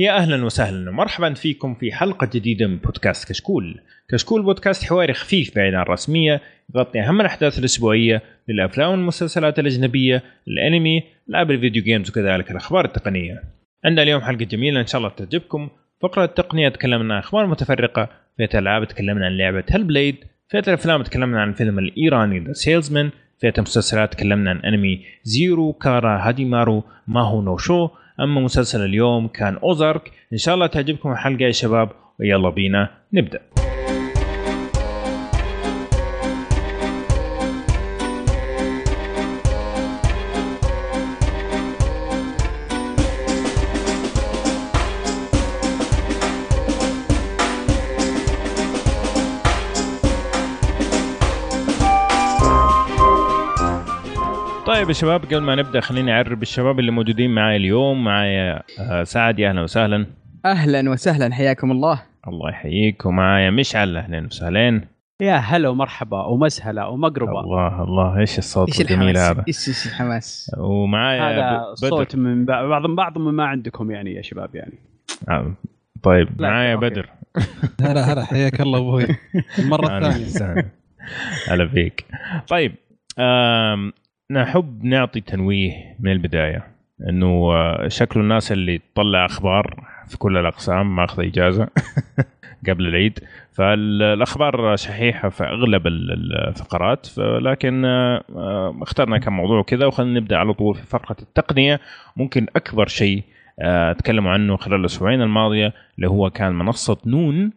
يا أهلا وسهلا ومرحبا فيكم في حلقة جديدة من بودكاست كشكول. كشكول بودكاست حواري خفيف بعيد عن الرسمية يغطي أهم الأحداث الأسبوعية للأفلام والمسلسلات الأجنبية، الأنمي، العاب الفيديو games وكذلك الأخبار التقنية. عندنا اليوم حلقة جميلة إن شاء الله تعجبكم. فقرة التقنية تكلمنا عن أخبار متفرقة، فئة الالعاب تكلمنا عن لعبة Hellblade، فئة الأفلام تكلمنا عن الفيلم الإيراني The Salesman، فئة المسلسلات تكلمنا عن أنمي Zero kara Hajimeru Mahou no Sho أما مسلسل اليوم كان أوزارك. إن شاء الله تعجبكم الحلقة يا شباب ويلا بينا نبدأ. طيب يا شباب قبل ما نبدأ خليني اعرب الشباب اللي موجودين معي اليوم. معايا آه، سعد يا أهلا وسهلا. أهلا وسهلا حياكم الله. الله يحييك. ومعايا مشعل أهلا وسهلين يا هلا ومرحبا ومسهلا ومقربا. الله الله إيش الصوت إيش الجميل هذا؟ إيش إيش الحماس؟ ومعايا هذا بدر. صوت من بع- بعض بعض مما عندكم يعني يا شباب يعني. آه، طيب لا، معايا أوكي. بدر. هلا هلا حياك الله أبوي. الثانية وسهلا. هلا فيك. طيب نحب نعطي تنويه من البداية إنه آه، شكل الناس اللي تطلع أخبار في كل الأقسام ماخذ إجازة قبل العيد. فالأخبار شحيحة في أغلب ال- الفقرات. لكن آه، آه، اخترنا كم موضوع كذا وخلينا نبدأ على طول في فقرة التقنية. ممكن أكبر شيء تكلموا عنه خلال الأسبوعين الماضية اللي هو كان منصة نون.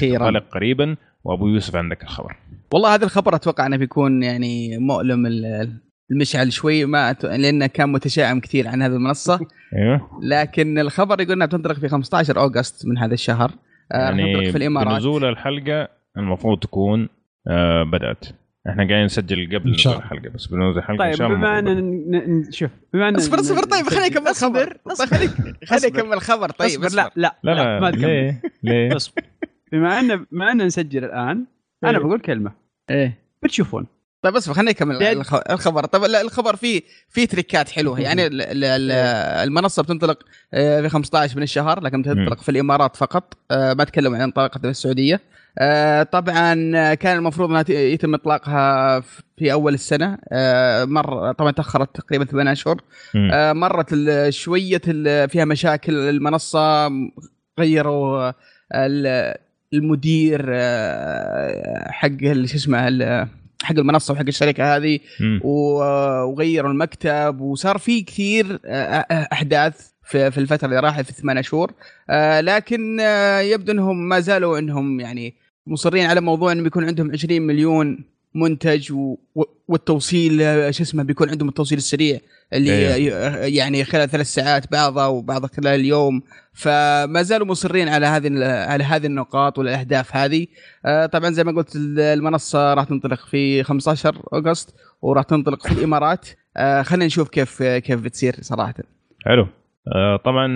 تنطلق قريبا وأبو يوسف عندك الخبر. والله هذا الخبر أتوقع إنه بيكون يعني مؤلم ال- المشعل شوي ما أت... لأنه كان متشائم كثير عن هذه المنصة. أيوه. لكن الخبر يقول إنها بتنطلق في 15 أوغست من هذا الشهر. آه، يعني في الإمارات. بنزول الحلقة المفروض تكون آه بدأت. إحنا قاعدين نسجل قبل إن شاء نزول الحلقة بس بنزول الحلقة إن طيب شاء الله بما ان شوف بما إن اصبر اصبر طيب خليني أكمل الخبر. طيب خليني خليني أكمل الخبر. طيب اصبر لا لا لا لا, ما تكمل. ليه؟ ليه؟ اصبر. بما ان بما إن نسجل الآن أنا إيه. بقول كلمة. إيه. بتشوفون. طيب اصبر خليني أكمل الخبر. طيب لا، الخبر فيه فيه تريكات حلوة. يعني ال- ال- ال- المنصة بتنطلق آه، في 15 من الشهر لكن بتنطلق في الإمارات فقط. آه، ما تكلم عن انطلاقتها في السعودية. آه، طبعا آه، كان المفروض أنها يتم إطلاقها في أول السنة. آه، مر طبعا تأخرت تقريبا ثمان اشهر. آه، مرت شوية فيها مشاكل. المنصة غيروا ال- المدير آه، حق شو اسمه حق المنصة وحق الشركة هذه وغيروا المكتب وصار في كثير آه، آه، أحداث في في الفترة اللي راحت في الثمان شهور. آه، لكن آه، يبدو إنهم ما زالوا إنهم يعني مصرين على موضوع انه بيكون عندهم 20 مليون منتج و- والتوصيل شو اسمه بيكون عندهم التوصيل السريع اللي. ي- يعني خلال ثلاث ساعات بعضها وبعضها خلال اليوم. فما زالوا مصرين على هذه على هذه النقاط والأهداف هذه. آه، طبعا زي ما قلت المنصة راح تنطلق في 15 أغسطس وراح تنطلق في الإمارات. آه، خلينا نشوف كيف كيف بتصير صراحة. حلو. آه طبعا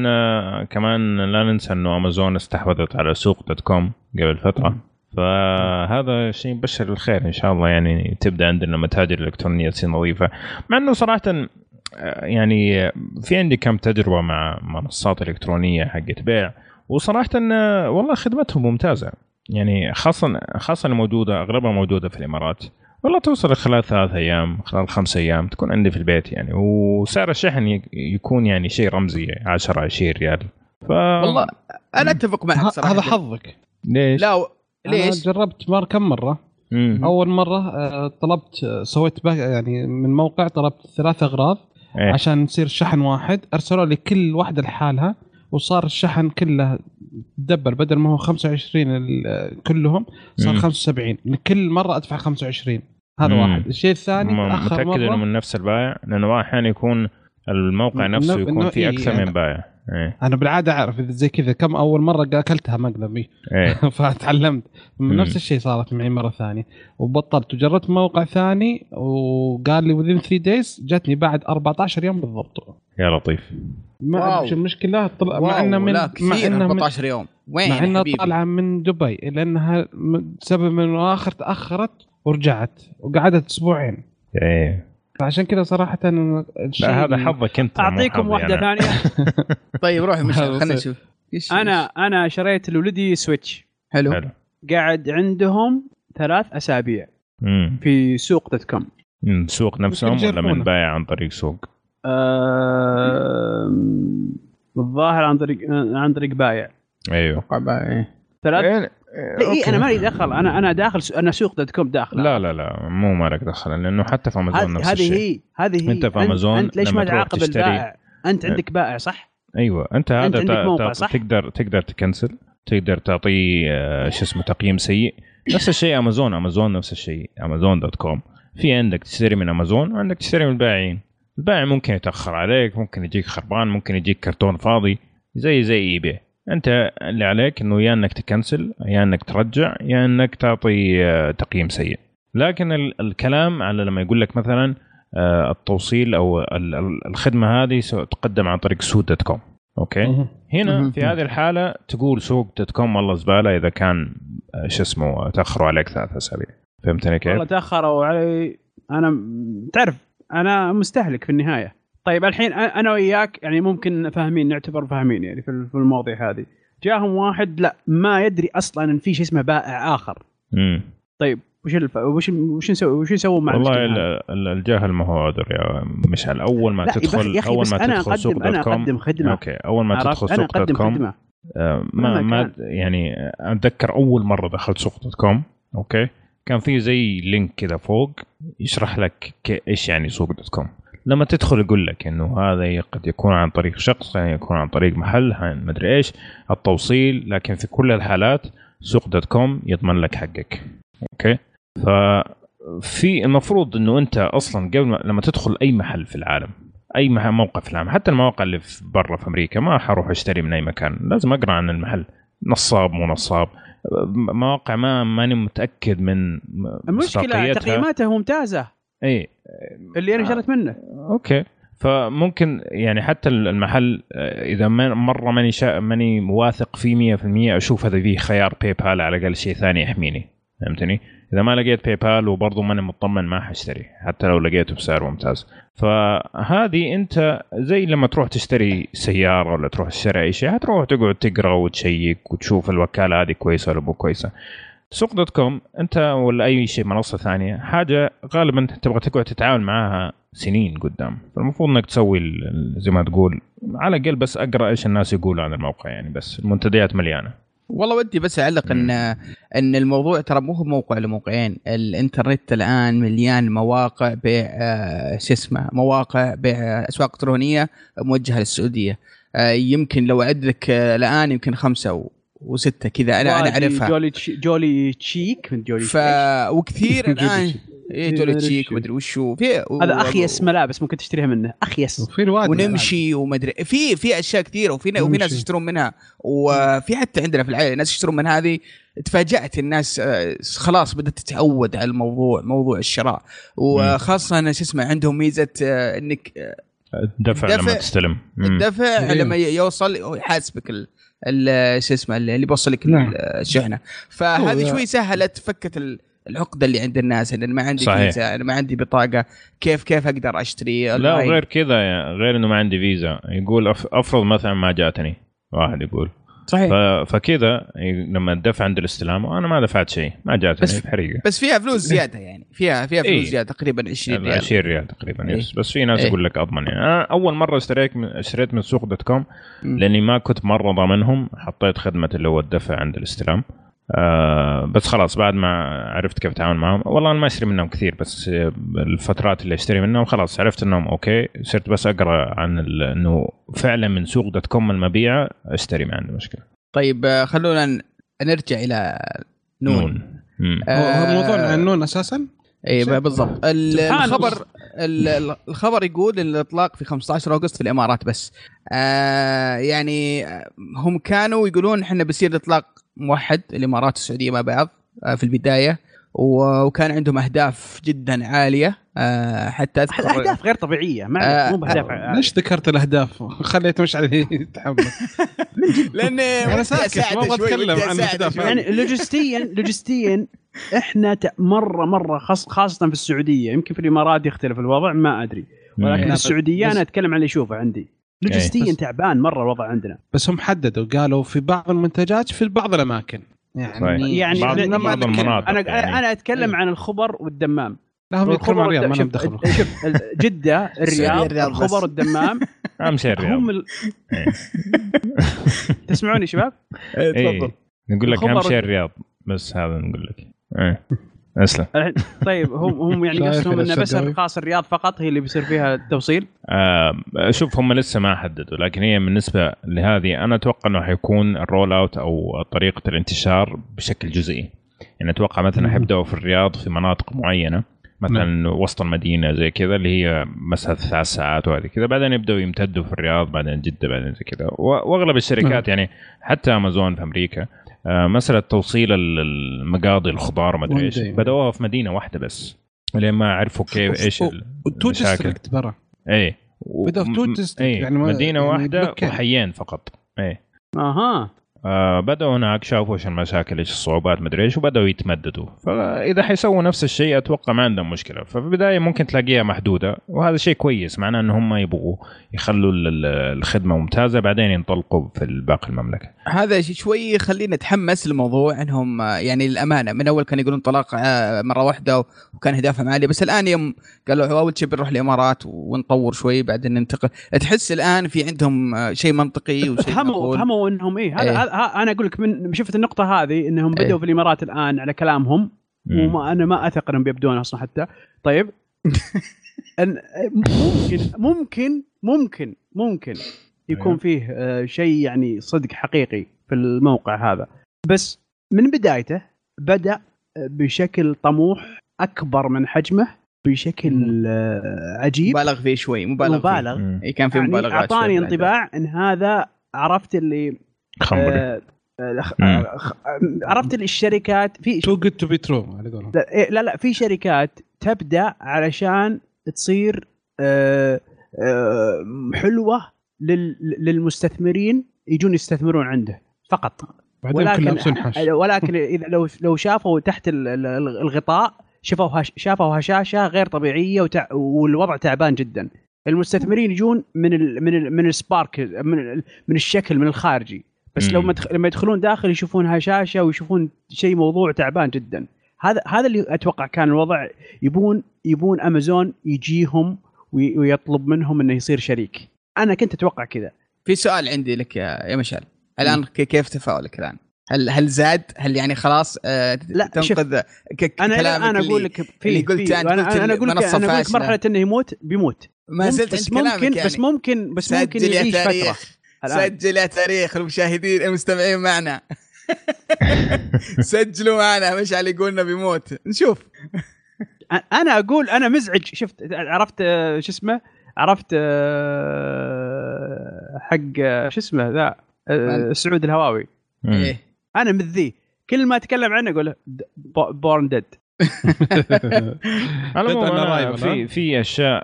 كمان لا ننسى إنه امازون استحوذت على سوق دوت كوم قبل فترة. فهذا شيء يبشر الخير إن شاء الله. يعني تبدأ عندنا متاجر إلكترونية تصير نظيفة. مع إنه صراحة يعني في عندي كم تجربة مع منصات إلكترونية حقت بيع وصراحة والله خدمتهم ممتازة. يعني خاصه خاصه الموجودة أغلبها موجودة في الإمارات. والله توصل خلال ثلاث أيام خلال خمس أيام تكون عندي في البيت يعني. وسعر الشحن يكون يعني شيء رمزي 10 20 ريال. ف والله أنا أتفق معك صراحة هذا حظك. ليش؟ لا و- أنا ليش؟ جربت مر كم مرة مم. أول مرة آه، طلبت آه، سويت pack يعني من موقع طلبت ثلاث أغراض إيه. عشان يصير شحن واحد أرسلوا لي كل واحدة لحالها وصار الشحن كله double بدل ما هو 25 ال- كلهم صار مم. 75 من كل مرة أدفع 25 هذا مم. واحد الشيء الثاني متأكد إنه من نفس البائع لأنه أحيانا يكون الموقع نفسه يكون فيه أكثر يعني. من بائع إيه. أنا بالعادة أعرف إذا زي كذا كم أول مرة أكلتها مقلبي إيه. فتعلمت مم. من نفس الشيء صارت معي مرة ثانية. وبطلت. وجربت موقع ثاني وقال لي within 3 days جتني بعد 14 يوم بالضبط. يا لطيف. ما شو المشكلة طلع مع واو، إنه من لا مع كثير إنه من 14 يوم. وين مع يا انها؟ طالعة من دبي لأنها سبب من اخر تأخرت ورجعت وقعدت أسبوعين. إيه. فعشان كذا صراحة الشيء لا هذا حظك أنت أعطيكم واحدة أنا. ثانية طيب روح مش خلينا. نشوف أنا أنا شريت لولدي Switch حلو حلو قاعد عندهم ثلاث أسابيع مم. في سوق dot com من سوق نفسهم ولا. من بايع عن طريق سوق؟ الظاهر عن طريق عن طريق بايع أيوه إيه. ثلاث إيه، اي okay. أنا مالي دخل. أنا أنا داخل س- أنا سوق dot com داخل. لا لا لا مو ما لك دخل لأنه حتى في أمازون هذه نفس هذه الشيء. هي هذه هي. أنت في أنت- أمازون أنت ليش لما ما تعاقب البائع؟ أنت عندك بائع صح؟ أيوه أنت هذا أنت عندك موقع، صح؟ تقدر تقدر تكنسل تقدر تعطيه آه، شو اسمه تقييم سيء. نفس الشيء أمازون أمازون نفس الشيء أمازون dot com. في عندك تشتري من أمازون وعندك تشتري من البائعين. البائع ممكن يتأخر عليك ممكن يجيك خربان ممكن يجيك كرتون فاضي زي زي eBay أنت اللي عليك إنه يا إنك تكنسل يا إنك ترجع يا إنك تعطي آه، تقييم سيء لكن ال- الكلام على لما يقول لك مثلا آه، التوصيل أو ال- ال- الخدمة هذه تقدم عن طريق سوق dot com okay. هنا. في هذه الحالة تقول سوق dot com والله زبالة إذا كان آه، شو اسمه تأخروا عليك ثلاث أسابيع فهمتني كيف؟ والله تأخروا علي أنا تعرف أنا مستهلك في النهاية طيب الحين أنا وياك يعني ممكن فاهمين نعتبر فاهمين يعني في ال- في المواضيع هذه. جاهم واحد لا ما يدري أصلا إن في شيء اسمه بائع آخر. امم طيب وش الف... وش وش نسوي وش نسوي مع والله المشكلة هذه؟ ال- ال- الجهل ما هو عذر يا مشعل. أول ما لا تدخل أول ما أنا تدخل سوق أنا dot com. أقدم خدمة. okay أول ما؟ تدخل أنا سوق dot com آه، ما ما يعني أتذكر أول مرة دخلت سوق dot com okay؟ كان في زي link كذا فوق يشرح لك إيش يعني سوق dot com. لما تدخل يقول لك إنه هذا قد يكون عن طريق شخص يعني يكون عن طريق محل عن مدري إيش التوصيل. لكن في كل الحالات سوق dot com يضمن لك حقك. okay؟ ففي المفروض إنه أنت أصلا قبل ما لما تدخل أي محل في العالم أي موقع في العالم حتى المواقع اللي في برا في أمريكا ما حروح أشتري من أي مكان. لازم أقرأ عن المحل. نصاب مو نصاب. مواقع ما ماني متأكد من المشكلة مصداقيتها. تقييماته ممتازة. إي. اللي أنا شريت منه. okay. فممكن يعني حتى المحل آه، إذا مرة ماني شا... ماني واثق فيه 100% أشوف هذا فيه خيار PayPal على الأقل شيء ثاني يحميني. فهمتني؟ إذا ما لقيت PayPal وبرضه ماني مطمن ما حاشتري حتى لو لقيته بسعر ممتاز. فهذه أنت زي لما تروح تشتري سيارة ولا تروح تشتري أي شيء حتروح تقعد تقرأ وتشيك وتشوف الوكالة هذه كويسة ولا مو كويسة. سوق دوت كوم انت ولا أي شيء منصة ثانية. حاجة غالبا تبغى تقعد تتعامل معاها سنين قدام. فالمفروض إنك تسوي زي ما تقول على الأقل بس أقرأ إيش الناس يقولوا عن الموقع يعني بس المنتديات مليانة. والله ودي بس أعلق إن إن الموضوع ترى مو هو موقع لموقعين. الإنترنت الآن مليان مواقع بيع آه، شو اسمه مواقع بيع أسواق إلكترونية موجهة للسعودية. آه، يمكن لو اعد لك آه، الآن يمكن خمسة و- وستة كذا أنا أنا أعرفها. جولي جولي تشيك من جولي ف وكثير جولي الان تشيك. إيه جولي تشيك ومدري وشو. في هذا اخيس ملابس ممكن تشتريها منه. اخيس ونمشي ومدري في في أشياء كثيرة وفي وفي ناس. يشترون منها. وفي حتى عندنا في العائلة ناس يشترون من هذه. تفاجأت الناس آه، خلاص بدأت تتعود على الموضوع موضوع الشراء. وخاصة شو اسمه عندهم ميزة آه، إنك آه، دفع الدفع- لما تستلم. الدفع. لما يوصل يحاسبك شو اسمه اللي بيوصل لك نعم. الشحنة فهذه شوي سهلت فكت ال- العقدة اللي عند الناس إن أنا ما عندي صحيح. فيزا أنا ما عندي بطاقة كيف كيف أقدر أشتري لا؟ وغير كذا يعني غير إنه ما عندي فيزا يقول أف- أفرض مثلا ما جاتني واحد يقول صحيح فكذا لما الدفع عند الاستلام وأنا ما دفعت شيء ما جاتني بس- حريقه بس فيها فلوس زيادة يعني فيها فيها فلوس إيه. زيادة تقريبا 20 ريال 20 ريال تقريبا إيه. yes بس في ناس إيه. يقول لك أضمن يعني أنا أول مرة اشتريت من اشتريت من سوق dot com. لأني ما كنت مرة ضامنهم حطيت خدمة اللي هو الدفع عند الاستلام آه بس خلاص بعد ما عرفت كيف أتعامل معهم والله أنا ما أشتري منهم كثير بس آه، الفترات اللي أشتري منهم خلاص عرفت إنهم okay صرت بس أقرأ عن ال- إنه فعلا من سوق dot com المبيعه أشتري ما عندي مشكلة طيب آه، خلونا نرجع إلى نون, نون. مم. هو موضوعنا نون أساسا اي بالضبط. الخبر الخبر يقول إن الإطلاق في 15 أغسطس في الإمارات بس. آه يعني هم كانوا يقولون إحنا بيصير الاطلاق موحد الامارات والسعوديه مع بعض آه في البداية. وكان عندهم أهداف جدا عالية. آه حتى اذكر أهداف غير طبيعية. ما آه، مو بأهداف ليش ذكرت الأهداف؟ خليت مش عليه يتحمل لأن أنا ساكت، ما أبغى أتكلم عن الأهداف. يعني لوجستيا لوجستيا إحنا مره مرة خاص خاصة في السعودية. يمكن في الإمارات يختلف الوضع ما أدري. ولكن. في السعودية أنا أتكلم عن اللي اشوفه عندي. لوجستيا بس- تعبان مرة الوضع عندنا. بس هم حددوا قالوا في بعض المنتجات في بعض الأماكن. صحيح. يعني يعني بعض, أنا- بعض أنا- المناطق أنا يعني. أنا أتكلم إيه. عن الخبر والدمام لا هم يتكلمون الرياض ما لهم جدة الرياض. الخبر والدمام أهم شيء الرياض هم ال... إيه. تسمعوني شباب؟ إيه نقول لك أهم شيء الرياض بس هذا نقول لك أسلم. طيب هم هم يعني قصدهم إنه بس الشقاوي؟ خاص الرياض فقط هي اللي بيصير فيها التوصيل؟ آه شوف هم لسه ما حددوا لكن هي بالنسبة لهذه أنا أتوقع إنه حيكون ال roll out أو طريقة الانتشار بشكل جزئي. يعني أتوقع مثلا. حيبدأوا في الرياض في مناطق معينة مثلا وسط المدينة زي كذا اللي هي مسافه ثلاث ساعات وهذه كذا بعدين يبدأوا يمتدوا في الرياض بعدين جدة بعدين زي كذا. وأغلب الشركات يعني حتى امازون في أمريكا آه، مسألة توصيل ال- المقاضي الخضار ما أدري إيش. بدأوها في مدينة واحدة بس لين ما عرفوا كيف إيش المشاكل. district برا إيه بدأوا في تو إيه يعني مدينة يعني واحدة. وحيين فقط إيه أها آه بدأوا هناك شافوا إيش المشاكل إيش الصعوبات مدري إيش وبدأوا يتمددوا فإذا حيسووا نفس الشيء أتوقع ما عندهم مشكلة ففي البداية ممكن تلاقيها محدودة وهذا شيء كويس معناه أن هم يبغوا يخلوا ال- ال- الخدمة ممتازة بعدين ينطلقوا في باقي المملكة هذا شيء شوي يخلينا نتحمس للموضوع إنهم آه، يعني للأمانة من أول كانوا يقولون طلاق آه، مرة واحدة وكان اهدافهم عاليه بس الآن يوم قالوا أول شيء بنروح الإمارات ونطور شوي بعدين ننتقل تحس الآن في عندهم آه، شيء منطقي وشيء فهموا معقول. فهموا إنهم إيه هذا إيه. هذا- ها- أنا أقول لك من شفت النقطة هذه إنهم بدأوا إيه. في الإمارات الآن على كلامهم. وما أنا ما اثق انهم بيبدون أصلا حتى طيب أن ممكن ممكن ممكن ممكن يكون أيوه. فيه آه، شيء يعني صدق حقيقي في الموقع هذا بس من بدايته بدأ بشكل طموح أكبر من حجمه بشكل آه، عجيب مبالغ فيه شوي مبالغ فيه. مبالغ. اي كان في يعني مبالغات أعطاني شوي انطباع إن هذا عرفت اللي خنبري آه، آه،. آه، عرفت الشركات في too good to be true على قولهم. لا إيه، لا لا في شركات تبدأ علشان تصير حلوة لل- للمستثمرين يجون يستثمرون عنده فقط. بسنحش ولكن إذا لو لو شافوا تحت ال- ال- الغطاء شافوا هش- شافوا هشاشه غير طبيعية وتع والوضع تعبان جدا. المستثمرين يجون من ال من ال من السبارك من ال من الشكل من الخارجي. بس لو. ما لما يدخلون داخل يشوفون هشاشة ويشوفون شيء موضوع تعبان جدا هذا هذا اللي أتوقع كان الوضع يبون يبون امازون يجيهم وي- ويطلب منهم إنه يصير شريك أنا كنت أتوقع كذا في سؤال عندي لك يا مشعل الآن كيف تفاؤلك الآن؟ هل هل زاد؟ هل يعني خلاص آه لا، تنقذ أنا أنا أقول لك في اللي قلت أنا أنا أقول لك أنا أقول لك. مرحلة إنه يموت بيموت ما زلت بس ممكن يعني. بس ممكن بس ممكن سجل يا يعيش فترة. سجل يا تاريخ المشاهدين المستمعين معنا. سجلوا معنا مشعل يقولنا بيموت. نشوف. أنا أقول أنا مزعج. شفت عرفت آه، شو اسمه؟ عرفت آه، حق آه، شو اسمه ذا؟ سعود الهواوي. إيه. أنا من ذي كل ما أتكلم عنه أقول born dead على في؟ في أشياء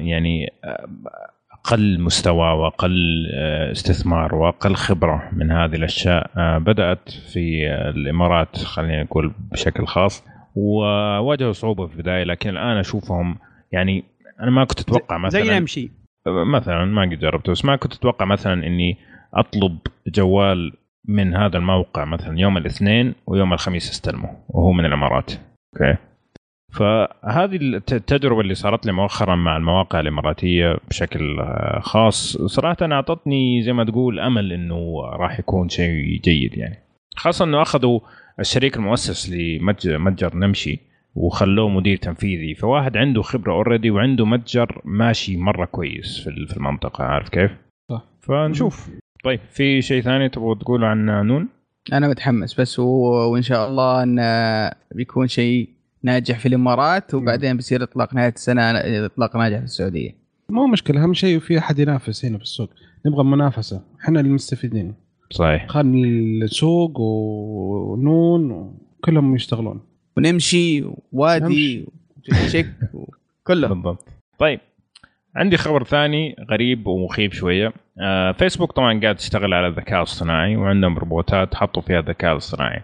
يعني أقل مستوى وأقل آه، استثمار وأقل خبرة من هذه الأشياء آه، بدأت في الإمارات خلينا نقول بشكل خاص وواجهوا صعوبة في البداية لكن الآن أشوفهم يعني أنا ما كنت أتوقع زي مثلا نمشي مثلا ما قد جربته بس ما كنت أتوقع مثلا إني أطلب جوال من هذا الموقع مثلا يوم الاثنين ويوم الخميس أستلمه وهو من الإمارات. أوكي. فهذه الت- التجربة اللي صارت لي مؤخرا مع المواقع الإماراتية بشكل آه، خاص صراحة أعطتني زي ما تقول أمل إنه راح يكون شيء جيد يعني خاصة إنه أخذوا الشريك المؤسس لمتجر نمشي وخلوه مدير تنفيذي فواحد عنده خبرة اوريدي وعنده متجر ماشي مرة كويس في ال- في المنطقة عارف كيف؟ صح. فنشوف طيب في شيء ثاني تبغوا تقولوا عن نون؟ أنا متحمس بس و... وإن شاء الله إن بيكون شيء ناجح في الإمارات وبعدين بيصير إطلاق نهاية السنة إطلاق ناجح في السعودية. مو مشكلة أهم شيء في أحد ينافس هنا في السوق. نبغى منافسة. إحنا المستفيدين صحيح. خلي السوق ونون وكلهم يشتغلون. ونمشي وادي وشيك كله بالضبط. طيب عندي خبر ثاني غريب ومخيف شوية. آه فيسبوك طبعا قاعد تشتغل على الذكاء الاصطناعي وعندهم روبوتات حطوا فيها الذكاء الاصطناعي.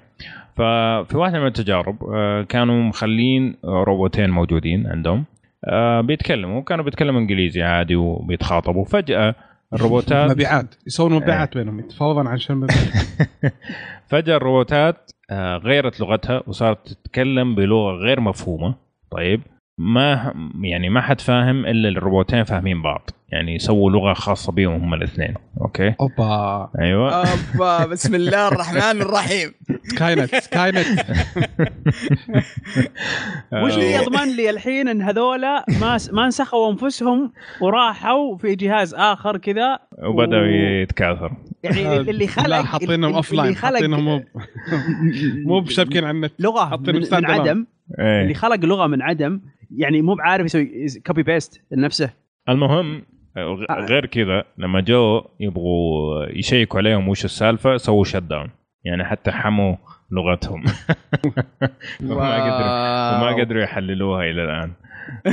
ففي واحدة من التجارب آه كانوا مخلين روبوتين موجودين عندهم. آه بيتكلموا كانوا بيتكلموا إنجليزي عادي وبيتخاطبوا. فجأة الروبوتات مبيعات يسوون مبيعات بينهم يتفاوضون عشان مبيعات. فجأة الروبوتات آه، غيرت لغتها وصارت تتكلم بلغة غير مفهومة. طيب. ما يعني ما حد فاهم إلا الروبوتين فاهمين بعض. يعني سووا لغة خاصة بهم هم الاثنين. أوكي؟ أوبا. أيوه. أوبا. بسم الله الرحمن الرحيم. Sky Skynet وش اللي يضمن لي الحين إن هذولا ما ما انسخوا أنفسهم وراحوا في جهاز آخر كذا وبدأوا يتكاثروا. يعني اللي خلق لا حاطينهم offline حاطينهم مو مو بشابكين على النت. لغة من عدم. إيه. اللي خلق لغة من عدم يعني مو بعارف يسوي copy paste لنفسه. المهم غ- غير كذا لما جو يبغوا يشيكوا عليهم وش السالفة سووا shut down يعني حتى حموا لغتهم. وما قدروا وما قدروا يحللوها إلى الآن.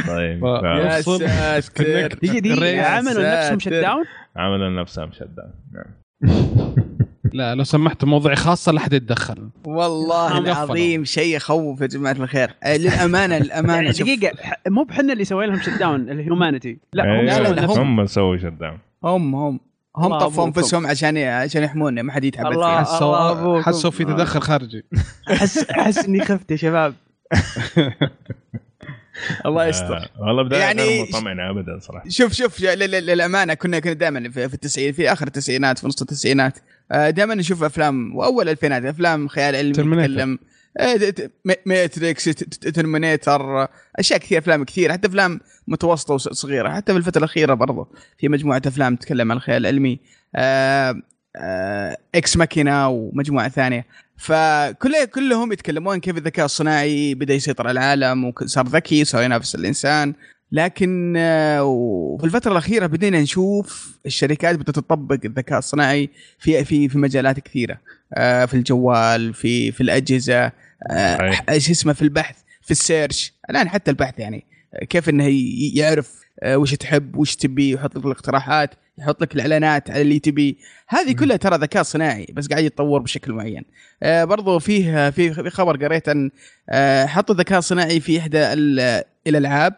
طيب يا وصل. ساتر. عملوا نفسهم shut. down عملوا نفسهم shut down نعم. لا لو سمحت موضوع خاصة لا حد يتدخل. والله العظيم شيء يخوف يا جماعة الخير. آه، للأمانة للأمانة. شوف. دقيقه مو بحنا اللي سوينا لهم shut down ال humanity لا هم لا، لا، نفسهم. هم سووا shut down هم هم. هم طفوا. أنفسهم عشان عشان يحمونا ما حد يتعبد الله حسوا. حسوا في تدخل خارجي. احس أحس إني خفت يا شباب. الله يستر. آه، والله بداية يعني غير مطمئنه ابدا صراحة. شوف شوف للأمانة كنا كنا دائما في, في التسعين في آخر التسعينات في نص التسعينات. دائما نشوف أفلام وأول ألفينات أفلام خيال علمي. تتكلم آه، ماتريكس ترمينيتر أشياء كثير أفلام كثير حتى أفلام متوسطة وصغيرة. حتى في الفترة الأخيرة برضو في مجموعة أفلام تتكلم عن الخيال العلمي آه، آه، إكس ماكينه ومجموعة ثانية. فكل كلهم يتكلمون كيف الذكاء الصناعي بدأ يسيطر على العالم وصار ذكي صار ينافس الإنسان. لكن آه، وفي الفترة الأخيرة بدينا نشوف الشركات بدات تطبق الذكاء الصناعي في في في مجالات كثيرة. آه، في الجوال في في الأجهزة آه،. إيش اسمه في البحث في السيرش. الآن حتى البحث يعني كيف إنه يعرف وش تحب وش تبي يحط لك الاقتراحات يحط لك الإعلانات على اللي تبي. هذه كلها ترى ذكاء صناعي بس قاعد يتطور بشكل معين. آه، برضو فيه في في خبر قريت ان آه، حطوا الذكاء الصناعي في إحدى ال- الألعاب.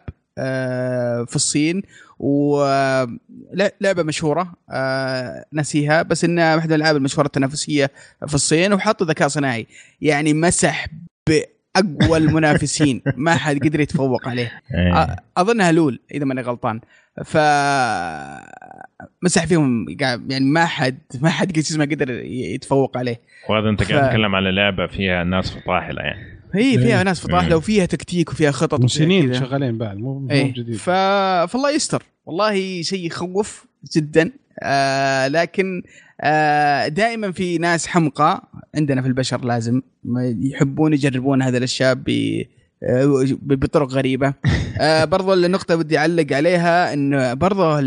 في الصين. ولعبه مشهورة آه، نسيها بس إنها احدى الألعاب المشهورة التنافسية في الصين وحطوا ذكاء صناعي. يعني مسح بأقوى المنافسين. ما حد قدر يتفوق عليه. إيه. أظنها لول إذا ماني غلطان. ف مسح فيهم يعني ما حد ما حد اسمه قدر يتفوق عليه. وهذا أنت قاعد ف- تتكلم على لعبة فيها ناس فطاحله يعني. هي فيها ناس فطاحله مم. وفيها تكتيك وفيها خطط من سنين كذا. شغالين بعد مو مو جديد. ف... فالله يستر. والله شيء يخوف جدا. آه لكن آه دائما في ناس حمقى عندنا في البشر لازم. يحبون يجربون هذه الأشياء آه، بطرق غريبة. آه برضو النقطة بدي أعلق عليها إنه برضو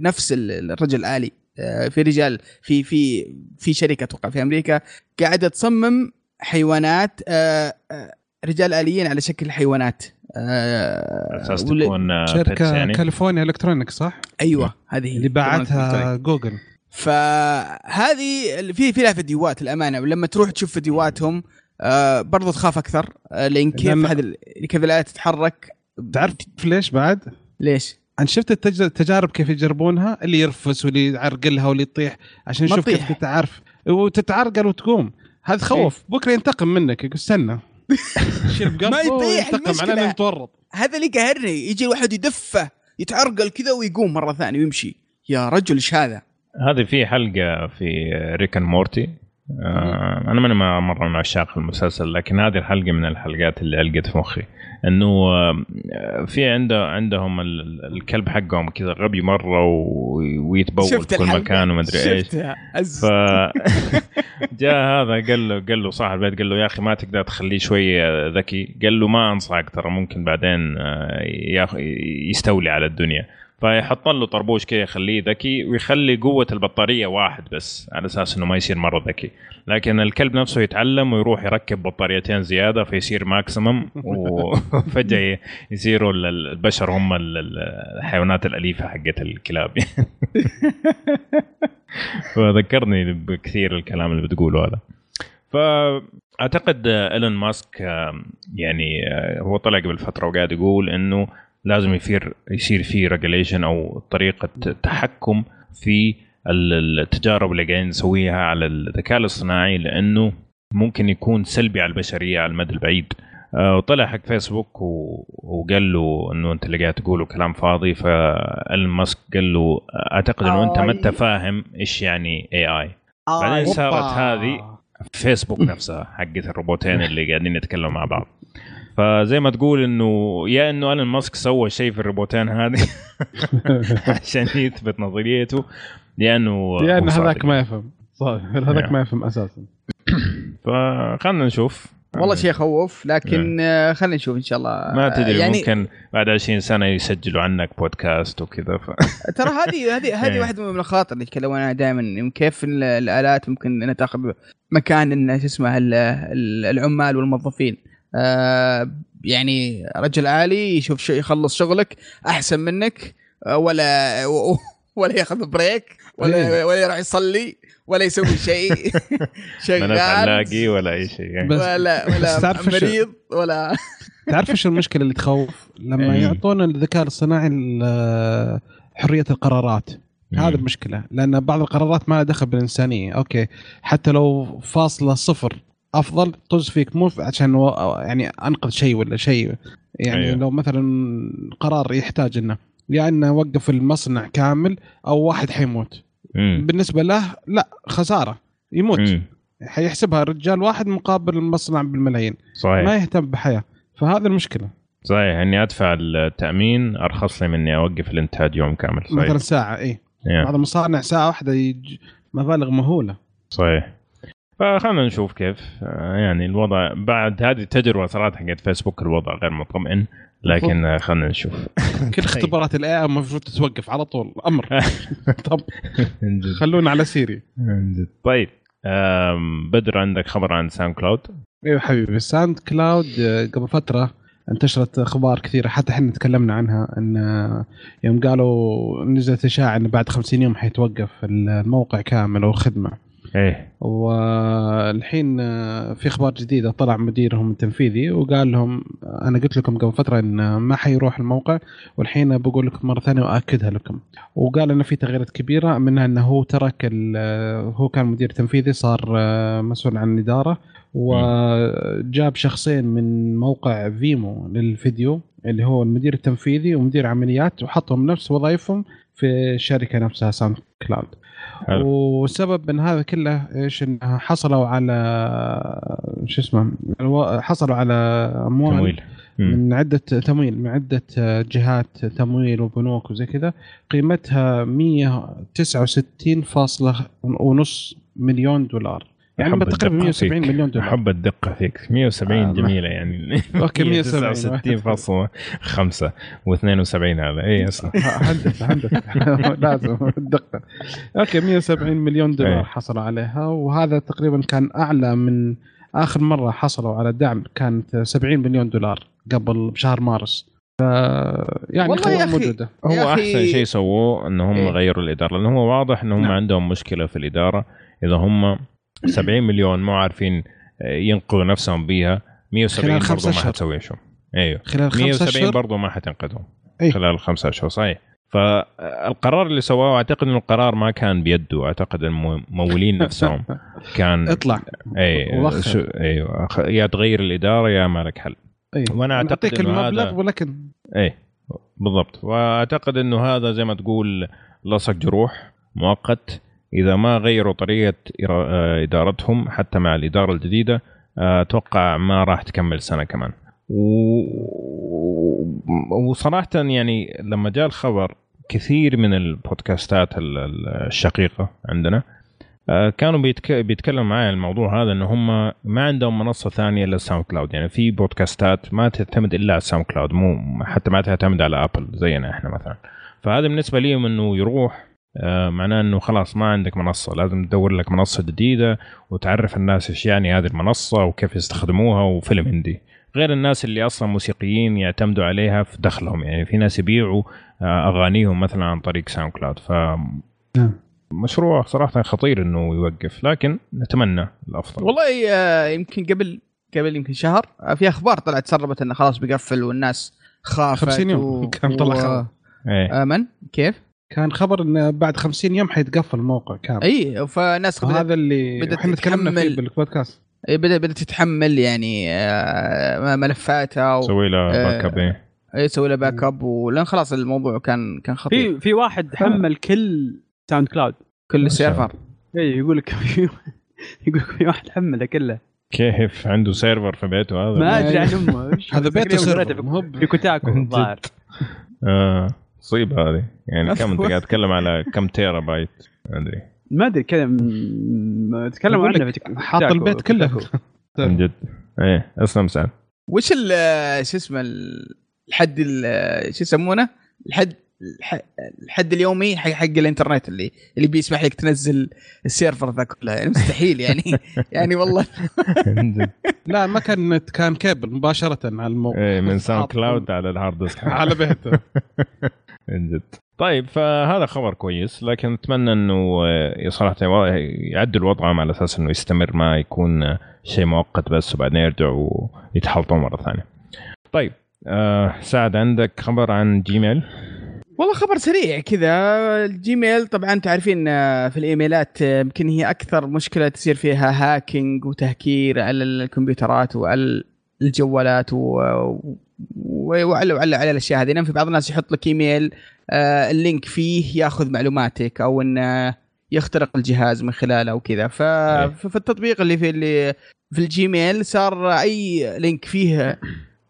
نفس ال- الرجل الآلي آه، في رجال في في في شركة أتوقع في أمريكا قاعدة تصمم حيوانات آه، آه، رجال آليين على شكل حيوانات. آه، أساس تكون شركة يعني؟ كاليفورنيا إلكترونيك صح؟ أيوه هذه هي اللي باعتها جوجل. فهذه في في لها فيديوهات الامانه ولما تروح تشوف فيديوهاتهم آه برضو تخاف أكثر لأن كيف ال- كيف الآلة تتحرك؟ تعرف ليش بعد؟ ليش؟ أنا شفت التج- التجارب كيف يجربونها اللي يرفس واللي يعرقلها واللي يطيح عشان نشوف كيف. تتعرف. وتتعرقل وتقوم. هذا خوف. بكرة ينتقم منك. يقول استنى. شيل بقلبه ما يطيح، المشكلة. علينا نتورط هذا اللي قهرني يجي الواحد يدفه يتعرقل كذا ويقوم مرة ثانية ويمشي. يا رجل إيش هذا؟ هذه في حلقة في ريكن مورتي أنا ماني ما- مرة من عشاق المسلسل لكن هذه الحلقة من الحلقات اللي علقت في مخي. إنه آه، في عنده عندهم ال- ال- الكلب حقهم كذا غبي مرة ويتبول في كل؟ مكان ومدري إيش. شفتها. عز ف جاء هذا قال له قال له صاحب البيت قال له يا أخي ما تقدر تخليه شوي آه، ذكي. قال له ما أنصحك ترى ممكن بعدين آه، يستولي على الدنيا. فيحط له طربوش كذا يخليه ذكي ويخلي قوة البطارية واحد بس على أساس إنه ما يصير مرة ذكي. لكن الكلب نفسه يتعلم ويروح يركب بطاريتين زيادة فيصير ماكسيمم وفجأة يصيروا ال- البشر هم ال- ال- الحيوانات الأليفة حقت الكلاب. فذكرني بكثير الكلام اللي بتقوله هذا. فأعتقد إيلون ماسك يعني آه، هو طلع قبل فترة وقاعد يقول إنه لازم يصير يصير في regulation أو طريقة تحكم في ال- التجارب اللي قاعدين نسويها على الذكاء الاصطناعي لأنه ممكن يكون سلبي على البشرية على المدى البعيد آه، وطلع حق فيسبوك. وقال له إنه أنت اللي قاعد تقوله كلام فاضي فإيلون ماسك قال له أعتقد إنه أنت ما أنت فاهم إيش يعني AI بعدين آه صارت أوبا. هذه فيسبوك نفسها حقت الروبوتين اللي قاعدين يتكلموا مع بعض فزي ما تقول إنه يا إنه الن ماسك سوى شيء في الروبوتين هذه عشان يثبت نظريته يا إنه. هذاك ما يفهم. صح هذاك. ما يفهم أساسا. فخلنا نشوف. والله شيء يخوف لكن آه، خلينا نشوف إن شاء الله. ما تدري يعني ممكن بعد 20 سنة يسجلوا عنك بودكاست وكذا ف... ترى هذه هذه هذه إيه. واحدة من المخاطر اللي يتكلمون عنها دائما كيف ال- الآلات ممكن إنها تاخذ مكان إن شو اسمه ال- ال- العمال والموظفين. آه يعني رجل عالي يشوف شيء يخلص شغلك أحسن منك آه، ولا ولا ياخذ بريك ولا إيه. ولا يروح يصلي ولا يسوي شيء شغال ولا أي شيء يعني. ولا ولا تعرف إيش- مريض ولا تعرف إيش المشكلة اللي تخوف؟ لما إيه. يعطون الذكاء الاصطناعي ال- حرية القرارات هذا المشكلة لأن بعض القرارات ما لها دخل بالإنسانية أوكي حتى لو فاصلة صفر أفضل طز فيك مو عشان يعني أنقذ شيء ولا شيء. يعني أيوه. لو مثلا قرار يحتاج إنه يا إنه اوقف المصنع كامل أو واحد حيموت. مم. بالنسبة له لا خسارة. يموت. مم. حيحسبها رجال واحد مقابل المصنع بالملايين. ما صحيح يهتم بحياة. فهذا المشكلة. صحيح. إني أدفع التأمين أرخص لي من اني أوقف الإنتاج يوم كامل. صحيح. مثلا ساعة إيه yeah. بعض المصانع ساعة واحدة يج... مبالغ مهولة. صحيح. فخلنا نشوف كيف. آه، يعني الوضع بعد هذه التجربة صراحة حقت فيسبوك الوضع غير مطمئن لكن خلنا نشوف. كل اختبارات ال AI المفروض تتوقف على طول. أمر. طب. خلونا على سيري. طيب بدر عندك خبر عن ساوند كلاود؟ أيوه حبيبي ساوند كلاود آه، قبل فترة انتشرت أخبار كثيرة حتى إحنا تكلمنا عنها إن آه، يوم قالوا نزلت إشاعة إن بعد 50 يوم حيتوقف الموقع كامل أو الخدمه إيه. والحين آه، في أخبار جديدة طلع مديرهم التنفيذي وقال لهم أنا قلت لكم قبل فترة إن ما حيروح الموقع والحين بقول لكم مرة ثانية واكدها لكم. وقال ان في تغييرات كبيرة منها إنه هو ترك آه، هو كان مدير تنفيذي صار آه، مسؤول عن الإدارة وجاب شخصين من موقع فيمو للفيديو اللي هو المدير التنفيذي ومدير عمليات وحطهم نفس وظائفهم في الشركة نفسها ساوند كلاود. حلو. والسبب من هذا كله إيش انه حصلوا على شو اسمه حصلوا على اموال تمويل. من عدة تمويل من عدة جهات تمويل وبنوك وزي كذا قيمتها 169 فاصلة ونص مليون دولار يعني أحب تقريبا الدقة 170 فيك. مليون دولار أحب الدقة فيك 170 آه، جميلة يعني أوكي، 170. 169.5 و72 هذا اي أصلا هندسه هندسه لازم الدقه أوكي 170 مليون إيه. دولار حصلوا عليها وهذا تقريبا كان أعلى من آخر مرة حصلوا على دعم كانت 70 مليون دولار قبل بشهر مارس يعني والله يا أخي. موجودة هو يا أخي- احسن شيء سووه ان هم إيه. غيروا الإدارة لأنه هو واضح ان هم نعم. عندهم مشكلة في الإدارة إذا هم 70 مليون مو عارفين آه، ينقذوا نفسهم بيها. 170 خلال خمسة برضو ما. حتسوي شيء. أيوه. خلال خمسة 170 أشهر؟ برضو ما حتنقذهم. إيه. خلال خمسة أشهر صحيح. فالقرار اللي سواه أعتقد إنه القرار ما كان بيده. أعتقد الممولين نفسهم كان اطلع. أي. شو أيوه. يا تغير الإدارة يا ما لك حل. أي. وأنا أعتقد أعطيك إنه المبلغ هذا- ولكن إيه بالضبط. وأعتقد إنه هذا زي ما تقول لصق جروح مؤقت. إذا ما غيروا طريقة آه، إدارتهم حتى مع الإدارة الجديدة آه، أتوقع ما راح تكمل سنة كمان. و... وصراحة يعني لما جاء الخبر كثير من البودكاستات ال- ال- الشقيقة عندنا آه، كانوا بيتك... بيتكلموا معي عن الموضوع هذا ان هم ما عندهم منصة ثانية إلا الساوند كلاود. يعني في بودكاستات ما تعتمد إلا على الساوند كلاود مو حتى ما تعتمد على ابل زينا إحنا مثلا. فهذا بالنسبة لهم إنه يروح معناه إنه خلاص ما عندك منصة لازم تدور لك منصة جديدة وتعرف الناس إيش يعني هذه المنصة وكيف يستخدموها وفيلم هندي غير الناس اللي أصلا موسيقيين يعتمدوا عليها في دخلهم يعني في ناس يبيعوا آه، أغانيهم مثلا عن طريق ساوند كلاود ف نعم. مشروع صراحة خطير إنه يوقف لكن نتمنى الأفضل والله آه، يمكن قبل قبل يمكن شهر آه، في أخبار طلعت سربت إنه خلاص بيقفل والناس خافت 50 يوم كان طلع خبر. إيه آه، من؟ كيف؟ كان خبر إنه بعد 50 يوم حيتقفل الموقع كامل إي فناس بدأت وهذا اللي إحنا تكلمنا تتحمل- فيه بالبودكاست. إيه، بدأت بدأت تتحمل يعني آه، ملفاتها و- سوي له آه، backup إيه. يسوي له backup ولأن خلاص الموضوع كان كان خطير. في في واحد حمل كل SoundCloud. كل ال server إي يقول لك في يقول لك في واحد حمله كله. كيف عنده server في بيته هذا؟ ما أدري عن أمه. هذا بيته server في Kotaku الظاهر. آه. مصيبة هذه. يعني كم أنت قاعد تتكلم على كم تيرا بايت ما أدري ما ادري كذا م- تكلموا عنه حاط البيت كله. من جد. إيه أسلم سعد. وش ال- شو اسمه ال- الحد ال- شو يسمونه؟ الحد الح- الحد اليومي حق حق الانترنت اللي اللي بيسمح لك تنزل ال server ذا كله. يعني مستحيل يعني. يعني والله. لا ما كان نت كان كيبل مباشرة على الموقع إيه من SoundCloud على ال hard disk. على بيته. من جد. طيب فهذا خبر كويس لكن أتمنى إنه صراحة يعدل وضعهم على أساس إنه يستمر ما يكون آه، شيء مؤقت بس وبعدين يرجعوا يتحلطوا مرة ثانية. طيب آه سعد عندك خبر عن Gmail والله خبر سريع كذا. ال Gmail طبعا تعرفين آه، في الإيميلات آه، يمكن هي أكثر مشكلة تصير فيها hacking وتهكير على الكمبيوترات وعلى الجوالات و... وعلى وعلى على الأشياء هذه. لأن في بعض الناس يحط لك إيميل آه، ال link فيه ياخذ معلوماتك أو انه يخترق الجهاز من خلاله وكذا. ف... إيه. ففي التطبيق اللي في اللي في ال Gmail صار أي link فيه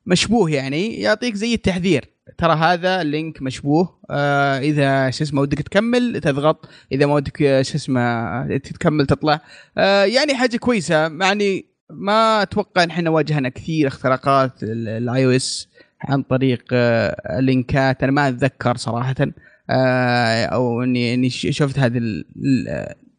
مشبوه يعني يعطيك زي التحذير. ترى هذا ال link مشبوه. آه إذا شو اسمه ودك تكمل تضغط. إذا ما ودك آه، شو اسمه تكمل تطلع. آه يعني حاجة كويسة. يعني ما أتوقع إن إحنا واجهنا كثير اختراقات ال iOS عن طريق آه لينكات أنا ما أتذكر صراحة. آه أو اني إني شفت هذه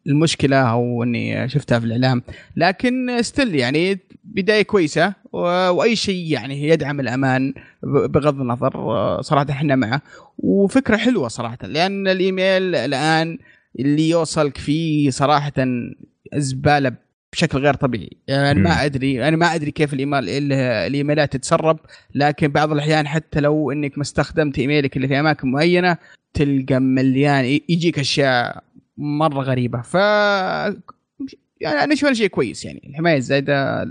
المشكلة أو إني شفتها في الإعلام. لكن ستيل يعني بداية كويسة وأي شيء يعني يدعم الأمان بغض النظر آه، صراحة إحنا معه. وفكرة حلوة صراحة لأن الإيميل الآن اللي يوصلك فيه صراحة زباله بشكل غير طبيعي. يعني. ما أدري أنا ما أدري كيف الايميل ال- الإيميلات تتسرب لكن بعض الأحيان حتى لو إنك ما استخدمت إيميلك اللي في أماكن معينة تلقى مليان يجيك أشياء مرة غريبة. ف يعني أنا أشوف شيء كويس يعني. الحماية الزايدة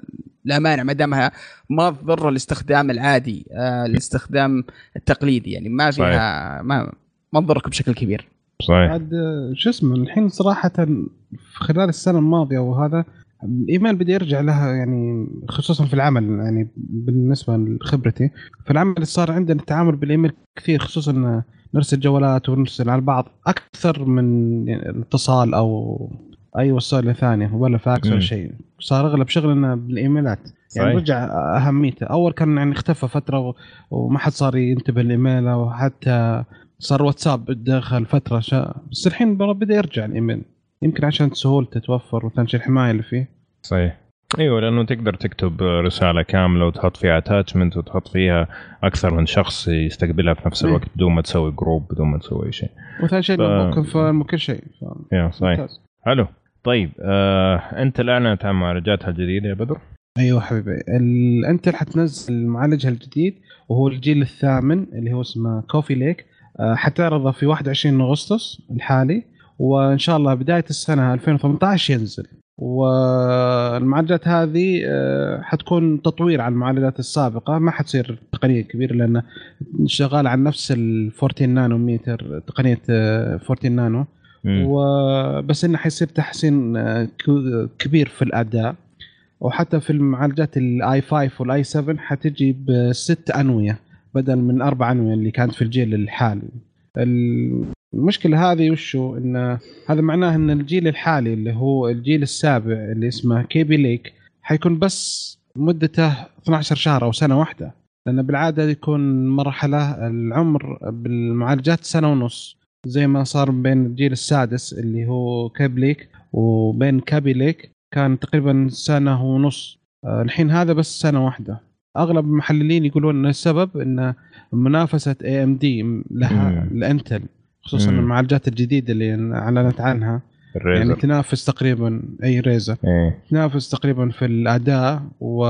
الامانه ما دامها ما تضر الاستخدام العادي آه الاستخدام التقليدي يعني. ما فيها ما ما تضرك بشكل كبير. صحيح. عاد آه، شو اسمه الحين صراحة في خلال السنة الماضية وهذا الإيميل بدا يرجع لها يعني خصوصا في العمل يعني بالنسبة لخبرتي. في العمل صار عندنا التعامل بالإيميل كثير خصوصا نرسل جوالات ونرسل على بعض أكثر من يعني اتصال أو أي وسيله ثانية ولا فاكس. ولا شيء. صار أغلب شغلنا بالإيميلات. يعني صحيح. رجع أهميته. أول كان يعني اختفى فترة وما حد صار ينتبه الايميل وحتى صار واتساب دخل فترة شا... بس الحين بدأ يرجع الإيميل. يمكن عشان سهولته توفر وثاني الحماية اللي فيه. صحيح. إيوه لأنه تقدر تكتب رسالة كاملة وتحط فيها attachment وتحط فيها أكثر من شخص يستقبلها في نفس إيه. الوقت بدون ما تسوي group بدون ما تسوي شيء. وثاني شيء ف- فاهم وكل شيء ف... يا صحيح. ممتاز. حلو. طيب آه، Intel أعلنت عن معالجاتها الجديده يا بدر؟ أيوه حبيبي. ال... Intel حتنزل معالجها الجديد وهو الجيل الثامن اللي هو اسمه Coffee Lake آه، حتعرضه في 21 أغسطس الحالي وإن شاء الله بداية السنة 2018 ينزل. والمعالجات هذه آه، حتكون تطوير على المعالجات السابقة. ما حتصير تقنية كبيرة لأن شغال على نفس ال 14 نانومتر تقنية آه، 14 نانو. وبس إنه حيصير تحسين آه، كبير في الأداء. وحتى في المعالجات ال i 5 وال i 7 حتجي بست أنوية بدل من أربع أنوية اللي كانت في الجيل الحالي. المشكلة هذه وشو؟ إن هذا معناه إن الجيل الحالي اللي هو الجيل السابع اللي اسمه كيبي ليك حيكون بس مدته 12 شهر أو سنة واحدة. لأن بالعادة يكون مرحلة العمر بالمعالجات سنة ونص زي ما صار بين الجيل السادس اللي هو كابليك وبين كابي ليك كان تقريبا سنة ونص. آه، الحين هذا بس سنة واحدة. أغلب المحللين يقولون ان السبب إن منافسة AMD لها. ل Intel خصوصا مم. المعالجات الجديدة اللي أعلنت عنها يعني ال Ryzen تنافس تقريبا أي Ryzen إيه تنافس تقريبا في الأداء و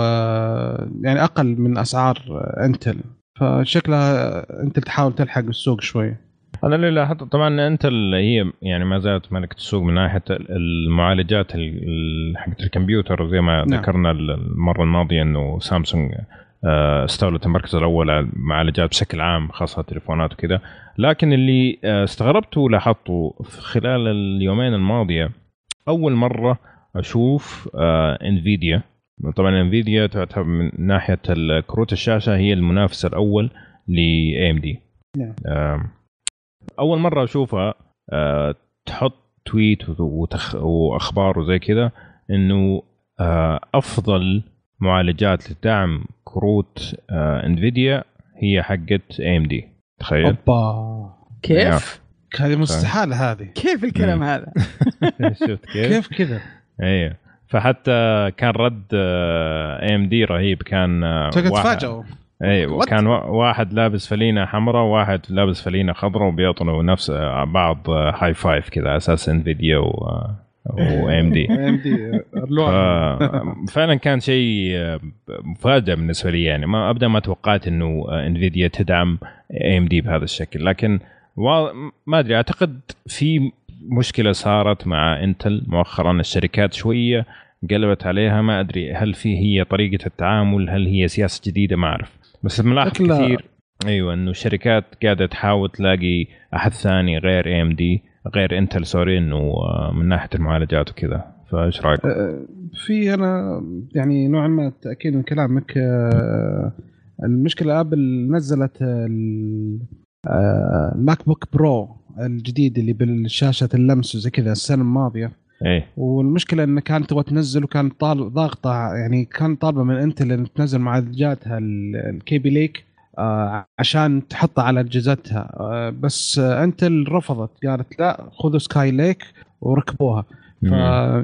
يعني أقل من أسعار Intel فشكلها Intel تحاول تلحق السوق شوي أنا اللي لاحظت طبعا Intel اللي هي يعني ما زالت ملكة السوق من ناحية المعالجات ال- حقت الكمبيوتر زي ما نعم. ذكرنا المرة الماضية إنه سامسونج استولت المركز الأول على المعالجات بشكل عام خاصة التليفونات وكذا. لكن اللي آه، استغربته ولاحظته في خلال اليومين الماضية أول مرة أشوف آه، Nvidia. طبعا Nvidia تعتبر من ناحية كروت الشاشة هي المنافس الأول ل AMD نعم. أول مرة أشوفها آه، تحط tweet وتخ... وأخبار وزي كذا إنه آه، أفضل معالجات لدعم كروت آه، Nvidia هي حقت AMD تخيل أوبا كيف؟ هذه مستحالة هذه كيف الكلام مم. هذا؟ شفت كيف؟ كيف كذا؟ أيوه فحتى كان رد AMD رهيب كان آه، تفاجئوا أيوه What? كان وا- واحد لابس فلينة حمراء وواحد لابس فلينة خضراء وبيعطوا نفس آه، بعض آه، high five كذا أساس Nvidia و دي. إم دي فعلا كان شيء آه، مفاجأة بالنسبة لي يعني. ما ابدا ما توقعت إنه آه، إنفيديا تدعم اي إم دي بهذا الشكل. لكن ما أدري أعتقد في مشكلة صارت مع إنتل مؤخرا. الشركات شوية قلبت عليها. ما أدري هل في هي طريقة التعامل؟ هل هي سياسة جديدة؟ ما أعرف. بس ملاحظ كثير أيوه إنه الشركات قاعدة تحاول تلاقي أحد ثاني غير AMD. غير Intel sorry إنه آه، من ناحية المعالجات وكذا. فإيش رأيك؟ في أنا يعني نوعا ما تأكيد من كلامك آه، المشكلة Apple نزلت ال- آه، ال MacBook Pro الجديد اللي بالشاشة اللمس وزي كذا السنة الماضية. إيه. والمشكلة انه كانت تبغى تنزل وكانت طال ضاغطة يعني كان طالبة من Intel ان تنزل معالجاتها ال- ال Kaby Lake آه، عشان تحطها على أجهزتها. آه، بس آه، Intel رفضت. قالت لا خذوا Skylake وركبوها.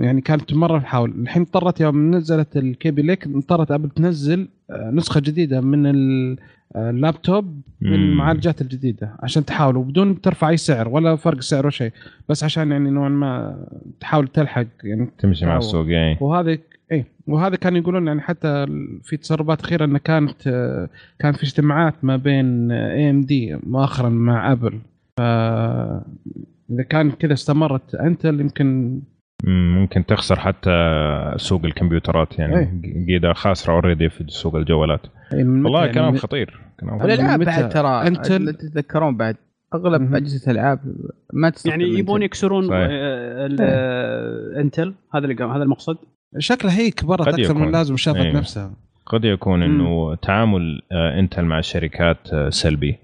يعني كانت مرة تحاول. الحين اضطرت يوم نزلت ال Kaby Lake اضطرت Apple تنزل آه، نسخة جديدة من ال- آه، اللابتوب من مم. المعالجات الجديدة عشان تحاول. وبدون ترفع أي سعر ولا فرق سعر ولا شيء. بس عشان يعني نوعا ما تحاول تلحق يعني تمشي مع. السوق يعني. وهذا اي وهذا كان يقولون يعني حتى في تسربات أخيرة إنه كانت كان في اجتماعات ما بين AMD مؤخرا مع Apple ف إذا كان كذا استمرت Intel يمكن مم، ممكن تخسر حتى سوق الكمبيوترات يعني. إيه. قيده خاسرة already في سوق الجوالات. متى والله يعني كلام خطير. متى؟ بعد ترى انتل تتذكرون بعد. أغلب. أجهزة الألعاب ما تستخدم يعني يبون. يكسرون صحيح. آه، آه، Intel هذا اللي قام- هذا المقصد. شكلها هي كبرت أكثر يكون. من اللازم وشافت أيوه. نفسها. قد يكون إنه تعامل آه، إنتل مع الشركات آه، سلبي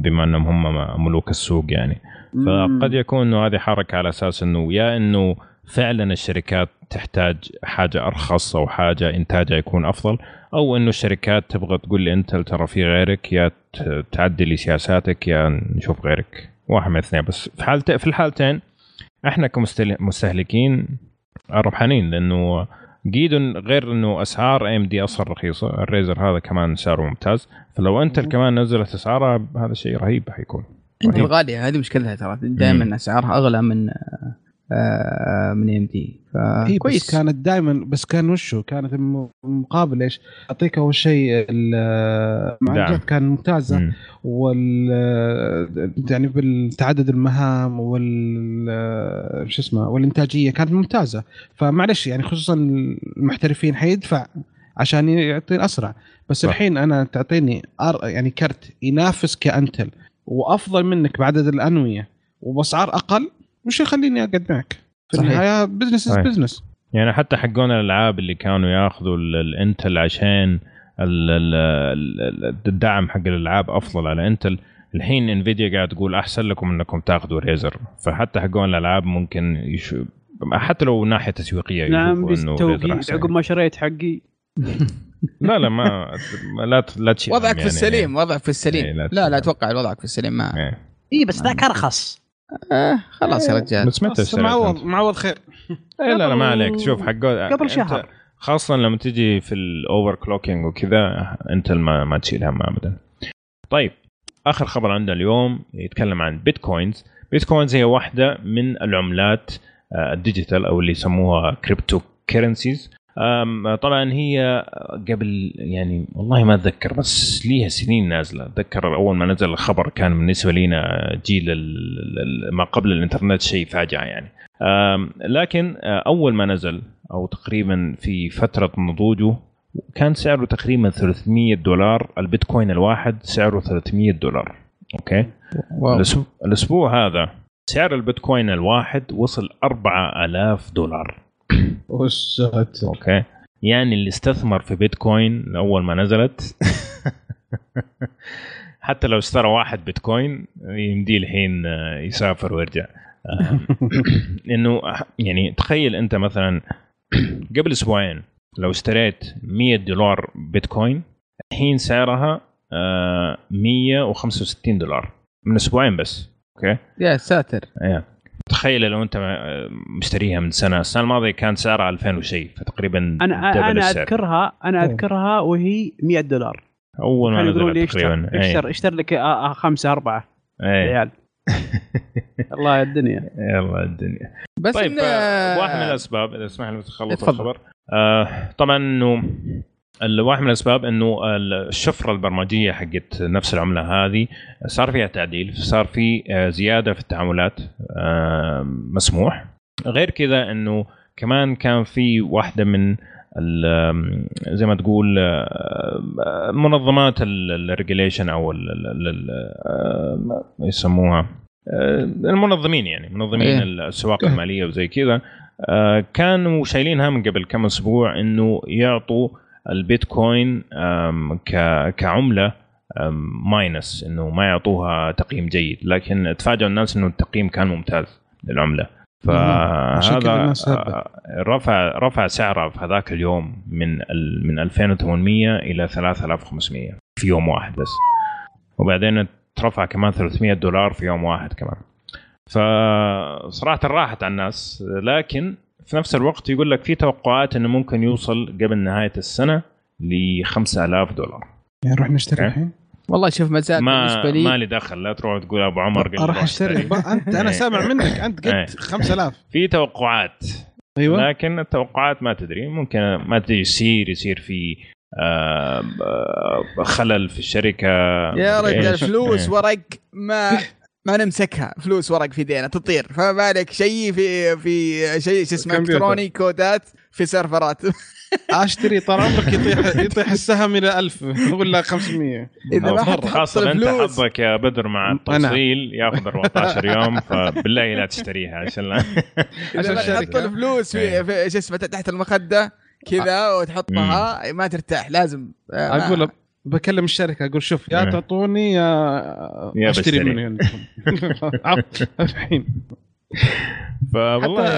بما إنهم هم ملوك السوق يعني. فقد يكون إنه هذه حركة على أساس إنه يا إنه فعلا الشركات تحتاج حاجة أرخص أو حاجة إنتاجها يكون أفضل أو إنه الشركات تبغى تقول لانتل ترى في غيرك يا ت- تعدلي سياساتك يا نشوف غيرك. واحد من الاثنين. بس في حالت في الحالتين إحنا كمستهلكين ربحانين لأنه جيدون غير إنه أسعار AMD أصلا رخيصة ال Ryzen هذا كمان سعره ممتاز. فلو Intel كمان نزلت اسعارها هذا شيء رهيب حيكون Intel غالية هذه مشكلتها ترى. دائما أسعارها أغلى من من AMD هي كويس بس كانت دائما بس كان وشو؟ كانت الم- المقابل إيش؟ أعطيك أول شيء المعالجات كان ممتازة. مم. وال يعني بالتعدد المهام وال شو اسمه والإنتاجية كانت ممتازة. فمعلش يعني خصوصا المحترفين حيدفع عشان يعطي اسرع بس صح. الحين أنا تعطيني أر- يعني كرت ينافس ك Intel. وأفضل منك بعدد الأنوية. وبأسعار أقل. وش يخليني أقعد معك؟ في صحيح. النهاية business is. business يعني حتى حقون الألعاب اللي كانوا ياخذوا ال- ال Intel عشان ال- ال- ال- الدعم حق الألعاب أفضل على Intel الحين Nvidia قاعد تقول أحسن لكم إنكم تاخذوا Ryzen فحتى حقون الألعاب ممكن يش... حتى لو ناحية تسويقية نعم أحسن عقب ما شريت حقي لا لا ما لا ت- لا تشيل وضعك في يعني. السليم وضعك في السليم إيه، لا لا. أتوقع وضعك في السليم ما إيه. اي بس ذاك أرخص آه خلاص يا رجال بس متى اشتريت معوض؟ معوض خير إيه لا لا ما عليك شوف حقون قبل شهر. خاصة لما تجي في ال overclocking وكذا أنت ما ما تشيل هم ابدا. طيب آخر خبر عندنا اليوم يتكلم عن bitcoins، bitcoins هي واحدة من العملات آه، ال digital أو اللي يسموها cryptocurrencies أم، طبعا هي قبل يعني والله ما أتذكر بس ليها سنين نازلة. أتذكر أول ما نزل الخبر كان بالنسبة لنا جيل ما قبل الإنترنت شيء فاجعه يعني. لكن أول ما نزل أو تقريبا في فترة نضوجه كان سعره تقريبا 300 دولار البيتكوين الواحد سعره 300 دولار. okay؟ wow. الأسبوع هذا سعر البيتكوين الواحد وصل 4000 دولار. وش okay. يعني اللي استثمر في بيتكوين أول ما نزلت. حتى لو اشترى واحد بيتكوين يمديه الحين آه، يسافر ويرجع. آه، إنه يعني تخيل أنت مثلا قبل أسبوعين لو اشتريت 100 دولار بيتكوين الحين سعرها آه، 165 دولار. من أسبوعين بس. okay؟ يا ساتر. إيه. تخيل لو انت مشتريها من سنة السنة الماضية كان سعرها 2000 وشيء فتقريبا أنا double أنا السعر. أذكرها أنا أوه. أذكرها وهي 100 دولار. أول ما نزلت تقريبا اشتر اشتر, اشتر لك آه، آه، خمسة أربعة إيه. عيال الله يا الدنيا. يلا الدنيا. بس طيب إن آه، واحد من الأسباب إذا تسمح لي تخلص. الخبر. آه طبعا إنه واحد من الأسباب إنه الشفرة البرمجية حقت نفس العملة هذه صار فيها تعديل صار في آه، زيادة في التعاملات مسموح غير كذا إنه كمان كان في واحدة من زي ما تقول آه، منظمات الريجوليشن أو يسموها آه، المنظمين يعني منظمين إيه. الاسواق المالية وزي كذا كانوا شايلينها من قبل كم أسبوع إنه يعطوا البيتكوين كعملة ماينس إنه ما يعطوها تقييم جيد. لكن تفاجئوا الناس إنه التقييم كان ممتاز للعملة. فهذا. آه، رفع رفع سعرها في هذاك اليوم من من 2800 إلى 3500 في يوم واحد بس. وبعدين ترفع كمان 300 دولار في يوم واحد كمان. فصراحة راحت على الناس لكن في نفس الوقت يقول لك في توقعات إنه ممكن يوصل قبل نهاية السنة ل 5000 دولار يعني نروح نشتري أوكي. الحين والله شوف ما بالنسبة لي ما لي دخل لا تروح تقول أبو عمر راح أشتري انت أنا إيه. سامع منك أنت إيه. قلت 5000 في توقعات أيوه لكن التوقعات ما تدري ممكن ما تدري يصير يصير في آه، آه، خلل في الشركة يا رجال؟ فلوس إيه. ورق ما ما نمسكها فلوس ورق في ايدينا تطير فما بالك شيء في في شيء شو اسمه. إلكتروني كودات في سيرفرات أشتري طال عمرك يطيح يطيح السهم إلى 1000 ولا 500 إذا ما حط خاصة أنت حظك يا بدر مع. التوصيل ياخذ 14 يوم فبالله لا تشتريها عشان عشان تحط. الفلوس إيه. في, في شو اسمه تحت المخدة كذا وتحطها ما ترتاح لازم آه، أقول بكلم الشركة أقول شوف يا إيه. تعطوني يا يا أشتري بشتري. من عندكم الحين. فوالله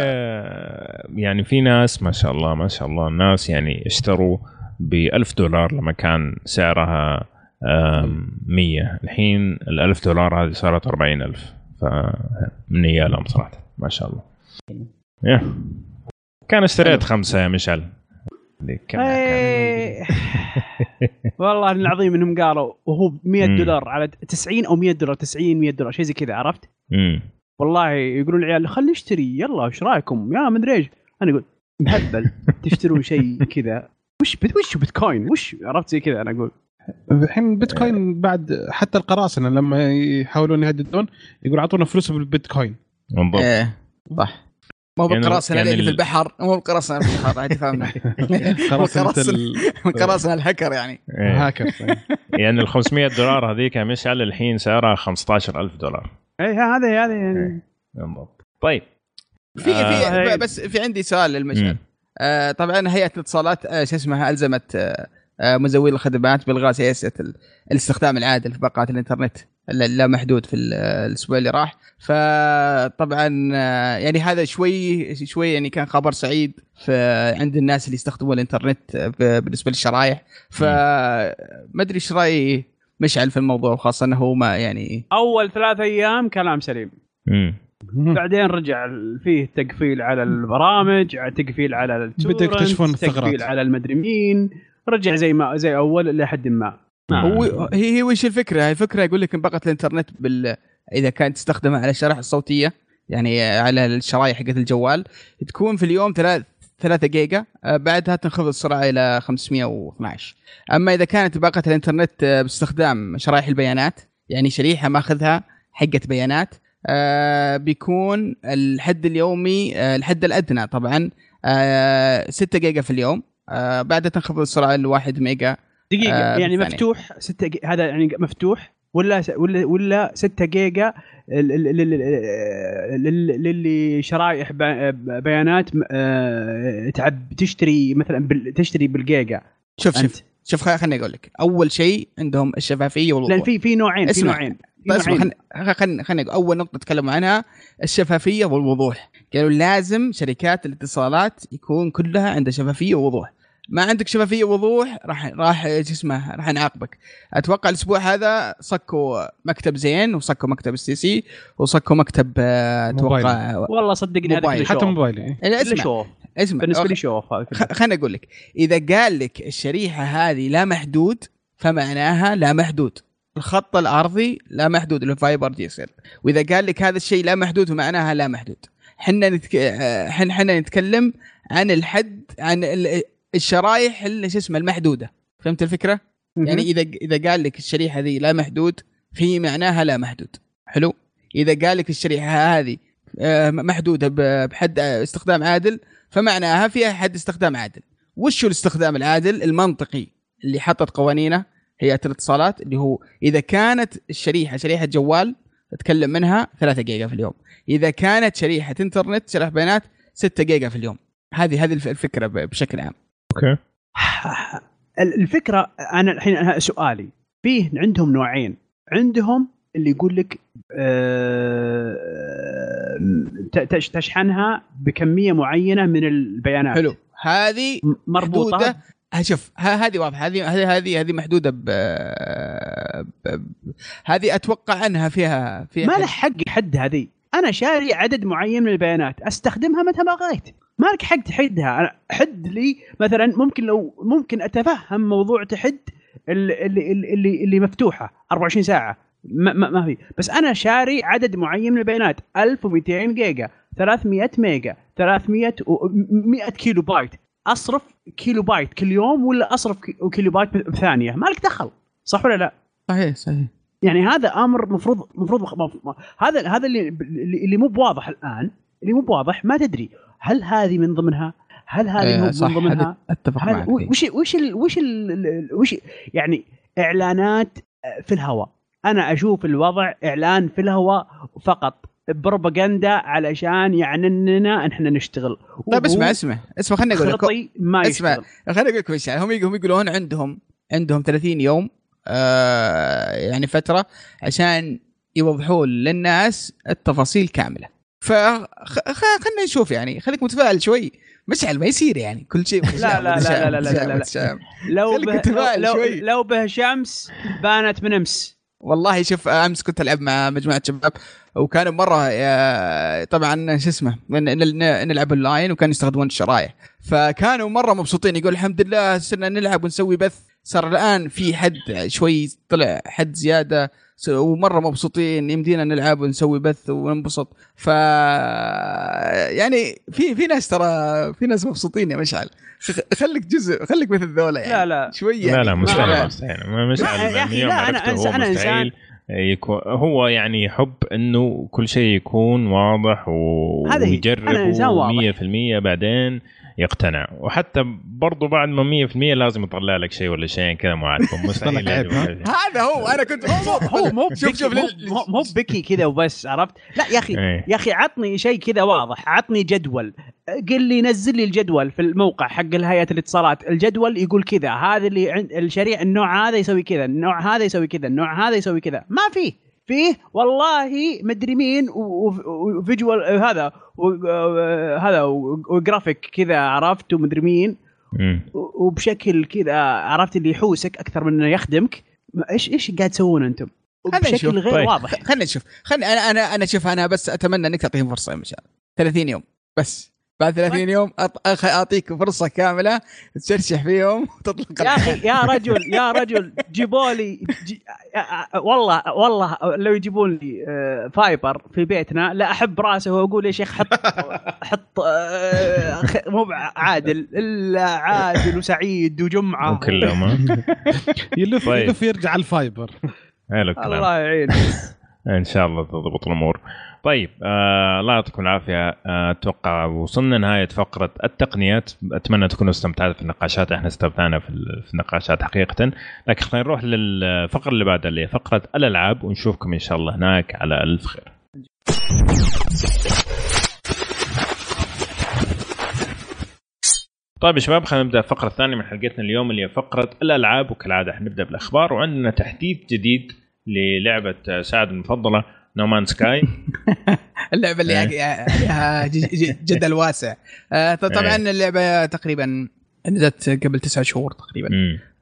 يعني في ناس ما شاء الله ما شاء الله الناس يعني اشتروا ب 1000 دولار لما كان سعرها آم، 100 الحين ال 1000 دولار هذه صارت 40000 فمن نيالهم صراحة ما شاء الله. يا. كان اشتريت خمسة يا مشعل اللي كم كان؟ إيه. والله العظيم إنهم قالوا وهو ب 100 مم. دولار على 90 أو 100 دولار 90 100 دولار شيء زي كذا عرفت؟ والله يقولون العيال خلي اشتري يلا إيش رأيكم؟ يا مدري إيش. أنا أقول مهبل. تشترون شيء كذا. وش بت وش بيتكوين؟ وش؟ عرفت زي كذا أنا أقول. الحين بيتكوين بعد حتى القراصنة لما يحاولون يهددون يقول أعطونا فلوس بالبيتكوين. بالضبط إيه صح. مو يعني- بالقراصنه يعني اللي في ال- البحر. مو بالقراصنه اللي في البحر عادي فهمنا قراصنه الهكر يعني. إيه. الهاكر يعني ال 500 دولار هذيك يا مشعل الحين سعرها 15000 دولار. اي هذا هذا يعني. إيه. بالضبط طيب. في آه. في بس في عندي سؤال للمشعل. آه طبعا هيئة الاتصالات آه شو اسمها ألزمت آه مزوي الخدمات بالغاء سياسه ال- الاستخدام العادل في باقات الإنترنت. اللامحدود في ال- الأسبوع اللي راح فطبعا آه، يعني هذا شوي شوي يعني كان خبر سعيد في عند الناس اللي يستخدموا الإنترنت بالنسبة للشرايح فما أدري إيش رأي مشعل في الموضوع وخاصة إنه هو ما يعني أول ثلاث أيام كلام سليم مم. بعدين رجع فيه تقفيل على البرامج تقفيل على يكتشفون الثغرات. تقفيل على المدري مين رجع زي ما زي أول لحد ما ما. هو هي هي وش الفكرة؟ الفكرة يقول لك ان باقه الإنترنت بال إذا كانت تستخدمها على الشرائح الصوتية يعني على الشرايح حقت الجوال تكون في اليوم ثلاث 3 جيجا آه، بعدها تنخفض السرعة إلى 512 أما إذا كانت باقه الإنترنت آه، باستخدام شرائح البيانات يعني شريحة ماخذها حقه بيانات آه، بيكون الحد اليومي الحد الأدنى طبعا آه، 6 جيجا في اليوم بعدها تنخفض السرعة ل 1 ميجا دقيقة آه، يعني. مفتوح 6 جي... هذا يعني مفتوح ولا. ولا ولا 6 جيجا للي شرائح ب- بيانات آه، تعب تشتري مثلا بال... تشتري بالجيجا شوف. شوف شوف خليني أقول لك أول شيء عندهم الشفافية لأن والوضوح في في نوعين في. نوعين في نوعين. خليني خليني خليني أول نقطة تكلموا عنها الشفافية والوضوح قالوا لازم شركات الاتصالات يكون كلها عندها شفافية ووضوح ما عندك شفافية ووضوح راح راح شو اسمه راح نعاقبك. أتوقع الأسبوع هذا صكوا مكتب زين وصكوا مكتب ال STC وصكوا مكتب آه، أتوقع والله صدقني هذا حتى شو موبايلي إيه. اسمع اسمع بالنسبة لي okay. شو هذا كله. خ- خليني أقول لك إذا قال لك الشريحة هذه لا محدود فمعناها لا محدود. الخط الأرضي لا محدود اللي هو فايبر دي وإذا قال لك هذا الشيء لا محدود فمعناها لا محدود. حنا نتك... آه، حن حنا نتكلم عن الحد عن ال- الشرايح اللي شو اسمه المحدودة. فهمت الفكرة؟ يعني إذا إذا قال لك الشريحة ذي لا محدود في معناها لا محدود. حلو؟ إذا قال لك الشريحة هذه آه، محدودة بحد استخدام عادل فمعناها فيها حد استخدام عادل. وش هو الاستخدام العادل؟ المنطقي. اللي حطت قوانينه هيئه الاتصالات اللي هو إذا كانت الشريحة شريحة جوال تتكلم منها 3 جيجا في اليوم. إذا كانت شريحة إنترنت شريحه بيانات 6 جيجا في اليوم. هذه هذه الف- الفكرة بشكل عام. okay. ال- الفكرة أنا الحين أنا سؤالي فيه عندهم نوعين. عندهم اللي يقول لك آه، تشحنها بكمية معينة من البيانات. حلو. هذه مربوطة. شوف هذه واضحة. هذه هذه هذه هذه محدودة ب... هذه أتوقع أنها فيها فيها ما حد- له حق يحد هذه. أنا شاري عدد معين من البيانات. أستخدمها متى ما بغيت ما لك حق تحدها. أنا حد لي مثلا ممكن لو ممكن أتفهم موضوع تحد اللي اللي اللي, اللي مفتوحة 24 ساعة. ما, ما, ما في. بس أنا شاري عدد معين من البيانات. 1200 جيجا 300 ميجا 300 و 100 كيلو بايت أصرف كيلو بايت كل يوم ولا أصرف كي- كيلو بايت بثانية؟ ما لك دخل. صح ولا لا؟ صحيح صحيح. يعني هذا أمر مفروض مفروض هذا هذا اللي اللي اللي مو بواضح الآن. اللي مو بواضح ما تدري. هل هذه من ضمنها؟ هل هذه إيه، من ضمنها؟ أتفق هل معك. وش وش ال وش ال وش يعني إعلانات في الهواء؟ أنا أشوف الوضع إعلان في الهواء فقط بروباغندا علشان يعنننا إحنا نشتغل. طيب اسمع اسمع اسمع خليني أقول لك ما اسمع. خليني أقول لك يعني هم هم يقولون عندهم عندهم 30 يوم آه يعني فترة عشان يوضحون للناس التفاصيل كاملة. فخلينا نشوف يعني. خليك متفائل شوي. مشعل ما يصير يعني. كل شيء لا، لا، لا، لا، لا، لا،. لو به لو. لو به شمس بانت من أمس. والله شوف أمس كنت ألعب مع مجموعة شباب وكانوا مرة آه، طبعا شو اسمه نلعب أونلاين وكانوا يستخدمون الشرايح. فكانوا مرة مبسوطين يقول الحمد لله صرنا نلعب ونسوي بث. صار الآن في حد شوي طلع حد زيادة. ومرة مبسوطين يمدينا نلعب ونسوي بث وننبسط. ف يعني في في ناس ترى في ناس مبسوطين يا مشعل. خ- خليك جزء خليك مثل ذولا يعني. لا لا. شوي لا يعني لا ما- مستحيل مستحيل. ما- مش لا، عارف. يا يوم لا، هو أنا مستحيل يكون هو يعني يحب إنه كل شيء يكون واضح. ويجرب أنا إنسان واضح. 100% بعدين يقتنع. وحتى برضو بعد ما 100% لازم يطلع لك شيء ولا شيئين كذا مو مستحيل عيب، يعجبك. هذا هو أنا كنت مبسوط هو مو شوف شوف مو- بكي كذا وبس عرفت؟ لا يا أخي إيه. يا أخي عطني شيء كذا واضح. عطني جدول. قل لي نزل لي الجدول في الموقع حق هيئه الاتصالات. الجدول يقول كذا هذا اللي عند الشريع النوع هذا يسوي كذا النوع هذا يسوي كذا النوع هذا يسوي كذا. ما فيه. فيه والله مدري مين وفيجوال هذا و- هذا وجرافيك كذا عرفت ومدري مين. وبشكل كذا عرفت اللي يحوسك أكثر من إنه يخدمك إيش إيش قاعد تسوون أنتم؟ خلنا نشوف. بشكل غير طيب. واضح خلينا نشوف خلينا أنا أنا أنا شوف أنا بس أتمنى إنك تعطيهم فرصة يا مشعل 30 يوم بس بعد 30 يوم أعطيك فرصة كاملة تشرشح فيهم وتطلق يا أخي يا رجل يا رجل جيبوا لي جي... والله والله لو يجيبون لي آه، فايبر في بيتنا لا أحب رأسه وأقول يا شيخ حط حط آه، مو عادل إلا عادل وسعيد وجمعة. وكلهم؟ يلف طيب. يلف يرجع الفايبر. الله يعين إن شاء الله تضبط الأمور. طيب آه الله يعطيكم العافية آه، أتوقع وصلنا نهايه فقرة التقنيات. أتمنى تكونوا استمتعتوا في النقاشات إحنا استمتعنا في النقاشات حقيقة. لكن خلينا نروح للفقرة اللي بعدها اللي هي فقرة الألعاب ونشوفكم إن شاء الله هناك على ألف خير. طيب يا شباب خلينا نبدأ الفقرة الثانية من حلقتنا اليوم اللي هي فقرة الألعاب. وكالعادة حنبدا بالأخبار وعندنا تحديث جديد للعبة سعد المفضلة نومان سكاي اللعبة اللي إيه. عليها ج- جدل واسع. آه، طبعا اللعبة تقريبا نزلت قبل تسعة شهور تقريبا.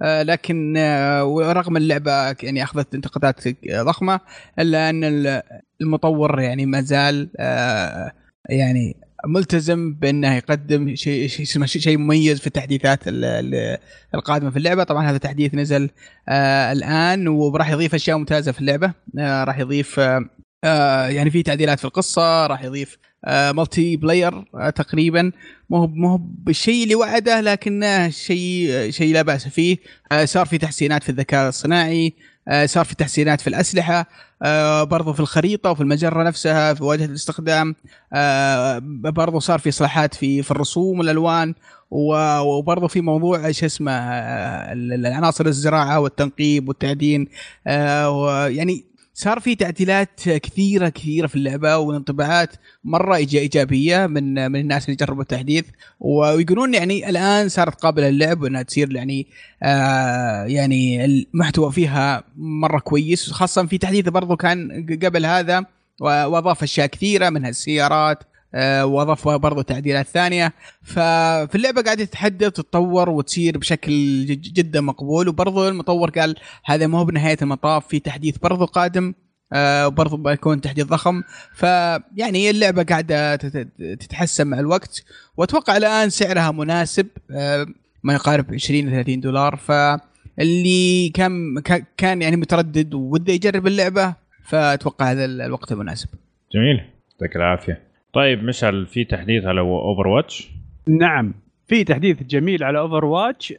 آه، لكن آه، ورغم اللعبة يعني أخذت انتقادات ضخمة إلا أن ال- المطور يعني ما زال آه، يعني ملتزم بأنه يقدم شيء شيء شيء مميز في التحديثات ال- ال- القادمة في اللعبة. طبعا هذا تحديث نزل آه الآن وراح يضيف أشياء ممتازة في اللعبة. آه راح يضيف آه آه يعني في تعديلات في القصة راح يضيف آه مالتي بلاير آه تقريبا. مو هو مو بالشيء اللي وعده لكنه شيء شيء لا بأس فيه. آه صار في تحسينات في الذكاء الصناعي آه صار في تحسينات في الأسلحة آه برضو في الخريطة وفي المجرة نفسها في واجهة الاستخدام آه برضو صار في اصلاحات في في الرسوم والألوان وبرضه في موضوع إيش اسمه آه، العناصر الزراعة والتنقيب والتعدين آه، ويعني صار في تعديلات كثيرة كثيرة في اللعبة وانطباعات مرة إيجابية من من الناس اللي جربوا التحديث. ويقولون يعني الآن صارت قابلة للعب وإنها تصير يعني آه يعني المحتوى فيها مرة كويس. خاصه في تحديث برضو كان قبل هذا وأضاف أشياء كثيرة منها السيارات آه، واضاف برضو تعديلات ثانية. ففي اللعبة قاعدة تتحدث وتتطور وتصير بشكل جدا مقبول. وبرضو المطور قال هذا ما هو بنهاية المطاف في تحديث برضو قادم آه، وبرضو بيكون تحديث ضخم. فيعني اللعبة قاعدة تت- تتحسن مع الوقت. وأتوقع الآن سعرها مناسب آه، ما يقارب 20 ل 30 دولار. فاللي كان- كان يعني متردد وده يجرب اللعبة فأتوقع هذا الوقت المناسب. جميل. يعطيك العافية. طيب مشعل في تحديث على اوفر واتش نعم في تحديث جميل على اوفر واتش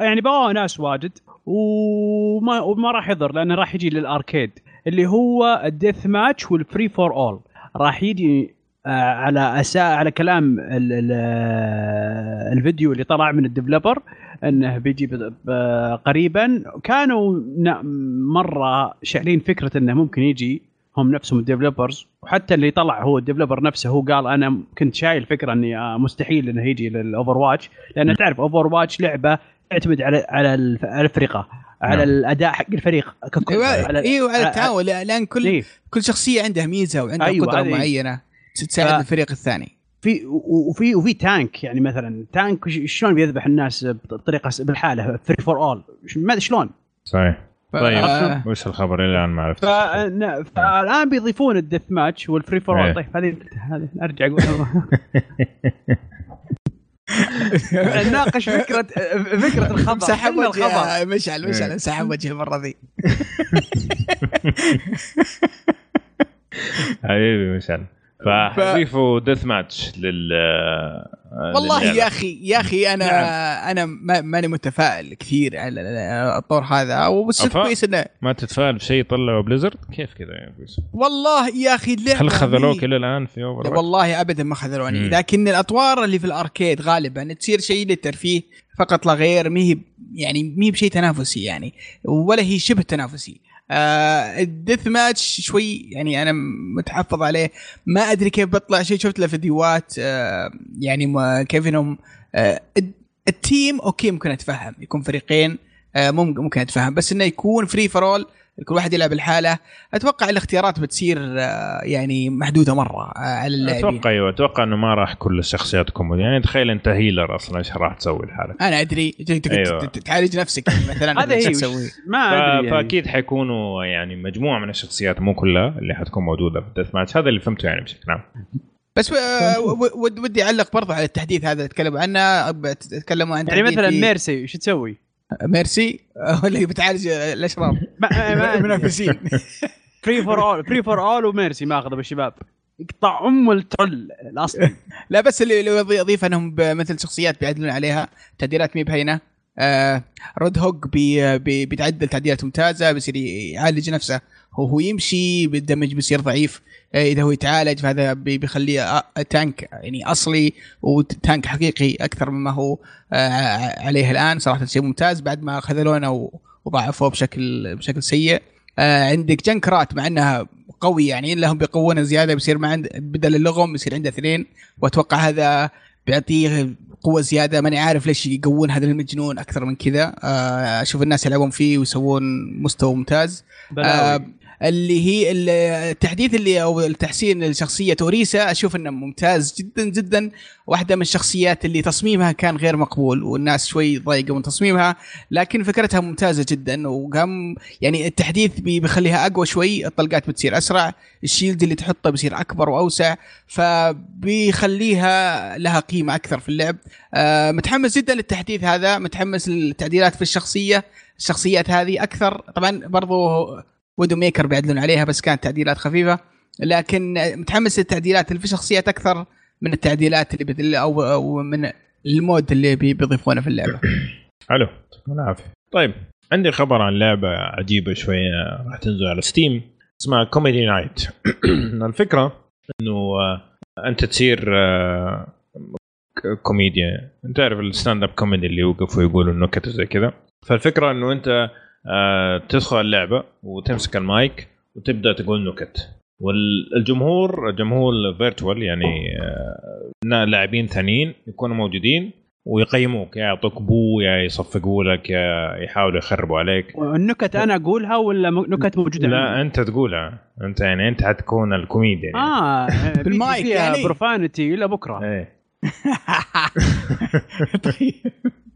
يعني بغاه ناس واجد وما وما راح يضر لأنه راح يجي لل arcade اللي هو ال deathmatch وال free for all راح يجي آه، على أسا على كلام ال ال آه، الفيديو اللي طلع من ال developer إنه بيجي قريبا. كانوا مرة شايلين فكرة إنه ممكن يجي هم نفسهم ال developers وحتى اللي طلع هو ال developer نفسه هو قال أنا كنت شايل فكرة إني آه، مستحيل إنه يجي للاوفر واتش لأن تعرف اوفر واتش لعبة تعتمد على على الف- على الفرقه على نعم. الأداء حق الفريق ككل. أيوه على أيوه على التعاون لأن كل إيه. كل شخصية عندها ميزة وعندها أيوة، قدرة معينة تساعد ف- الفريق الثاني. في وفي وفي tank يعني مثلا tank شلون بيذبح الناس بطريقة بالحالة free for all ما شلون. صحيح. ف- طيب آه. وش الخبر إلى الآن ما عرفت فالان بيضيفون ال deathmatch وال free for إيه. all طيب هذه هذه أرجع أقول نناقش فكره فكرة الخبر سحب الخبر وجه مشعل إيه. مشعل سحب وجه المرة ذي حبيبي مشعل فحضيفوا deathmatch لل والله للعبة. يا أخي يا أخي أنا نعم. أنا ما- ماني متفائل كثير على الطور هذا وبس؟ كويس انه ما تتفائل بشيء طلعوا بليزرد كيف كذا يا فيصل؟ والله يا أخي اللعبه هل خذلوك إلى الآن في أوفر والله ابدا ما خذلوني. لكن الأطوار اللي في ال arcade غالبا تصير شيء للترفيه فقط لا غير ما هي يعني ما هي بشيء تنافسي يعني ولا هي شبه تنافسي آه ال deathmatch شوي يعني أنا متحفظ عليه. ما أدري كيف بطلع شيء. شفت له فيديوهات آه يعني كيف إنهم آه ال team okay ممكن أتفهم. يكون فريقين آه ممكن أتفهم. بس إنه يكون free for all كل واحد يلعب الحالة. أتوقع الاختيارات بتصير آه يعني محدودة مرة آه على اللاعبين. أتوقع أيوه أتوقع إنه ما راح كل الشخصيات تكون يعني تخيل أنت healer أصلا إيش راح تسوي لحالك؟ أنا أدري. تقدر أيوة. تعالج نفسك مثلا. هذا إيش ما أدري يعني. فأكيد حيكونوا يعني مجموعة من الشخصيات مو كلها اللي حتكون موجودة في ال deathmatch. هذا اللي فهمته يعني بشكل عام. بس آه، ودي أعلق برضه على التحديث هذا اللي تكلموا عنه. تكلموا عن يعني مثلا ميرسي شو تسوي؟ ميرسي؟ ولا بتعالج الأشرار؟ المنافسين. free for all free for all وميرسي ماخذه بالشباب. يقطع أم الترل الأصلي. لا بس اللي اللي يضي- اضيف إنهم مثل شخصيات بيعدلون عليها. تعديلات مي بهينة. آه رود هوك بي بي بيتعدل تعديلات ممتازة بيصير يعالج نفسه. هو هو يمشي بال damage بيصير ضعيف. آه إذا هو يتعالج فهذا بي- بيخليه آه tank يعني أصلي و tank حقيقي أكثر مما هو آه عليه الآن. صراحة شيء ممتاز. بعد ما خذلونه و- وضعفوه بشكل بشكل سيء. آه عندك جنكرات مع إنها قوي يعني الا هم بيقوونه زيادة بيصير ما عند بدل اللغم يصير عنده اثنين. وأتوقع هذا بيعطيه قوة زيادة. ماني عارف ليش يقوون هذا المجنون أكثر من كذا. آه، أشوف الناس يلعبون فيه ويسوون مستوى ممتاز. آه، اللي هي التحديث اللي أو التحسين لشخصية أوريسا أشوف إنه ممتاز جدا جدا. واحدة من الشخصيات اللي تصميمها كان غير مقبول والناس شوي ضايقوا من تصميمها لكن فكرتها ممتازة جدا. وقام يعني التحديث بي- بيخليها أقوى شوي الطلقات بتصير أسرع ال shield اللي تحطه بيصير أكبر وأوسع فبيخليها لها قيمة أكثر في اللعب. آه، متحمس جدا للتحديث هذا متحمس للتعديلات في الشخصية الشخصيات هذه أكثر. طبعا برضو ويدو ميكر بيعدلون عليها بس كانت تعديلات خفيفة. لكن متحمس للتعديلات. اللي في الشخصيات أكثر من التعديلات اللي بت... أو أو من ال mode اللي بي- بيضيفونه في اللعبة. حلو. يعطيكم العافية. طيب عندي خبر عن لعبة عجيبة شوية راح تنزل على ستيم اسمها كوميدي نايت الفكرة إنه آه، أنت تصير آه، كوميديا أنت تعرف ال stand up comedy اللي يوقفوا يقولوا النكت وزي كذا. فالفكرة إنه أنت تدخل اللعبة وتمسك المايك وتبدأ تقول نكت والجمهور جمهور virtual يعني آه، لاعبين ثانيين يكونوا موجودين ويقيموك يا يعطوك boo يا يصفقوا لك يا يحاولوا يخربوا عليك النكت أنا أقولها ولا نكت موجودة لا عندي؟ أنت تقولها أنت يعني أنت حتكون الكوميديان يعني. آه بالمايك يعني. profanity إلى بكرة إيه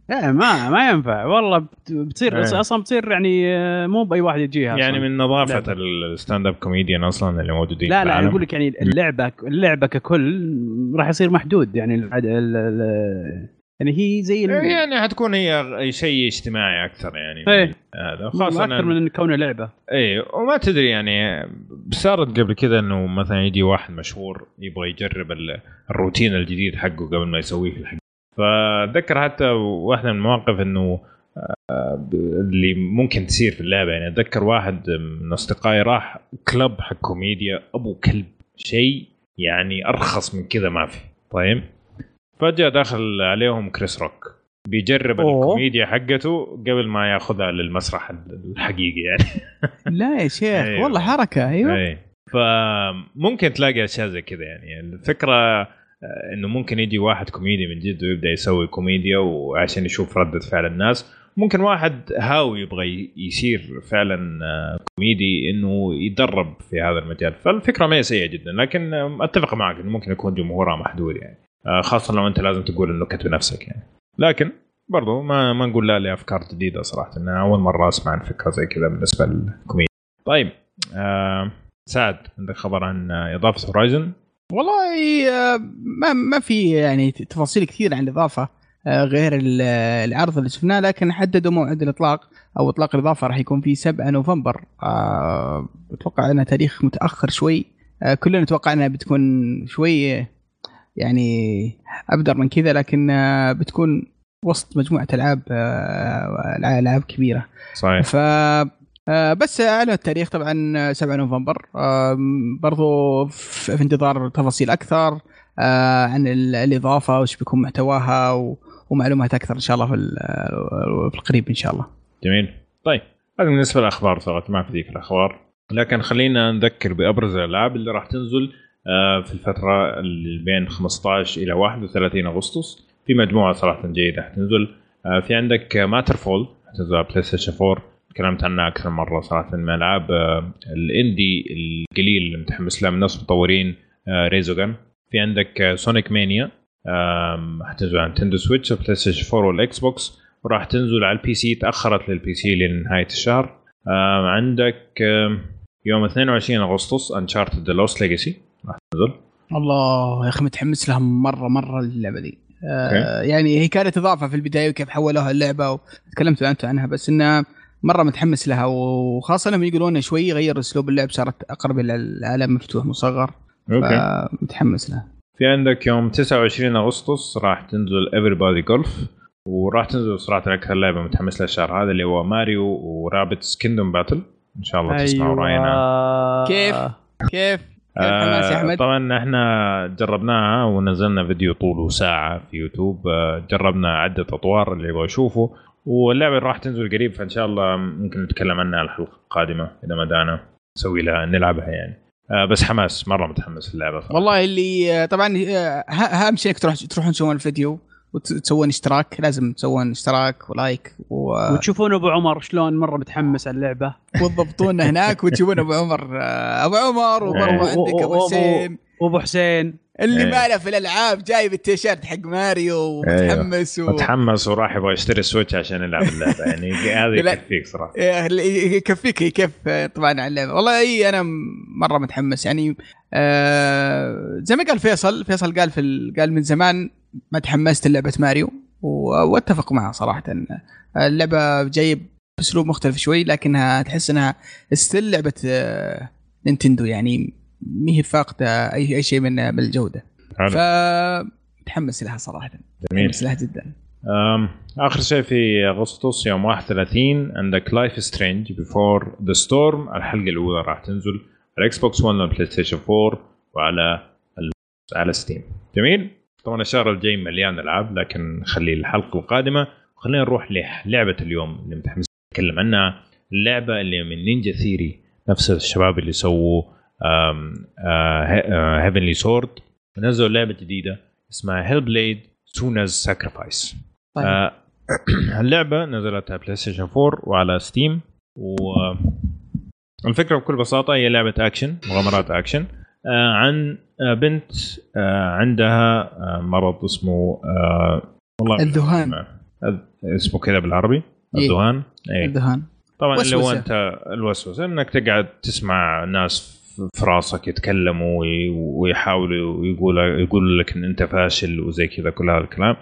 لا ما ما ينفع والله بت- بتصير إيه. أصلا بتصير يعني آه، مو بأي واحد يجيها يعني. من نظافة. ال stand up comedian أصلا اللي موجودين لا لا العالم. أقول لك يعني اللعبه اللعبة ككل راح يصير محدود يعني. يعني هي زي ال... يعني حتكون هي شيء اجتماعي أكثر يعني إيه. هذا. خاصه أكثر من كونه لعبة. إيه وما تدري يعني صارت قبل كذا إنه مثلا يجي واحد مشهور يبغى يجرب ال- الروتين الجديد حقه قبل ما يسويه في الحقيقة. فأتذكر حتى واحدة من المواقف إنه آه، اللي ممكن تصير في اللعبة. يعني أتذكر واحد من أصدقائي راح club حق كوميديا أبو كلب. شيء يعني أرخص من كذا ما في. طيب؟ فجأة دخل عليهم كريس روك بيجرب أوه. الكوميديا حقته قبل ما ياخذها للمسرح الحقيقي يعني. لا يا شيخ أيوه. والله حركة أيوه. أي. فممكن تلاقي أشياء زي كذا يعني. الفكرة آه، إنه ممكن يجي واحد كوميدي من جد ويبدأ يسوي كوميديا وعشان يشوف ردة فعل الناس. ممكن واحد هاوي يبغى يصير فعلا آه، كوميدي إنه يتدرب في هذا المجال. فالفكرة ما هي سيئة جدا لكن آه، أتفق معك إنه ممكن يكون جمهورها محدود يعني. خاصة لو انت لازم تقول النكت بنفسك يعني. لكن برضو ما ما نقول لا لأفكار جديدة صراحة أنا أول مرة أسمع عن فكرة زي كذا بالنسبة للكوميديا. طيب آه سعد عندك خبر عن آه، إضافة هورايزن والله آه، ما ما في يعني تفاصيل كثير عن الإضافة آه، غير ال- العرض اللي شفناه لكن حددوا موعد الإطلاق أو إطلاق الإضافة راح يكون في 7 نوفمبر. آه، أتوقع إنه تاريخ متأخر شوي. آه، كلنا نتوقع انها بتكون شوي آه، يعني أبدر من كذا لكن آه، بتكون وسط مجموعة ألعاب آه، ألعاب كبيرة. صحيح. ف آه، بس اعلنوا التاريخ طبعا 7 نوفمبر. برضو في انتظار تفاصيل أكثر آه، عن ال- الإضافة وش بيكون محتواها ومعلومات أكثر إن شاء الله في ال- في القريب إن شاء الله. جميل. طيب هذا بالنسبة للأخبار صراحة ما في ذيك الأخبار. لكن خلينا نذكر بأبرز الألعاب اللي راح تنزل آه، في الفترة اللي بين 15 إلى 31 أغسطس في مجموعة صراحة جيدة حتنزل. آه، في عندك Matterfall حتنزل على PlayStation 4 تكلمت عنها أكثر مرة صراحة من ألعاب آه، ال indie القليل اللي متحمس لها من ناس مطورين آه، Resogun في عندك Sonic Mania حتنزل على Nintendo Switch PlayStation 4 وال Xbox وراح تنزل على ال PC تأخرت لل PC لنهاية الشهر. عندك يوم 22 أغسطس Uncharted The Lost Legacy راح تنزل الله يا أخي متحمس لها مره مرة اللعبة دي آه يعني هي كانت إضافة في البداية وكيف حولوها اللعبة وتكلمتوا أنتم عنها بس انها مرة متحمس لها. وخاصة لما يقولون شوي غير أسلوب اللعب صارت أقرب إلى العالم مفتوح مصغر. okay. متحمس لها. في عندك يوم 29 أغسطس راح تنزل Everybody's Golf وراح تنزل صراحة أكثر لعبه متحمس لها الشهر هذا اللي هو Mario و Rabbids Kingdom Battle إن شاء الله تسمعوا أيوة. رأينا. كيف؟ كيف؟ يا آه أحمد. طبعا إحنا جربناها ونزلنا فيديو طوله ساعه في يوتيوب. آه جربنا عدة أطوار اللي يبغى يشوفه واللعبة راح تنزل قريب فإن شاء الله ممكن نتكلم عنها الحلقة القادمة إذا أمدانا نسوي لها نلعبها يعني. آه بس حماس مرة متحمس للعبة. والله اللي طبعا أهم شيء تروح تروحون تسوون الفيديو. وتسوون اشتراك لازم تسوون اشتراك و like و... وتشوفون أبو عمر شلون مرة متحمس على اللعبة. وتضبطون هناك وتجيبون أبو عمر أبو عمر وبرضه إيه. عندك أبو حسين. وابو حسين. اللي إيه. ما له في الألعاب جايب التيشيرت حق ماريو ومتحمس و... متحمس وراح يبغى يشتري Switch عشان يلعب اللعبة. يعني هذا. يكفيك صراحة. إيه، يكفيك كيف طبعا على اللعبة. والله إي أنا مرة متحمس. يعني آه زي ما قال فيصل فيصل قال في ال... قال من زمان ما تحمست لعبه ماريو واتفق معه صراحة. اللعبة جاية بأسلوب مختلف شوي لكنها تحس إنها still لعبة آه، Nintendo يعني ما هي فاقدة اي أي شيء من الجودة. حلو. فمتحمس لها صراحة. جميل. متحمس لها جدا. آخر شيء في أغسطس يوم 31 عندك Life is Strange Before the Storm الحلقة الأولى راح تنزل على Xbox 1 وال PlayStation 4 وعلى. على Steam جميل؟ طبعا الشهر الجاي مليان ألعاب لكن نخليه الحلقة القادمة خلينا نروح للعبه اليوم اللي متحمس نتكلم عنها اللعبة اللي من Ninja Theory نفس الشباب اللي سووا Heavenly Sword نزلوا لعبة جديدة اسمها Hellblade Senua's Sacrifice. آه، اللعبه نزلت على PlayStation 4 وعلى Steam و الفكرة بكل بساطة هي لعبة اكشن مغامرات اكشن آه، عن آه، بنت آه، عندها آه، مرض اسمه آه، والله الذهان. آه، اسمه كذا بالعربي إيه. الذهان إيه الذهان طبعا اللي هو. أنت الوسوسة إنك تقعد تسمع ناس في راسك يتكلموا وي- ويحاولوا يقول يقول لك إن أنت فاشل وزي كذا كل هذا الكلام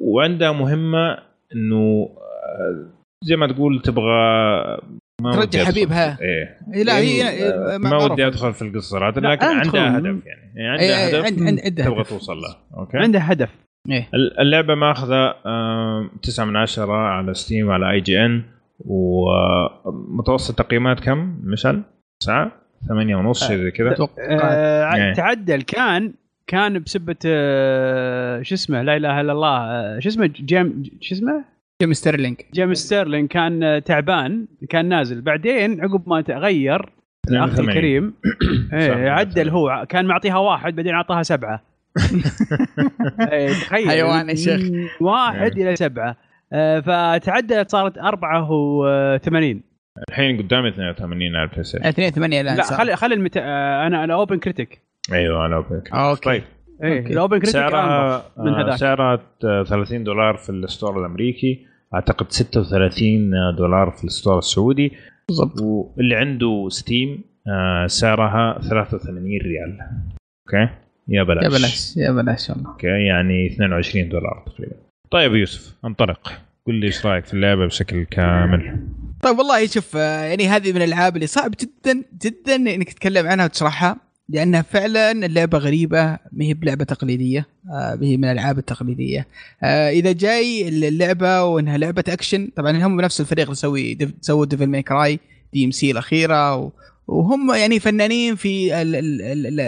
وعندها مهمة إنه آه، زي ما تقول تبغى ترجع حبيبها. إيه إيه، لا هي آه، ما معروف. ودي أدخل في القصة لكن. عندها هدف يعني, يعني إيه، عندها إيه، هدف عند- عند- عندها تبغى هدف. توصل له okay عنده هدف إيه اللعبة ماخذة آه، تسعة من عشرة على Steam وعلى IGN ومتوسط تقييمات كم مشعل؟ تسعة؟ ثمانية ونص شيء زي كذا آه إيه. تعدل كان كان بسبة آه شو اسمه لا إله إلا الله شو اسمه جيم شو اسمه جيم ستيرلينج. جيم ستيرلين كان آه، تعبان كان نازل. بعدين عقب ما تغير الاخ 82. الكريم إيه عدل 82. هو كان معطيها واحد بعدين أعطاها سبعة. إيه، تخيل. حيوان يا شيخ. واحد إلى سبعة. آه، فتعدلت صارت 84 الحين قدامي 82 على البلاي ستيشن. 2 8 الآن لا. خلي خلي المت... آه، أنا أنا اوبن كريتيك أيوه أنا أوكي أوكي. طيب. إيه. الاوبن كريتيك سعرها من آه، هذاك. سعرها آه، 30 دولار في ال store الأمريكي. أعتقد 36 دولار في ال store السعودي. بالضبط. واللي عنده Steam آه، سعرها 83 ريال. okay؟ يا بلاش. يا بلاش يا بلاش والله. okay؟ يعني 22 دولار تقريبا. طيب يوسف انطلق. قل لي إيش رأيك في اللعبة بشكل كامل. طيب والله شوف آه، يعني هذه من الألعاب اللي صعب جدا جدا إنك تتكلم عنها وتشرحها. لانها فعلا اللعبة غريبة ما هي بلعبة تقليدية آه، ما هي من الألعاب التقليدية. آه، إذا جاي اللعبة وإنها لعبة أكشن طبعا هم نفس الفريق اللي Dev- سووا Devil May Cry DmC الأخيرة وهم يعني فنانين في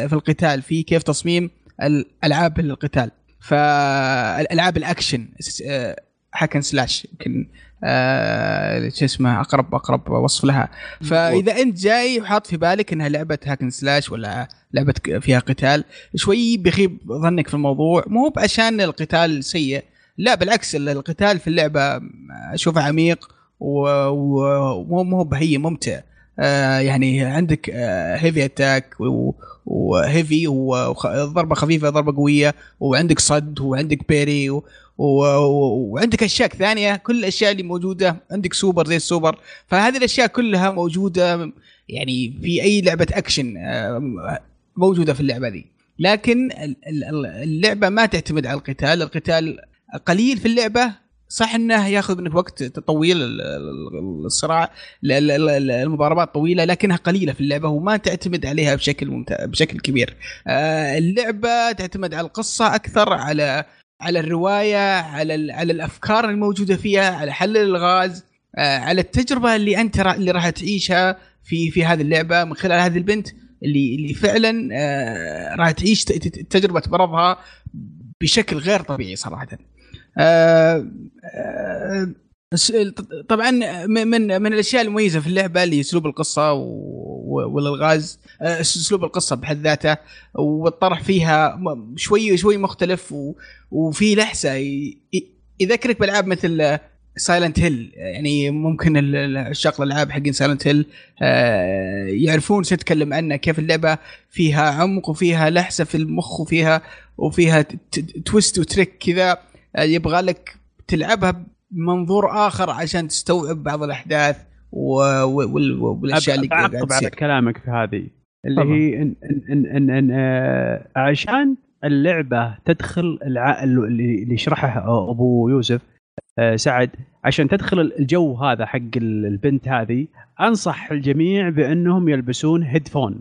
في القتال في كيف تصميم الألعاب القتال فالألعاب ال action hack and slash يمكن آه، شو اسمه اقرب أقرب وصف لها. فإذا أنت جاي وحاط في بالك إنها لعبة hack and slash ولا لعبة فيها قتال شوي بيخيب ظنك في الموضوع. مو بعشان القتال سيء لا بالعكس ال- القتال في اللعبة أشوفه عميق ومو مو بهي ممتع. آه يعني عندك heavy attack و heavy وضربه خفيفة ضربة قوية وعندك صد وعندك parry وعندك أشياء ثانية كل الأشياء اللي موجودة عندك سوبر زي السوبر فهذه الأشياء كلها موجودة يعني في أي لعبة أكشن آه، موجودة في اللعبة دي لكن ال- ال- اللعبة ما تعتمد على القتال القتال قليل في اللعبة صح إنه ياخذ منك وقت طويل ال- ال- الصراع ال- ال- ال- المضاربات طويلة لكنها قليلة في اللعبة وما تعتمد عليها بشكل بشكل كبير. آه، اللعبة تعتمد على القصة أكثر على على الرواية على على الأفكار الموجودة فيها على حل الألغاز آه، على التجربة اللي أنت اللي راح تعيشها في في هذه اللعبة من خلال هذه البنت اللي اللي فعلا آه، راح تعيش تجربة مرضها بشكل غير طبيعي صراحة. آه، آه، طبعا من من الأشياء المميزة في اللعبة اللي أسلوب القصة والألغاز. آه، أسلوب القصة بحد ذاته والطرح فيها شوي شوي مختلف وفي لحسة. يذكرك بألعاب مثل Silent Hill يعني ممكن ال- ال- عشاق الألعاب حقين Silent Hill يعرفون شو نتكلم عنه كيف اللعبة فيها عمق وفيها لحسة في المخ وفيها وفيها twist و trick كذا. آه، يبغى لك تلعبها بمنظور آخر عشان تستوعب بعض الأحداث والأشياء اللي قاعد بعقب على تصير. كلامك في هذه اللي طبعاً. هي إن إن إن إن إن آه عشان اللعبة تدخل الع... اللي يشرحه أبو يوسف آه سعد عشان تدخل الجو هذا حق ال- البنت هذه أنصح الجميع بأنهم يلبسون headphone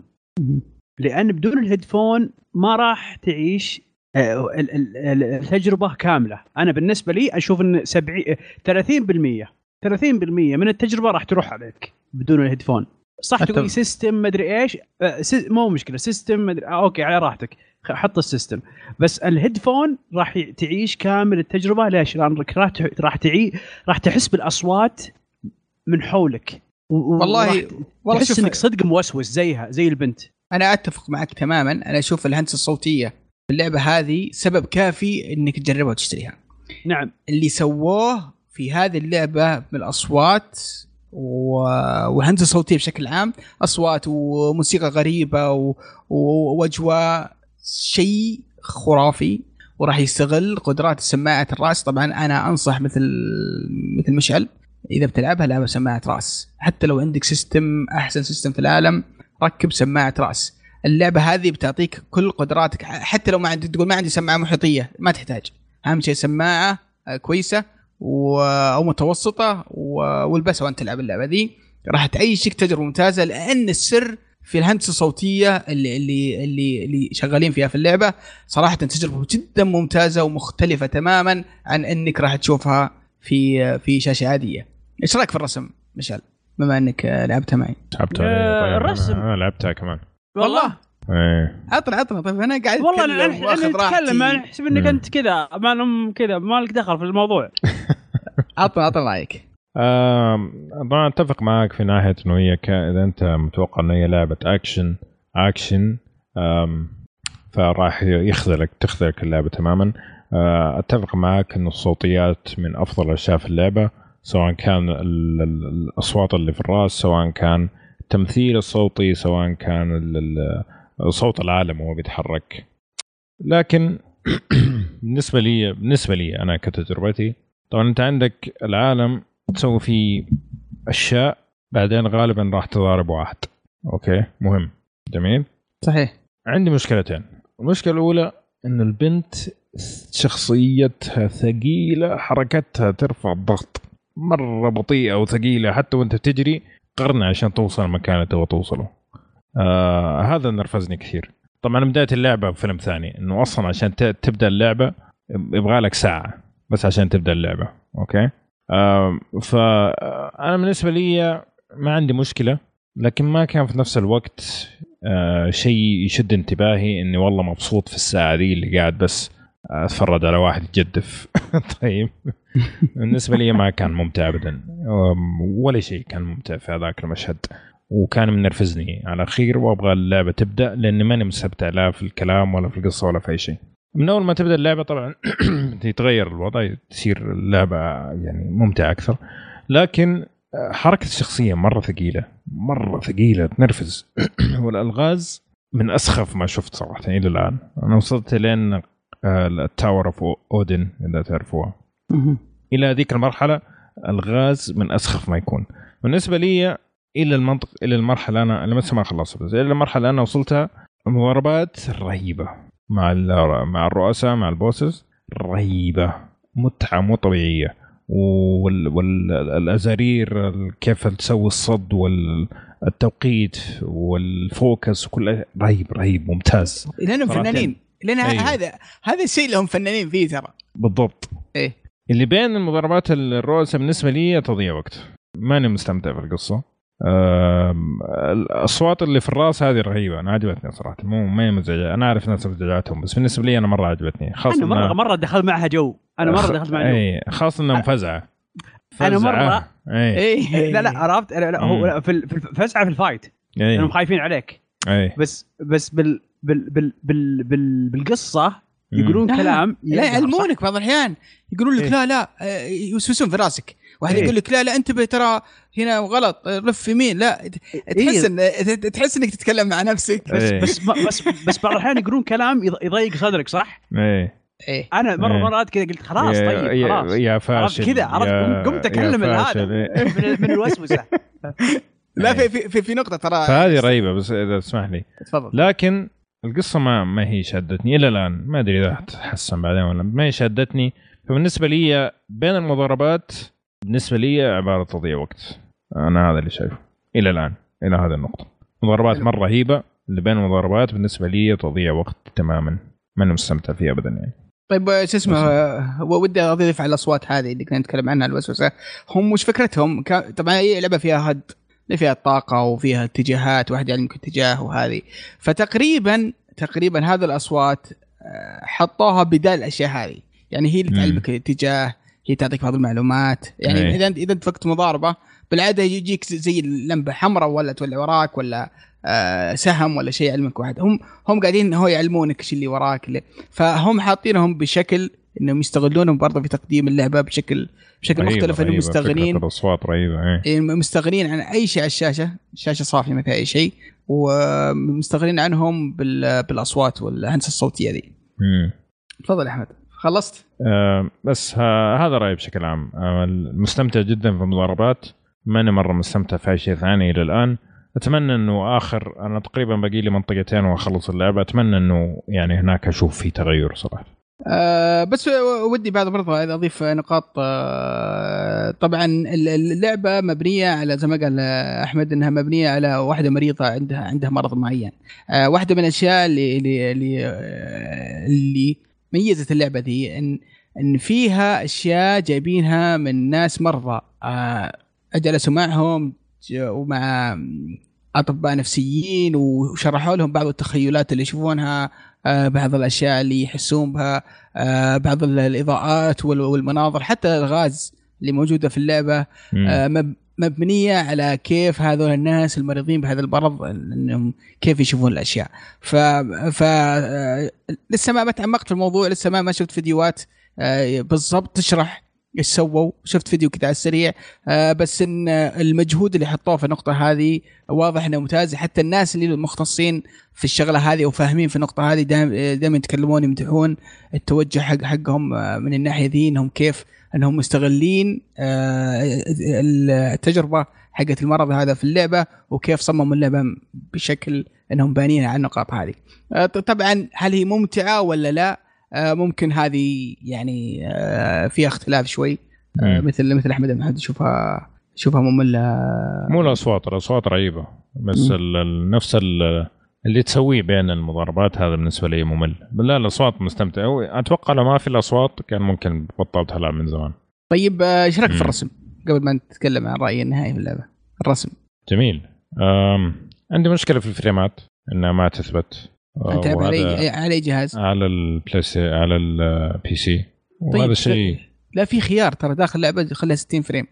لأن بدون ال headphone ما راح تعيش التجربة كاملة. أنا بالنسبة لي أشوف إن 70 30% 30% من التجربة راح تروح عليك بدون ال headphone. صح. تقول system مدري إيش؟ آه، مو مشكلة. system مدري آه okay على راحتك. حط ال system. بس ال headphone راح تعيش كامل التجربة. ليش؟ لانك راح تعي راح تحس بالأصوات من حولك. والله- والله تحس إنك صدق موسوس زيها زي البنت. أنا أتفق معك تماما. أنا أشوف الهندسة الصوتية اللعبة هذه سبب كافي إنك تجربها وتشتريها. نعم. اللي سووه في هذه اللعبة من الاصوات و- والهندسة الصوتية بشكل عام أصوات وموسيقى غريبة و- و- وأجواء شيء خرافي وراح يستغل قدرات سماعه الرأس. طبعا أنا أنصح مثل مثل مشعل إذا بتلعبها لعبة سماعة رأس. حتى لو عندك system أحسن system في العالم ركب سماعة رأس. اللعبة هذه بتعطيك كل قدراتك حتى لو ما عندك تقول ما عندي سماعة محيطية ما تحتاج أهم شيء سماعة آه، كويسة و... أو متوسطة و... والبسها وأنت تلعب اللعبة ذي راح تعيشك تجربة ممتازة لأن السر في الهندسة الصوتية اللي اللي اللي اللي شغالين فيها في اللعبة صراحة تجربة جدا ممتازة ومختلفة تماما عن إنك راح تشوفها في في شاشة عادية. إيش رأيك في الرسم مشعل؟ بما إنك آه، لعبتها معي. لعبتها آه، طيب الرسم. أنا لعبتها كمان والله. إيه. عطنا عطنا. طيب أنا قاعد والله أنا وآخذ أنا احسب انك. انت كذا ما لهم كذا ما لك دخل في الموضوع. عطنا عطنا رايك. طبعا أتفق معك في ناحية إنه هي ك... إذا أنت متوقع إنه هي لعبة action action فراح يخذلك تخذلك اللعبة تماما. أتفق معك إنه الصوتيات من أفضل الاشياء في اللعبة سواء كان ال- ال- الأصوات اللي في الرأس سواء كان التمثيل الصوتي سواء كان صوت العالم وهو بيتحرك. لكن بالنسبة لي بالنسبة لي أنا كتجربتي طبعا أنت عندك العالم تسوي فيه أشياء بعدين غالبا راح تضارب واحد. أوكي؟ مهم. جميل؟ صحيح. عندي مشكلتين. المشكلة الأولى ان البنت شخصيتها ثقيلة حركتها ترفع الضغط مرة بطيئه وثقيله حتى وأنت تجري. قرن عشان توصل المكان اللي تبغى توصله آه هذا نرفزني كثير. طبعا بداية اللعبة فيلم ثاني إنه أصلا عشان تبدأ اللعبة يبغى لك ساعة بس عشان تبدأ اللعبة أوكي؟ آه فانا بالنسبة لي ما عندي مشكلة لكن ما كان في نفس الوقت آه شيء يشد انتباهي إني والله مبسوط في الساعة دي اللي قاعد بس أتفرج على واحد يجدف طيب. بالنسبة لي ما كان ممتع ابدا. ولا شيء كان ممتع في هذاك المشهد. وكان منرفزني على الأخير وأبغى اللعبة تبدأ لأني ماني مستمتع لا في الكلام ولا في القصة ولا في أي شيء. من أول ما تبدأ اللعبة طبعا يتغير الوضع تصير اللعبة يعني ممتعة أكثر. لكن حركة الشخصية مرة ثقيلة مرة ثقيلة تنرفز. والألغاز من أسخف ما شفت صراحة إلى الآن. أنا وصلت لين ال Tower of Odin إذا تعرفوها. إلى هذيك المرحلة ألغاز من أسخف ما يكون. بالنسبة لي إلى المنطق إلى المرحلة أنا لسه ما خلصت بس إلى المرحلة اللي أنا وصلتها مضاربات رهيبة. مع ال- مع الرؤساء مع ال bosses رهيبة. متعة مو طبيعية. والأزارير كيف تسوي الصد والتوقيت وال focus وكل رهيب رهيب ممتاز. لانهم. فنانين. لأن أيوه. هذا هذا الشيء اللي هم فنانين فيه ترى. بالضبط. إيه. اللي بين المضاربات الرؤساء بالنسبة لي تضييع وقت. ماني مستمتع في القصة الأصوات اللي في الرأس هذه رهيبة. أنا عجبتني صراحة. مو ما هي مزعجة. أنا أعرف ناس مزعجاتهم بس بالنسبة لي أنا مرة عجبتني. خاصة أنا مره مرة دخلت معها جو. أنا مرة دخلت معها جو. اي خاصة انها مفزعه أنا مرة- فزعة. اي إيه. لا لا عرفت؟ لا, لا هو. لا، في ال- في ال fight. لانهم اي خايفين عليك. اي بس بس بال بال بال بال بال بالقصة يقولون لا، كلام لا يعلمونك بعض الأحيان. يقولون لك إيه. لا لا آه، يوسوسون في راسك. واحد إيه. يقول لك لا لا انتبه ترى هنا غلط لف يمين. لا تحس ان تحس إنك تتكلم مع نفسك. بس إيه. بس بس بس بعض الأحيان يقولون كلام يض- يضيق صدرك صح؟ اي إيه. أنا مرة إيه. مرات كذا قلت خلاص طيب يا- خلاص. يا عرفت فاشل كذا عرفت قمت أكلم هذا إيه. من, من الوسوسة. لا إيه. في في في نقطة ترى. فهذه رهيبة بس إذا تسمح لي. تفضل. لكن القصة ما ما هي شدتني إلى الآن. ما أدري إذا تحسن بعدين ولا ما هي شدتني. فبالنسبة لي بين المضاربات بالنسبة لي عبارة تضييع وقت. أنا هذا اللي شايفه. إلى الآن إلى هذه النقطة. مضاربات. مرة رهيبة. اللي بين المضاربات بالنسبة لي تضييع وقت تماما. ماني مستمتع فيه ابدا يعني. طيب آه، شو اسمه آه، ودي أضيف على الأصوات هذه اللي كنا نتكلم عنها الوسوسة. هم وش فكرتهم؟ طبعا هي لعبة فيها هد. اللي فيها الطاقه وفيها اتجاهات واحد يعلمك اتجاه وهذه فتقريبا تقريبا هذه الأصوات آه، حطوها بدال الأشياء هذه يعني هي اللي. تعلمك الاتجاه هي تعطيك بعض المعلومات يعني أي. إذا إذا أنت مضاربة بالعادة يجيك زي اللمبه حمراء ولا تولع وراك ولا آه، سهم ولا شيء يعلمك واحد هم هم قاعدين هو يعلمونك إيش اللي وراك اللي فهم حاطينهم بشكل إنهم يستغلونهم برضه في تقديم اللعبة بشكل بشكل رهيبة- مختلف. إنهم. مستغنين. الأصوات رهيبة إيه. إيه، مستغنين عن أي شيء على الشاشة. الشاشة صافية ما فيها أي شيء. ومستغنين عنهم بال- بالأصوات والهندسة الصوتية ذي. تفضل أحمد. خلصت؟ آه بس ها هذا رأيي بشكل عام. آه مستمتع جدا في المضاربات. ماني مرة مستمتع في أي شيء ثاني إلى الآن. أتمنى إنه آخر أنا تقريبا باقي لي منطقتين وأخلص اللعبة. أتمنى إنه يعني هناك أشوف في تغير صراحة. آه بس ودي بعد برضه أضيف نقاط آه طبعا اللعبة مبنية على زي ما قال أحمد إنها مبنية على واحدة مريضة عندها عندها مرض معين. آه واحدة من الأشياء اللي اللي اللي, آه اللي ميزت اللعبة دي ان إن فيها أشياء جايبينها من ناس مرضى. آه جلسوا معهم ومع أطباء نفسيين وشرحوا لهم بعض التخيلات اللي يشوفونها. بعض الأشياء اللي يحسون بها آه بعض الإضاءات والمناظر حتى الغاز اللي موجودة في اللعبة آه مبنية على كيف هذول الناس المريضين بهذا المرض إنهم كيف يشوفون الأشياء. ف ف لسه ما تعمقت في الموضوع لسه ما ما شفت فيديوهات بالضبط تشرح إيش سووا؟ شفت فيديو كذا على السريع. آه بس إن المجهود اللي حطوه في النقطة هذه واضح إنه ممتاز. حتى الناس اللي مختصين في الشغلة هذه وفاهمين في النقطة هذه دائما يتكلمون يمدحون التوجه حق حقهم من الناحية ذي إنهم كيف؟ إنهم مستغلين آه التجربة حقت المرض هذا في اللعبة وكيف صمموا اللعبة بشكل إنهم بانين على النقاط هذه. آه طبعا هل هي ممتعة ولا لا؟ ممكن هذه يعني فيها اختلاف شوي. مثل مثل أحمد محمد يشوفها يشوفها مملة. مو الأصوات الأصوات رهيبة. بس ال نفس ال اللي تسويه بين المضاربات هذا بالنسبة لي ممل. لا الأصوات مستمتع. أتوقع لو ما في الأصوات كان ممكن بطلت العب من زمان. طيب إيش رأيك في الرسم؟ قبل ما نتكلم عن رايي النهائي في اللعبة. الرسم. جميل. عندي مشكلة في الفريمات إنها ما تثبت. انت تلعب على على اي جهاز؟ على البلاي على ال PC وهذا طيب الشيء لا في خيار ترى داخل اللعبة خليها 60 frame.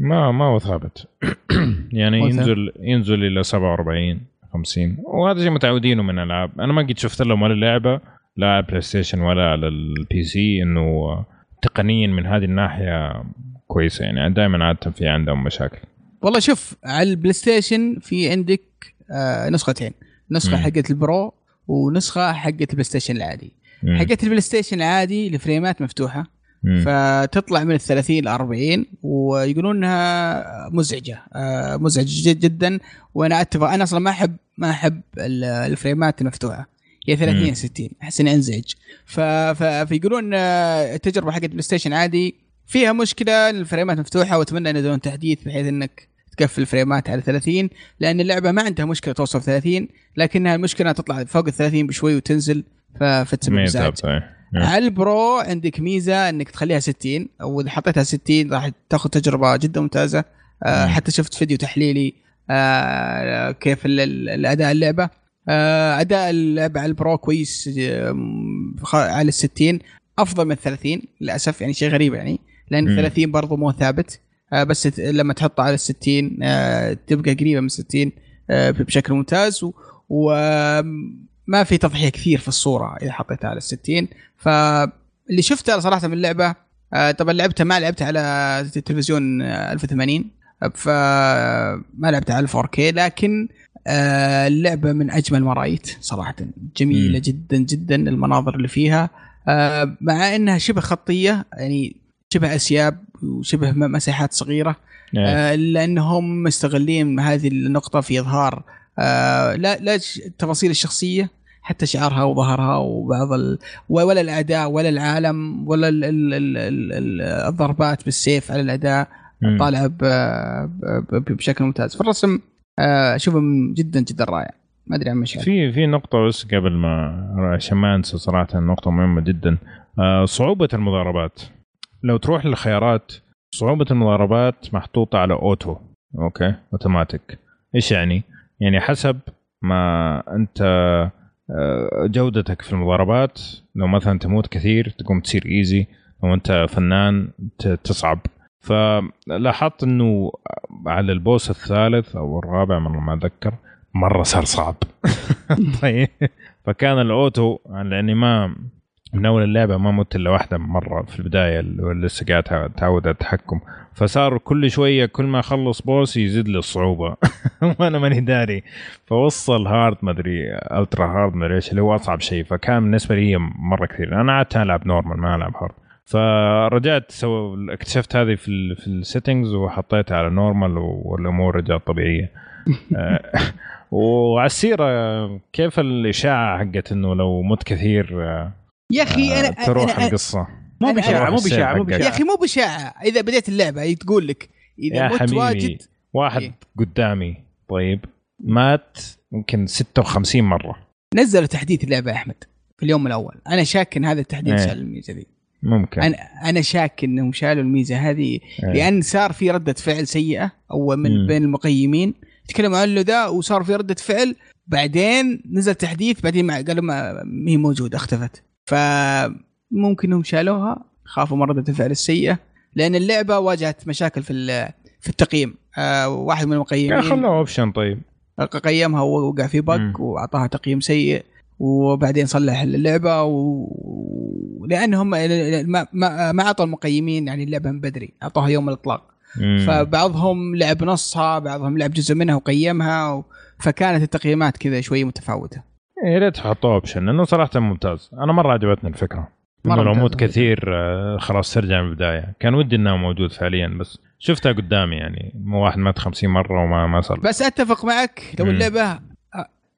ما ما هو ثابت. يعني ينزل ينزل إلى 47 50 وهذا شيء متعودينه من العاب أنا ما قد شفت لهم ولا لعبة لا على ال PlayStation ولا على ال PC إنه تقنيا من هذه الناحية كويسة. يعني دائما عادة في عندهم مشاكل. والله شوف على ال PlayStation في عندك آه نسختين. نسخة حقت ال Pro ونسخة حقت ال PlayStation العادي. حقت ال PlayStation العادي الفريمات مفتوحة. مم. فتطلع من ال 30 ل 40 ويقولون انها مزعجة. آه مزعجه جد جدا. وأنا أتفق. أنا أصلا ما احب ما أحب الفريمات المفتوحة. يا 30 مم. يا 60 أحس إني أنزعج. ف... ف... فيقولون آه، التجربة حقت PlayStation عادي فيها مشكلة الفريمات مفتوحة وأتمنى ان يدون تحديث بحيث إنك تقفل الفريمات على 30 لأن اللعبة ما عندها مشكلة توصل 30 لكنها المشكلة تطلع فوق ال 30 بشوي وتنزل. فتسبب ازعاج. مم. على ال Pro عندك ميزة إنك تخليها 60 أو اذا حطيتها 60 راح تاخذ تجربة جدا ممتازة آه. حتى شفت فيديو تحليلي آه كيف ال- ال- الأداء اللعبة آه أداء اللعبه على ال Pro كويس على ال 60 أفضل من 30 للأسف يعني شيء غريب يعني لأن مم. 30 برضو مو ثابت بس ت- لما تحطه على ال 60 آه تبقى قريبة من 60 آه بشكل ممتاز. وما في تضحية كثير في الصورة إذا حطيتها على ال 60 فاللي شفته صراحة من اللعبة آه، طبعا لعبتها ما لعبتها على التلفزيون آه، 1080 فما لعبتها على 4K لكن آه، اللعبة من أجمل ما رأيت صراحة. جميلة مم. جدا جدا المناظر اللي فيها آه، مع إنها شبه خطية يعني شبه أسياب وشبه مساحات صغيرة. إيه. آه، الا انهم مستغلين هذه النقطة في إظهار آه، لا لا التفاصيل الشخصية حتى شعرها وظهرها وبعض ال... ولا الاعداء ولا العالم ولا ال... ال... ال... ال... ال- الضربات بالسيف على الاعداء مم. طالعة ب... ب... بشكل ممتاز. فالرسم آه، أشوفه جدا جدا رائع. ما أدري عن مشعل في في نقطة بس قبل ما عشان ما أنسى صراحة نقطة مهمة جدا. آه، صعوبة المضاربات. لو تروح للخيارات صعوبة المضاربات محطوطة على auto okay؟ automatic. إيش يعني؟ يعني حسب ما أنت آه، جودتك في المضاربات. لو مثلا تموت كثير تقوم تصير easy لو أنت فنان تصعب. فلاحظت إنه على ال boss الثالث أو الرابع مره ما أتذكر مرة صار صعب. طيب. فكان ال auto لأني ما من أول اللعبة ما مت إلا واحدة مرة في البداية اللي لسه قاعد اتعود على التحكم. فصار كل شوية كل ما أخلص boss يزيد لي الصعوبة. وأنا ماني داري. فوصل hard ما أدري ultra hard ما أدري إيش اللي هو أصعب شيء. فكان بالنسبة لي مرة كثير. أنا قعدت ألعب normal ما ألعب hard فرجعت so اكتشفت هذه في ال في ال settings وحطيتها على normal والأمور رجعت طبيعية. آه، وعلى السيرة كيف الإشاعة حقت إنه لو مت كثير آه، يا أخي آه، أنا تروح أنا- القصة مو أنا- بشاعة مو بشاعة مو حقك. يا بشاعه أخي مو بشاعة إذا بديت اللعبة تقول لك إذا يا مت حبيبي واجد واحد إيه. قدامي طيب مات ممكن 56 مرة نزلوا تحديث اللعبة يا أحمد في اليوم الأول أنا شاك إن هذا التحديث إيه. شال الميزة ذي ممكن أنا أنا شاك إنهم شالوا الميزة هذه إيه. لأن صار في ردة فعل سيئة أو من مم. بين المقيمين تكلموا عنه ذا وصار في ردة فعل بعدين نزل تحديث بعدين ما قالوا ما ما هي موجودة اختفت فممكن انهم شالوها خافوا من رده الفعل السيئة لأن اللعبة واجهت مشاكل في في التقييم آه واحد من المقيمين خلوه option طيب قيمها ووقع في. bug وأعطاها تقييم سيء وبعدين صلح اللعبة و... لأنهم ما ما ما أعطوا المقيمين يعني اللعبة من بدري أعطوها يوم الإطلاق مم. فبعضهم لعب نصها بعضهم لعب جزء منها وقيمها و... فكانت التقييمات كذا شوي متفاوتة يا ريت تحطوه اوبشن لأنه صراحة ممتاز أنا مرة عجبتني الفكرة إنه. موت كثير آه، خلاص ترجع من البداية كان ودي إنه موجود فعليا بس شفتها قدامي يعني مو واحد مات 50 مرة وما ما صار بس أتفق معك لو. اللعبة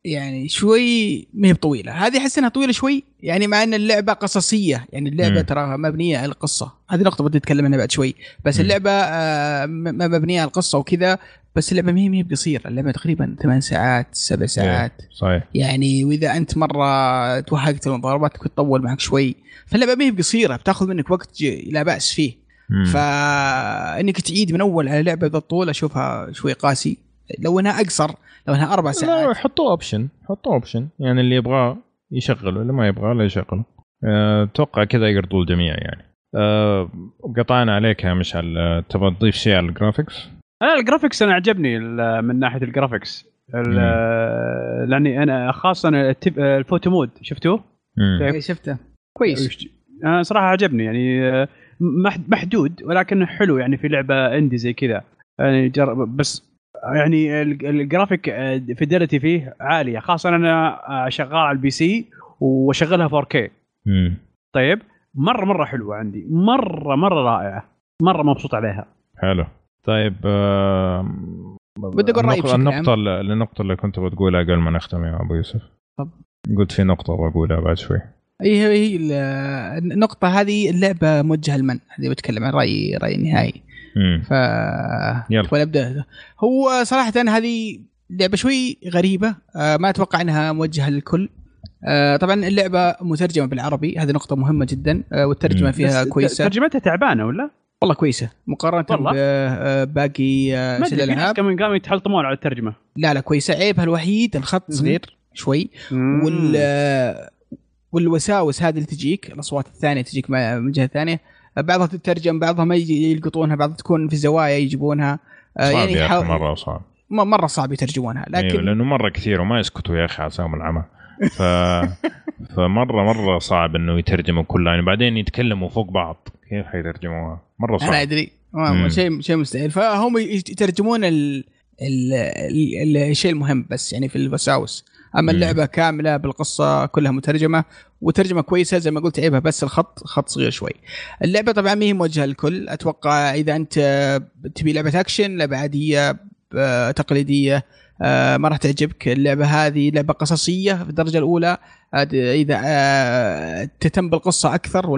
يعني شوي ما هي بطويلة. هذه أحس إنها طويلة شوي يعني مع إن اللعبة قصصية يعني اللعبة. تراها مبنية على القصة. هذه نقطة بدي أتكلم عنها بعد شوي. بس مم. اللعبة آه، مبنية على القصة وكذا بس اللعبة ما هي ما هي بقصيرة. اللعبة تقريبا ثمان ساعات سبع ساعات. إيه، صحيح. يعني وإذا أنت مرة توهقت الضربات ممكن تطول معك شوي. فاللعبة ما هي بقصيرة بتاخذ منك وقت لا بأس فيه. فانك تعيد من أول على لعبة ذا الطول أشوفها شوي قاسي. لو انها أقصر لو إنها أربع لا ساعات. حطوه option حطوه option يعني اللي يبغاه يشغله اللي ما يبغاه لا يشغله. أه، أتوقع كذا يرضوا الجميع يعني. أه، قطعنا عليك يا مشعل أه، تبغى تضيف شيء على ال graphics؟ أنا ال graphics أنا عجبني من ناحية ال graphics ال- لأني أنا خاصة التب- ال photo mode شفتوه؟ مم. إيه، شفته. كويس. أنا صراحة عجبني يعني آه، مح- محدود ولكن حلو يعني في لعبة indie زي كذا. يعني جرب بس يعني ال- ال graphic fidelity فيه عالية خاصة أنا آه، شغال على ال PC واشغلها 4K مم. طيب مرة مرة حلوة عندي مرة مرة رائعة مرة مبسوط عليها حلو طيب أه، بدي أقول رأيي النقطة- بشكل النقطة اللي- النقطة اللي كنت بتقولها قبل ما نختم يا أبو يوسف طب. قلت في نقطة بقولها بعد شوي هي هي ال- النقطة هذه اللعبة موجهة لمن؟ هذه بتكلم عن رأيي النهائي مم. ف يلا. نبدا هو صراحة هذه لعبة شوي غريبة. آه، ما أتوقع إنها موجهة للكل. آه، طبعا اللعبة مترجمة بالعربي. هذه نقطة مهمة جدا. آه، والترجمة مم. فيها بس كويسة. ترجمتها تعبانة ولا؟ والله كويسة. مقارنة والله. بباقي ناس الألعاب. كمان قاموا يتحلطمون على الترجمة. لا لا كويسة. عيبها الوحيد الخط. صغير شوي. وال والوساوس هذه اللي تجيك الأصوات الثانية تجيك من جهة ثانية. بعضها تترجم بعضها ما يلقطونها بعضها تكون في زوايا يجيبونها. آه، صعب يا حاول- أخي مرة صعب. مرة صعب يترجمونها أيوة لكن لأنه مرة كثير وما يسكتوا يا أخي عصام العمى. ف فمره مرة صعب إنه يترجموا كلها يعني بعدين يتكلموا فوق بعض. كيف حيترجموها؟ مرة أنا صعب أدري. ما- مم. شيء شيء مستحيل. فهم يترجمون ال... ال... ال... الشيء المهم بس يعني في الوساوس. أما. اللعبة كاملة بالقصة كلها مترجمة وترجمة كويسة زي ما قلت عيبها بس الخط خط صغير شوي. اللعبة طبعا ما هي موجهة للكل. أتوقع إذا أنت تبي لعبة أكشن لعبة عادية آه، تقليدية آه، ما راح تعجبك. اللعبة هذه لعبة قصصية في الدرجة الأولى. إذا آه، تهتم بالقصة أكثر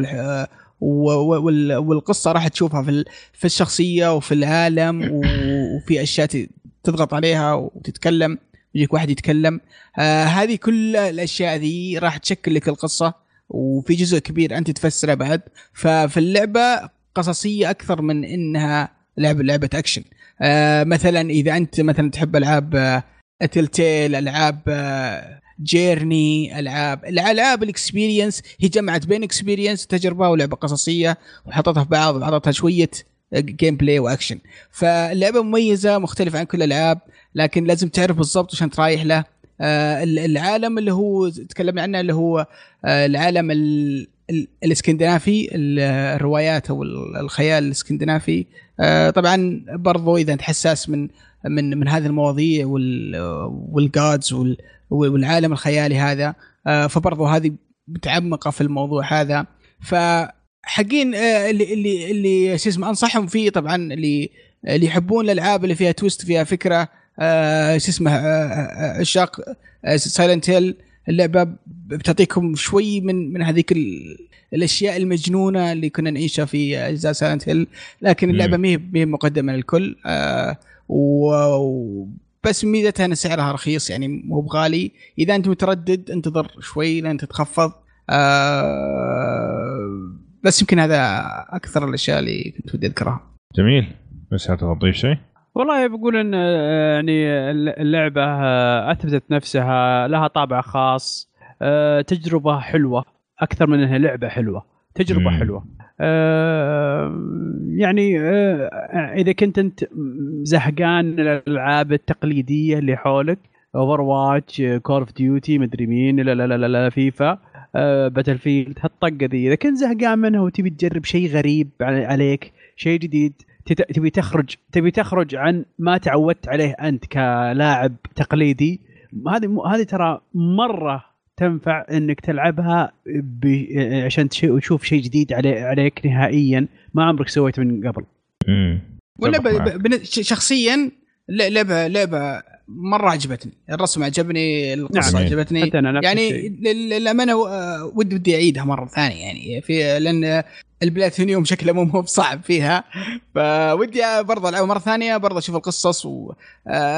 والقصة راح تشوفها في في الشخصية وفي العالم وفي أشياء تضغط عليها وتتكلم. يجيك واحد يتكلم. آه هذه كل الأشياء ذي راح تشكل لك القصة وفي جزء كبير أنت تفسره بعد. ففي اللعبة قصصية أكثر من إنها لعبه لعبة أكشن. آه مثلا إذا أنت مثلا تحب ألعاب آه Telltale ألعاب آه Journey العاب الألعاب ال experience هي جمعت بين experience تجربه ولعبة قصصية وحطتها في بعض وحطتها شوية gameplay واكشن. فاللعبة مميزة مختلفة عن كل الألعاب لكن لازم تعرف بالضبط وش انت رايح له. آه ال- العالم اللي هو تكلمنا عنه اللي هو آه العالم ال- ال- الإسكندنافي ال- الروايات أو ال- الخيال الإسكندنافي. آه طبعا برضو إذا أنت حساس من من من هذه المواضيع وال والجادز وال والعالم الخيالي هذا. فبرضو هذه متعمقة في الموضوع هذا. ف حقين آه، اللي اللي اللي شو اسمه أنصحهم فيه طبعا اللي اللي يحبون الألعاب اللي فيها twist فيها فكرة آه، شو اسمه آه، عشاق Silent Hill اللعبة بتعطيكم شوي من من هذيك ال- الأشياء المجنونة اللي كنا نعيشها في أجزاء Silent Hill لكن اللعبة. ما هي مقدمة للكل آه، و- و بس ميزتها إن سعرها رخيص يعني مو بغالي إذا أنت متردد انتظر شوي لين تتخفض آه، بس يمكن هذا أكثر الأشياء اللي كنت ودي أذكرها جميل بس هل تضيف شيء؟ والله بقول إن آه، يعني اللعبة آه، أثبتت نفسها لها طابع خاص آه، تجربة حلوة أكثر من إنها لعبة حلوة تجربة مم. حلوة يعني إذا كنت أنت زهقان من الألعاب التقليدية اللي حولك Overwatch Call of Duty مدري مين لا لا لا لا, لا FIFA Battlefield هالطقة ذي. إذا كنت زهقان منها وتبي تجرب شيء غريب على- عليك شيء جديد تت- تبي تخرج تبي تخرج عن ما تعودت عليه أنت كلاعب تقليدي هذه هذه ترى مرة تنفع إنك تلعبها ب... عشان تش- تشوف شيء جديد علي... عليك نهائيا ما عمرك سويته من قبل. امم. ب- ش- شخصيا لعبة لعبة مرة عجبتني. الرسم عجبني القصة نعم. عجبتني. حتى أنا نفس يعني للأمانة ودي ودي أعيدها مرة ثانية يعني. في لأن البلاتينيوم شكله مو مو بصعب فيها. فودي برضه ألعبها مرة ثانية برضه أشوف القصص و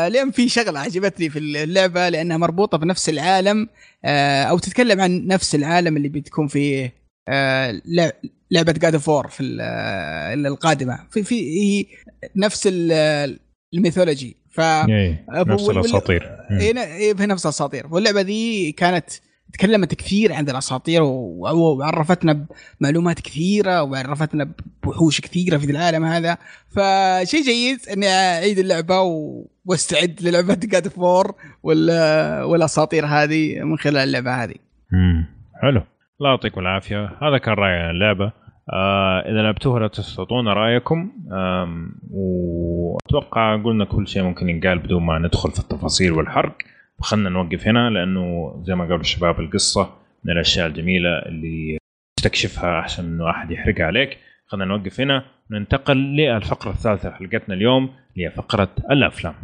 لأن في شغلة عجبتني في اللعبة لأنها مربوطة بنفس العالم آه، أو تتكلم عن نفس العالم اللي بتكون فيه آه، لع- لعبة God of War في ال- آه، القادمة. في في هي نفس ال- ال mythology. ف أبو- نفس الأساطير. إيه إيه في نفس الأساطير. واللعبة ذي كانت تكلمت كثير عن الأساطير وعرفتنا بمعلومات كثيرة وعرفتنا بوحوش كثيرة في العالم هذا. فشيء جيد إني أعيد اللعبة و... وأستعد للعبة God of War وال... والأساطير هذه من خلال اللعبة هذه. مم. حلو. الله يعطيكم العافية. هذا كان رأيي عن اللعبة. آه إذا لعبتوها لا تعطونا رأيكم. وأتوقع قلنا كل شيء ممكن ينقال بدون ما ندخل في التفاصيل والحرق. خلنا نوقف هنا لأنه زي ما قالوا الشباب القصة من الأشياء الجميلة اللي تستكشفها احسن إنه أحد يحرقها عليك. خلنا نوقف هنا. وننتقل للفقرة الثالثة حلقتنا اليوم اللي هي فقرة الأفلام.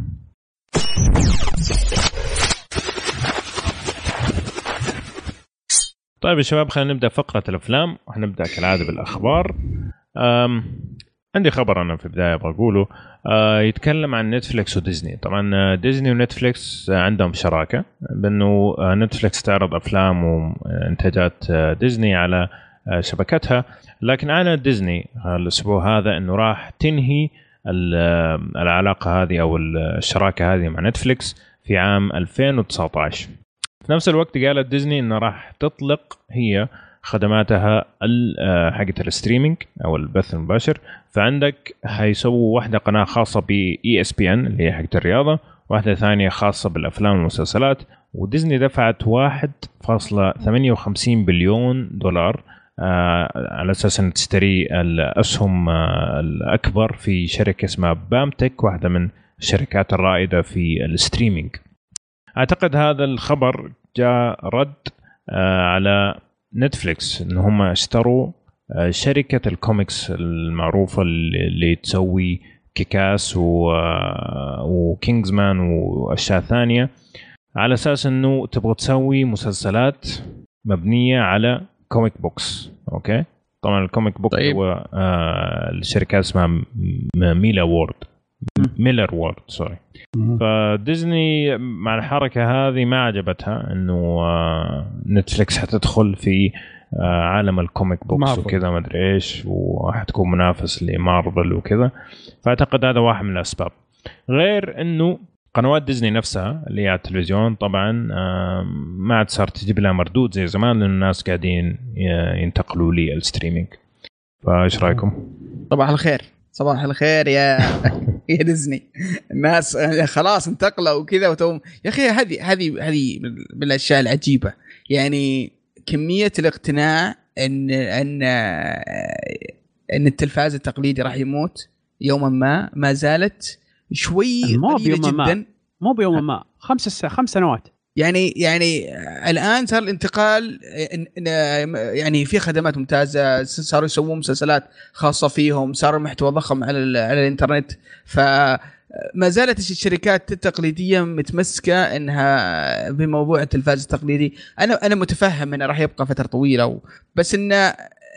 طيب يا شباب خلينا نبدأ فقرة الأفلام وحنبدا كالعادة بالأخبار. عندي خبر أنا في البداية أبغى أقوله. أه يتكلم عن نتفليكس وديزني. طبعا آه، ديزني ونتفليكس آه، عندهم شراكة بأنه آه، نتفليكس تعرض أفلام وإنتاجات آه، ديزني على آه، شبكتها. لكن اعلن ديزني الأسبوع هذا إنه راح تنهي ال- آه، العلاقة هذه أو الشراكة هذه مع نتفليكس في عام 2019 في نفس الوقت قالت ديزني إنه راح تطلق هي خدماتها آه، حقت ال streaming أو البث المباشر. فعندك حيسووا واحدة قناة خاصة ب ESPN اللي هي حقت الرياضة واحدة ثانية خاصة بالأفلام والمسلسلات. وديزني دفعت 1.58 بليون دولار آه، على أساس ان تشتري الأسهم آه، الأكبر في شركة اسمها BAMTech واحدة من الشركات الرائدة في ال streaming. أعتقد هذا الخبر جاء رد آه، على نتفليكس إن هم اشتروا آه، شركة الكوميكس المعروفة اللي تسوي Kick-Ass و آه، و Kingsman وأشياء ثانية على أساس إنه تبغى تسوي مسلسلات مبنية على comic books okay؟ طبعا ال comic book طيب. هو آه الشركة اسمها ميلار وورلد. ميلار وورلد سوري فديزني مع الحركة هذه ما عجبتها إنه آه، نتفليكس حتدخل في آه، عالم ال comic books. وكذا ما أدري إيش وحتكون منافس لمارفل وكذا. فأعتقد هذا واحد من الأسباب. غير إنه قنوات ديزني نفسها اللي هي على التلفزيون طبعا آه، ما عاد صار تجيب لها مردود زي زمان لأن الناس قاعدين ي- ينتقلوا لل streaming. فإيش رأيكم؟ صباح الخير. صباح الخير يا يا ديزني. الناس خلاص انتقلوا وكذا وتوم. يا أخي هذه هذه هذه من الأشياء العجيبة. يعني كمية الاقتناع إن إن إن التلفاز التقليدي راح يموت يوما ما ما زالت شوي مو قليلة بيوما ما. جدا. مو بيوم ما. خمس. خمس سنوات. يعني يعني الآن صار الانتقال يعني في خدمات ممتازة صاروا يسوون مسلسلات خاصة فيهم صار المحتوى ضخم على على الإنترنت. ف ما زالت الشركات التقليدية متمسكة إنها بموضوع التلفاز التقليدي. أنا أنا متفهم إنه راح يبقى فترة طويلة بس إن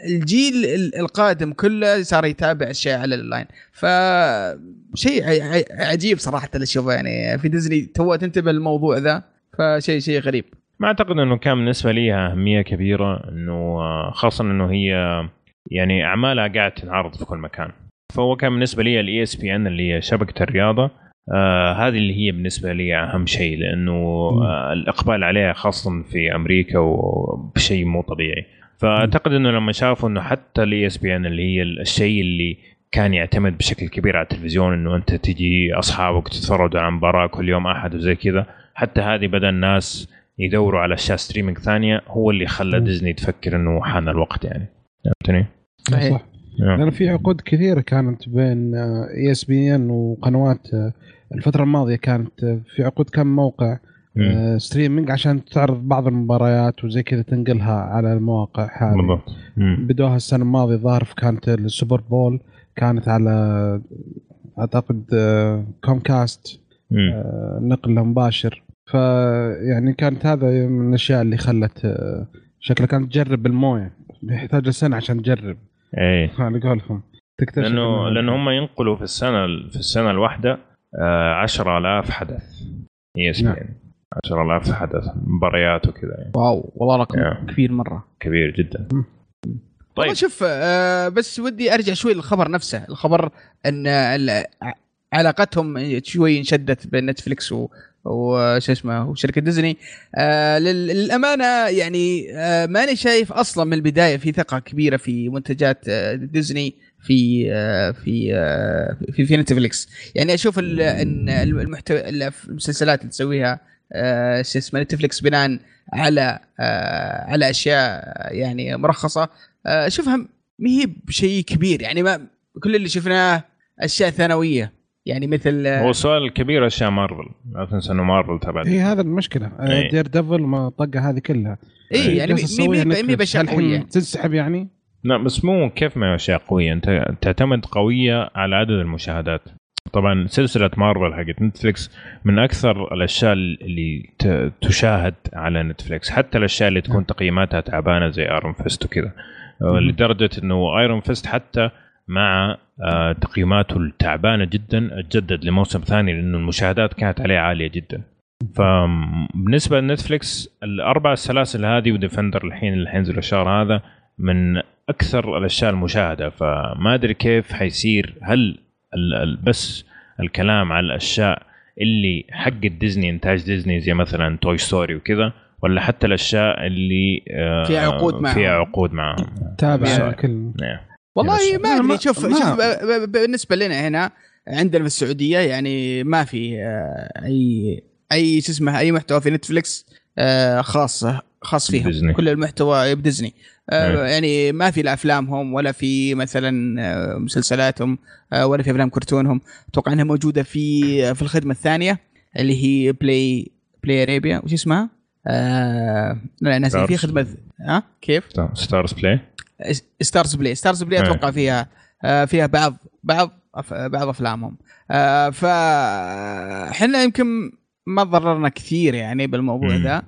الجيل ال- القادم كله صار يتابع اشياء على الاونلاين ف شيء عجيب صراحة اللي اشوفه يعني في ديزني توه تنتبه للموضوع ذا. فشيء شيء غريب. ما أعتقد إنه كان بالنسبة لي أهمية كبيرة إنه خاصة إنه هي يعني أعمالها قاعد تنعرض في كل مكان. فهو كان بالنسبة لي الاي اس بي ان اللي هي شبكة الرياضة آه هذه اللي هي بالنسبة لي أهم شيء لأنه آه الإقبال عليها خاصة في أمريكا وبشيء مو طبيعي. فأعتقد إنه لما شافوا إنه حتى الاي اس بي ان اللي هي الشيء اللي كان يعتمد بشكل كبير على التلفزيون إنه أنت تجي أصحابك تتفرجوا على مباراة كل يوم أحد وزي كذا حتى هذه بدأ الناس يدوروا على أشياء streaming ثانية هو اللي خلى مم. ديزني تفكر إنه حان الوقت يعني فهمتني؟ صحيح. صح لأن في عقود كثيرة كانت بين اي اس بي ان وقنوات آه، الفترة الماضية كانت آه، في عقود كم موقع مم. آه، streaming عشان تعرض بعض المباريات وزي كذا تنقلها على المواقع هذه. بدوها السنة الماضية ظهر كانت السوبر بول كانت على أعتقد كوم كاست نقل مباشر. فيعني كانت هذا من الأشياء اللي خلت آه، شكلها كانت تجرب الموية. يحتاج سنه عشان تجرب. إيه. على قولهم. تكتشف لأنه لأنه هم ينقلوا في السنة في السنة الواحدة آه 10000 حدث. اي اس بي نعم. ان 10000 حدث. مباريات وكذا. يعني wow والله رقم يا. كبير مرة. كبير جدا. طيب. طيب شوف آه بس ودي أرجع شوي للخبر نفسه. الخبر إن علاقتهم شوي انشدت بين نتفلكس و وش اسمه وشركه ديزني. آه لل- للأمانة يعني آه ماني شايف أصلا من البداية في ثقة كبيرة في منتجات آه ديزني في آه في آه في في نتفلكس يعني أشوف إن المحتوى المسلسلات اللي تسويها آه اسمه نتفلكس بناء على آه على أشياء يعني مرخصة آه، أشوفها ما هي بشيء كبير. يعني ما كل اللي شفناه أشياء ثانوية. يعني مثل هو السؤال الكبير أشياء مارفل لا تنسى إنه مارفل تبع هي هذا المشكلة. إيه. دير ديفل ما طقه هذه كلها. اي يعني جالسة مي مي مي. باشياء هل الحين قويه تنسحب يعني؟ لا بس مو كيف ما هي أشياء قوية. أنت تعتمد قوية على عدد المشاهدات. طبعا سلسلة مارفل حقت نتفلكس من أكثر الأشياء اللي تشاهد على نتفلكس حتى الأشياء اللي تكون تقييماتها تعبانة زي آيرون فيست وكذا. آه، لدرجة إنه آيرون فيست حتى مع آه، تقييماته التعبانه جدا اتجدد لموسم ثاني لأنه المشاهدات كانت عليه عالية جدا فبالنسبة لنتفلكس الأربع السلاسل هذه وديفندرز الحين اللي حينزل الشهر هذا من أكثر الأشياء المشاهدة فما أدري كيف حيصير هل ال- ال- بس الكلام على الأشياء اللي حق ديزني إنتاج ديزني زي مثلا توي ستوري وكذا ولا حتى الأشياء اللي آه، فيها عقود معهم. فيها عقود معهم تابع يعني- كل نعم. والله ما أدري شوف ما- شوف بالنسبة لنا هنا عندنا في السعودية يعني ما في آه، اي أي شو اسمه أي محتوى في نتفلكس آه، خاص خاص فيهم ديزني. كل المحتوى بديزني آه، إيه. يعني ما في لا أفلامهم ولا في مثلا مسلسلاتهم ولا في أفلام كرتونهم أتوقع إنها موجودة في في الخدمة الثانية اللي هي بلاي بلاي أرابيا وش اسمها؟ آه لا ناسي في. خدمة ها كيف؟ ستارز بلاي ستارز بلاي ستارز بلاي. أتوقع فيها آه، فيها بعض بعض بعض أفلامهم آه، فاحنا يمكن ما ضررنا كثير يعني بالموضوع. ذا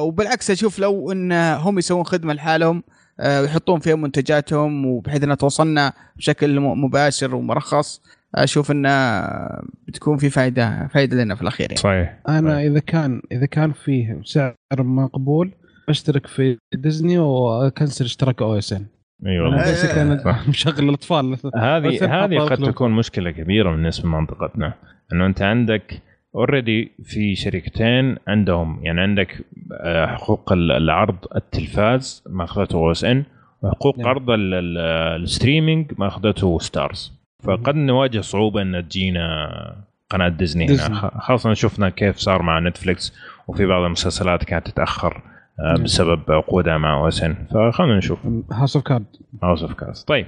وبالعكس أشوف لو إن هم يسوون خدمة لحالهم آه، ويحطون فيها منتجاتهم وبحيث انها توصلنا بشكل مباشر ومرخص أشوف انها بتكون في فائده فائده لنا في الأخير يعني. صحيح أنا إذا كان إذا كان فيه سعر مقبول اشترك في ديزني وا cancel اشتراك أو اس ان. اي والله آه، أنا مشغل الأطفال. هذه هذه قد. تكون مشكلة كبيرة بالنسبة لمنطقتنا إنه أنت عندك already في شركتين عندهم. يعني عندك آه، حقوق ال- العرض التلفاز ما أخذته أو اس ان. وحقوق نعم. عرض ال- ال- ال streaming ما أخذته ستارز. فقد نواجه صعوبة إن تجينا قناة ديزني هنا. ديزني. خ- خاصة شفنا كيف صار مع نتفليكس. وفي بعض المسلسلات كانت تتأخر. بسبب عقودها مع أو اس ان فخلنا نشوف. هاوس اوف كاردز هاوس اوف كاردز طيب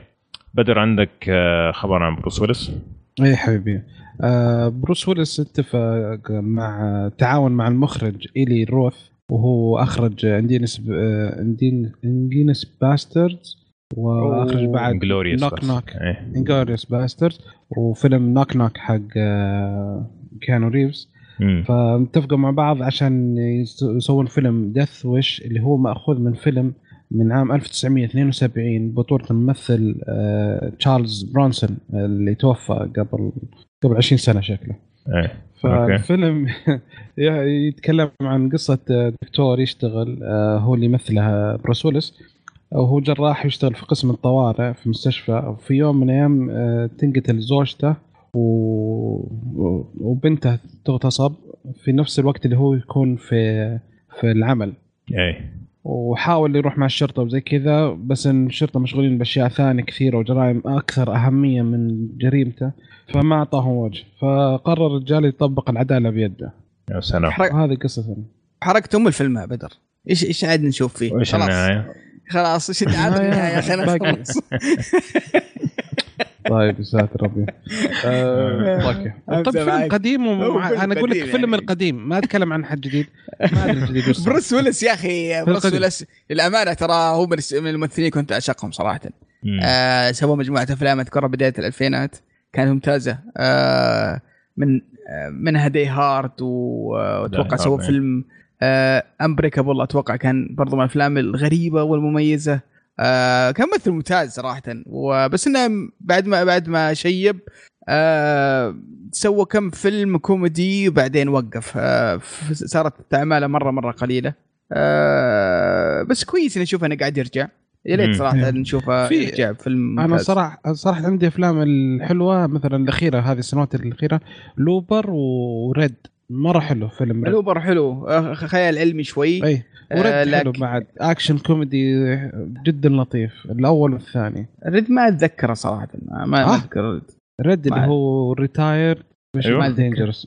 بدر عندك آه، خبر عن بروس ويلس اي حبيبي. آه بروس ويلس اتفق مع تعاون مع المخرج إيلي روث وهو أخرج Inglourious آه، Inglourious Inglourious Basterds وأخرج بعد Glourious Knock Knock Inglourious Basterds وفيلم Knock Knock حق آه، كيانو ريفز فاتفقوا مع بعض عشان يس- يسوون فيلم Death Wish اللي هو مأخوذ من فيلم من عام 1972 بطولة الممثل آه، تشارلز برونسون اللي توفى قبل قبل 20 سنة شكله Okay. فالفيلم يتكلم عن قصة دكتور يشتغل آه، هو اللي يمثله بروس ويلس وهو جراح يشتغل في قسم الطوارئ في مستشفى وفي يوم من الأيام آه، تنقتل زوجته و... وبنته تغتصب في نفس الوقت اللي هو يكون في في العمل. اي وحاول يروح مع الشرطة وزي كذا بس إن الشرطة مشغولين بأشياء ثانية كثيرة وجرائم أكثر أهمية من جريمته فما أعطاهم وجه. فقرر الرجال يطبق العدالة بيده. يا سلام. حرق وهذه قصة. حرقت ام الفيلم يا بدر. إيش إيش عاد نشوف فيه؟ خلاص. النهاية؟ خلاص إيش النهايه النهاية؟ خلينا. نخلص طيب يا ساتر ربي آه، okay طب فيلم. قديم أنا أقول لك فيلم يعني. القديم ما أتكلم عن حد جديد ما أدري الجديد. بروس ويلس يا أخي بروس. ويلس للأمانة ترى هو من من الممثلين كنت أعشقهم صراحة. آه سوى مجموعة أفلام أذكرها بداية الألفينات كانت ممتازة آه من آه منها Die Hard وأتوقع Hard، فيلم Unbreakable أتوقع كان برضو من الأفلام الغريبة والمميزة آه كان ممثل ممتاز صراحة. وبس إنه بعد ما بعد ما شيب آه سوى كم فيلم كوميدي وبعدين وقف. آه صارت أعماله مره مرة قليلة. آه بس كويس اني أشوف أنه قاعد يرجع. يا. ليت صراحة نشوفه في- يرجع فيلم أنا. صراحة صراحة عندي أفلام الحلوة مثلا الأخيرة هذه السنوات الأخيرة Looper و RED. مرة حلو فيلم ريد لوبر حلو. خيال علمي شوي. أي و RED آه، حلو بعد. اكشن كوميدي جدا لطيف. الأول والثاني. RED ما أتذكره صراحة ما, ما آه. أذكر. RED RED اللي هو Retired أيوة. ما أتذكر. Dangerous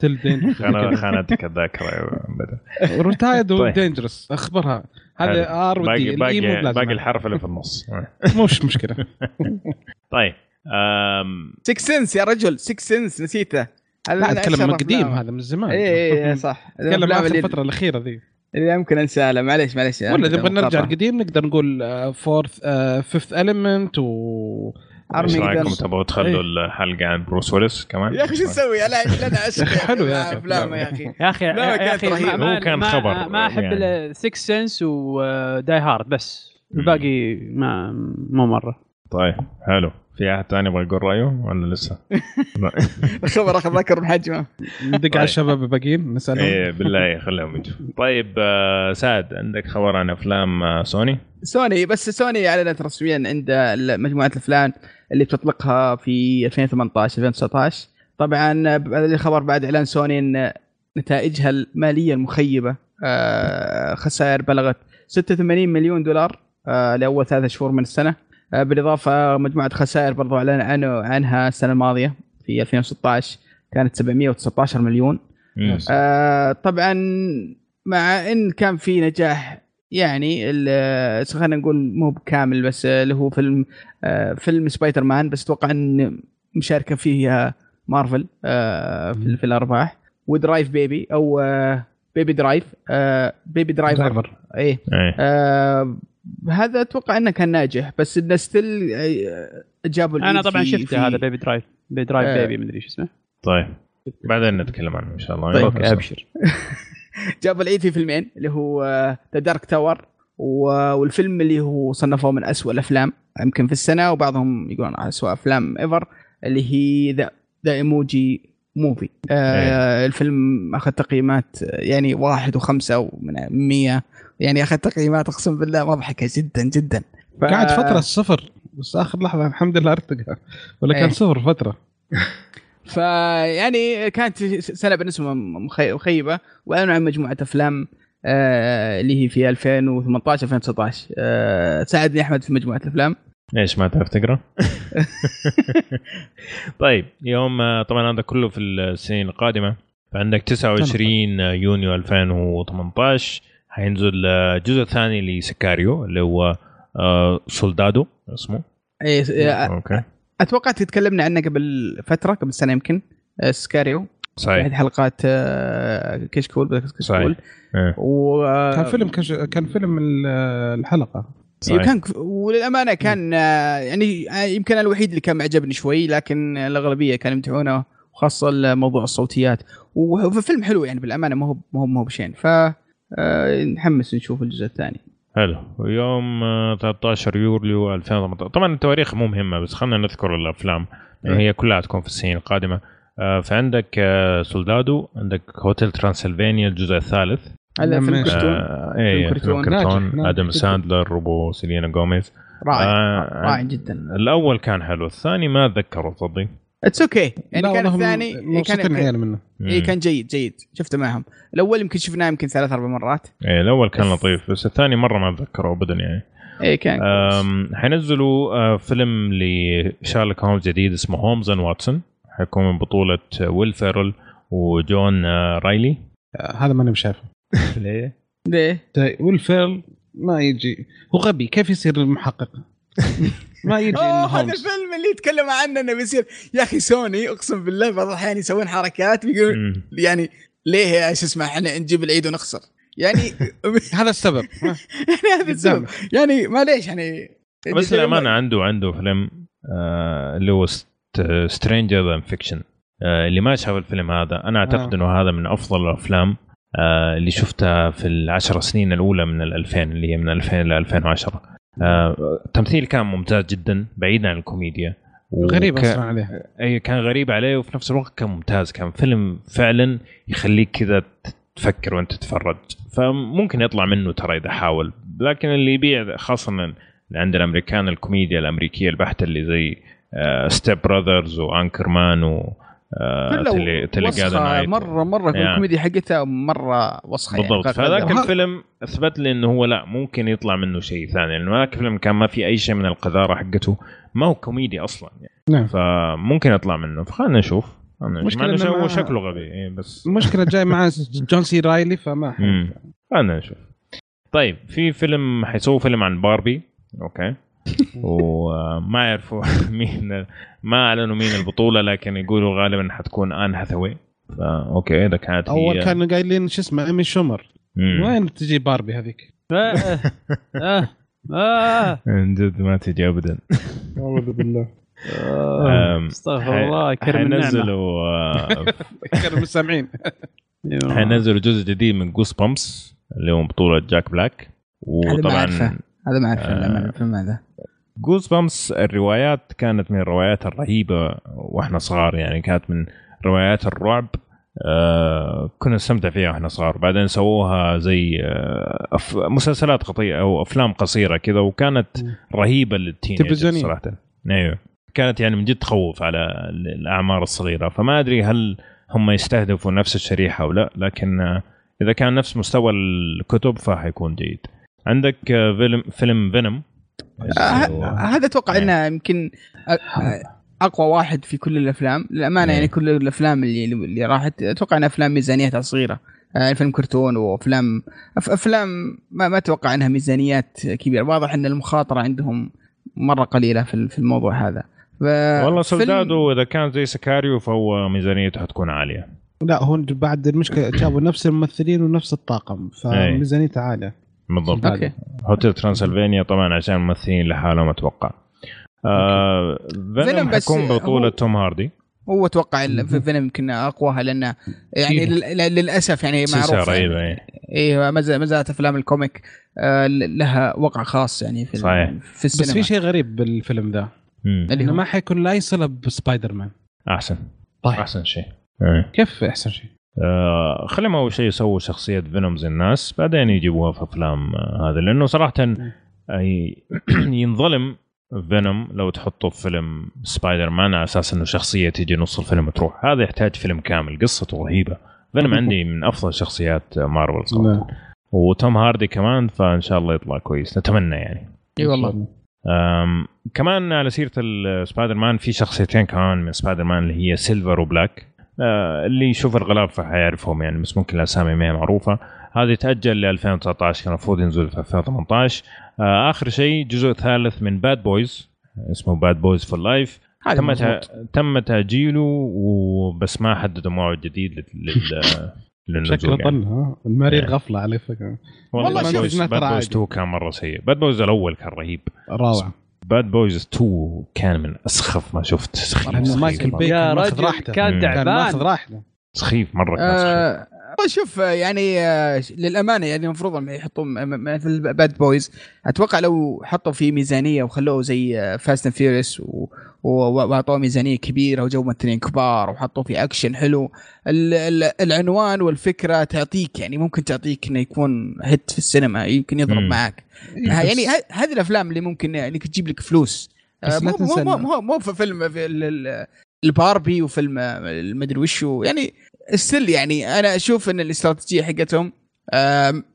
تل خان- خانتك الذاكرة يا بدر Retired طيب. و Dangerous أخبرها. هذا R باقي و D باقي مو بلازم. باقي الحرف اللي في النص. مش مشكلة. طيب Sixth Sense يا رجل. Sixth Sense نسيته. هذا لا أتكلم من قديم. هذا من زمان. اي اي إي، صح. اتكلم اللي- الفترة الأخيرة ذي. اللي يمكن انساها لا معليش معليش. ولا نبغى نرجع. القديم نقدر نقول Fourth Fifth Element و إيش رأيكم؟ تبغوا تخلوا الحلقة عن بروس ويلس كمان؟ يا أخي شو نسوي؟ أنا لنا اشهر حلو يا يا أخي. يا أخي لا، يا أخي هو كان خبر ما أحب يعني. ال Sixth Sense و Die Hard بس. الباقي ما مو مرة. طيب حلو. في احد ثاني يبغى يقول رأيه ولا لسه؟ لا. الخبر اخذ اكبر من حجمه ندق طيب. على الشباب الباقيين نسألهم إيه بالله خليهم يجوا طيب آه، سعد عندك خبر عن أفلام آه، سوني؟ سوني بس سوني أعلنت رسميا عند مجموعة الأفلام اللي بتطلقها في 2018 2019 طبعا الخبر بعد إعلان سوني إن نتائجها المالية المخيبة آه، خسائر بلغت 86 مليون دولار لأول ثلاثة شهور من السنة بالإضافة مجموعة خسائر برضو أعلن عنه عنها السنة الماضية في 2016 كانت 719 مليون. آه طبعا مع إن كان في نجاح يعني ال- خلينا نقول مو بكامل بس آه، اللي هو فيلم آه فيلم سبايدر مان بس أتوقع إن مشاركة فيه مارفل آه في, في الأرباح. و Drive Baby أو آه Baby Drive آه Baby Driver Driver إيه. إيه. آه هذا أتوقع إنه كان ناجح بس إنه still جابوا أنا طبعا في- هذا Baby Drive Baby Drive آه. بيبي مدري إيش اسمه. طيب بعدين نتكلم عنه إن شاء الله. طيب،. أبشر. جاب العيد في فيلمين اللي هو The Dark Tower والفيلم اللي هو صنفوه من أسوأ الأفلام يمكن في السنة وبعضهم يقولون أسوأ أفلام ever اللي هي The The Emoji Movie آه الفيلم أخذ تقييمات آه، يعني واحد وخمسة من مية. يعني اخذ تقييمات أقسم بالله مضحكة جدا جدا. ف... قاعد فترة صفر بس آخر لحظة الحمد لله ارتقى ولا كان إيه. صفر فترة. فيعني كانت سنة بالنسبة مخي- مخيبة. واعلنوا عن مجموعة أفلام آه اللي هي في 2018 2019 آه ساعدني أحمد في مجموعة الأفلام. إيش ما تعرف تقرأ؟ طيب يوم آه، طبعا هذا كله في السنين القادمة. فعندك 29 يونيو 2018 حينزل آه، الجزء الثاني لسكاريو اللي هو آه، Soldado اسمه؟ إيه آه، okay أتوقع تكلمنا عنه قبل فترة قبل سنة يمكن آه Sicario احد صحيح حلقات آه كشكول كشكول صحيح. إيه. و كان فيلم كش... كان فيلم ال- الحلقة. صحيح. كان وللأمانة كان يعني يمكن الوحيد اللي كان معجبني شوي لكن الأغلبية كانوا يمدحونه وخاصة موضوع الصوتيات. وفيلم حلو يعني بالأمانة ما هو ما هو ما هو بشين ف نحمس نشوف الجزء الثاني. حلو. ويوم آه، 13 يوليو 2018 طبعا التواريخ مو مهمة بس خلينا نذكر الأفلام. لأنه هي كلها تكون في السنين القادمة. آه، فعندك آه، Soldado عندك Hotel Transylvania الجزء الثالث. هذا لما- فيلم كرتون؟ آه، إيه فيلم كرتون. آدم. ساندلر وسيلينا جوميز رائع آه، رائع جدا. الأول كان حلو الثاني ما أتذكره صدق. it's okay يعني كان الثاني كان عيال منه. اي كان جيد جيد. شفته معهم. الأول يمكن شفناه يمكن ثلاث أربع مرات. إيه الأول كان لطيف بس الثاني مرة ما أتذكره ابدا يعني. اي كان حينزلوا آه، فيلم لشارلوك هولمز جديد اسمه Holmes and Watson. حيكون من بطولة آه، ويل فيرل وجون آه، رايلي. هذا ماني شايفه ليه؟ ليه؟ طيب، ويل فيرل ما يجي. هو غبي. كيف يصير المحقق ما يجي أوه هذا الفيلم اللي يتكلم عنه إنه بيصير يا أخي سوني أقسم بالله بعض الاحيان يسوون حركات بيقول. يعني ليه يا إيش اسمع إحنا نجيب العيد ونخسر. يعني هذا السبب. يعني هذا السبب. يعني معليش يعني. بس للأمانة عنده عنده فيلم آه، اللي هو Stranger Than Fiction اللي ما شاف الفيلم هذا أنا أعتقد آه. إنه هذا من أفضل الأفلام آه، اللي شفتها في العشر سنين الأولى من ال 2000 اللي هي من 2000 ل 2010 آه، التمثيل كان ممتاز جدا بعيد عن الكوميديا. غريب أصلا عليه. إي كان غريب عليه وفي نفس الوقت كان ممتاز. كان فيلم فعلا يخليك كذا تفكر وأنت تتفرج. فممكن يطلع منه ترى إذا حاول. لكن اللي يبيع خاصه عند الأمريكان الكوميديا الأمريكية البحتة اللي زي Step Brothers و Anchorman و آه، تلي تلي وسخة Night مره مرة في يعني. الكوميديا حقتها مرة وسخة بالضبط. يعني. فهذاك هذا- الفيلم أثبت لي إنه هو لا ممكن يطلع منه شيء ثاني لأنه هذاك الفيلم كان ما في أي شيء من القذارة حقته. ما هو كوميدي أصلا يعني. نعم. فممكن يطلع منه. فخلنا نشوف. مشكلة مع إنه إنه هو شكله غبي إيه بس. المشكلة جاي معاه جون سي رايلي فما مم. خلنا نشوف. طيب في فيلم حيسووا فيلم عن باربي. أوكي. وما يعرفوا مين ما أعلنوا مين البطولة لكن يقولوا غالبا حتكون آن هاثاوي أوكي إذا كانت هي اول كانوا قايلين شو اسمه إيمي شومر. وين تجي باربي هذيك؟ آه. آه. آه. من جد ما تجي ابدا أعوذ بالله أستغفر الله كرم النعمة حينزلوا مستمعين أيوه. حينزلوا جزء جديد من Goosebumps اللي هو بطولة جاك بلاك. وطبعا هذا ما أعرف آه. الفيلم هذا Goosebumps الروايات كانت من الروايات الرهيبة وإحنا صغار يعني كانت من روايات الرعب. آه كنا نستمتع فيها وإحنا صغار. بعدين سووها زي آه أف... مسلسلات قصيرة أو أفلام قصيرة كذا وكانت رهيبة للتين تلفزيونية. صراحة. أيوه. كانت يعني من جد تخوف على الأعمار الصغيرة. فما أدري هل هم يستهدفوا نفس الشريحة أو لا لكن آه إذا كان نفس مستوى الكتب فحيكون جيد. عندك آه فيلم فيلم فينوم. آه، هذا أتوقع إنه يمكن أ- أقوى واحد في كل الأفلام. للأمانة إيه. يعني كل الأفلام اللي اللي راحت أتوقع إنها أفلام ميزانيتها صغيره آه، فيلم كرتون وأفلام أفلام ما, ما أتوقع إنها ميزانيات كبيرة. واضح إن المخاطرة عندهم مرة قليلة في ال- في الموضوع هذا. ف- والله فيلم- سولدادو إذا كان زي Sicario فهو ميزانيته حتكون عالية. لا هو بعد المشكلة جابوا نفس الممثلين ونفس الطاقم فميزانيتها عالية. بالضبط. أوكي. Hotel Transylvania طبعا عشان الممثلين لحالهم أتوقع. آه Venom Venom بس حيكون بطولة هو- توم هاردي. هو أتوقع ال- في فيلم يمكن أقواها لأنه يعني لل- للأسف يعني معروف إيه. أيوه ما زال- ما زالت أفلام ال comic آه، لها وقع خاص يعني في صحيح. في السينما بس في شيء غريب بالفيلم ذا. إنه ما حيكون لا صله بسبايدر مان. أحسن. طيب. أحسن شيء. إيه. كيف أحسن شيء؟ آه خليهم اول شيء يسووا شخصية Venom زي الناس بعدين يجيبوها في أفلام آه هذا لأنه صراحة آه، ينظلم Venom لو تحطه في فيلم سبايدر مان على أساس إنه شخصية تيجي نص الفيلم تروح. هذا يحتاج فيلم كامل قصته رهيبة. Venom عندي من أفضل شخصيات مارفل صراحة. نعم. وتوم هاردي كمان فإن شاء الله يطلع كويس. نتمنى يعني. إي والله. كمان على سيرة السبايدر مان في شخصيتين كمان من سبايدر مان اللي هي Silver و Black اللي يشوف الغلاف حيعرفهم يعني بس ممكن الأسامي ما هي معروفة هذه تأجل ل 2019 كان المفروض ينزل في 2018 أه آخر شيء جزء ثالث من باد بويز اسمه Bad Boys for Life تم. تم تأجيله وبس ما حددوا موعد جديد لل شكله يعني. طل ها المرير إيه. غفلة على فكرة والله باد شوف، بويز باد بويز عادي. 2 كان مرة سيء باد بويز الأول كان رهيب روعة باد بويز 2 كان من أسخف ما شفت. سخيف سخيف مايكل. بيكن يا رجل راحته. كان. كان ماخذ تعبان راحته. سخيف مرة كان سخيف آه والله شوف آه، يعني آه، للأمانة يعني المفروض انهم يحطوا م- م- في الباد بويز أتوقع لو حطوا فيه ميزانية وخلوه زي Fast and Furious وأعطوه ميزانية كبيرة وجو ممثلين كبار وحطوا فيه اكشن حلو ال- ال- العنوان والفكرة تعطيك يعني ممكن تعطيك إنه يكون hit في السينما يمكن يضرب مم. معك يعني هذه الأفلام اللي ممكن يعني تجيب لك فلوس. آه، مو مو مو مو في فيلم في ال- ال- الباربي وفيلم آه، المدري وشو. يعني still يعني أنا أشوف إن الاستراتيجية حقتهم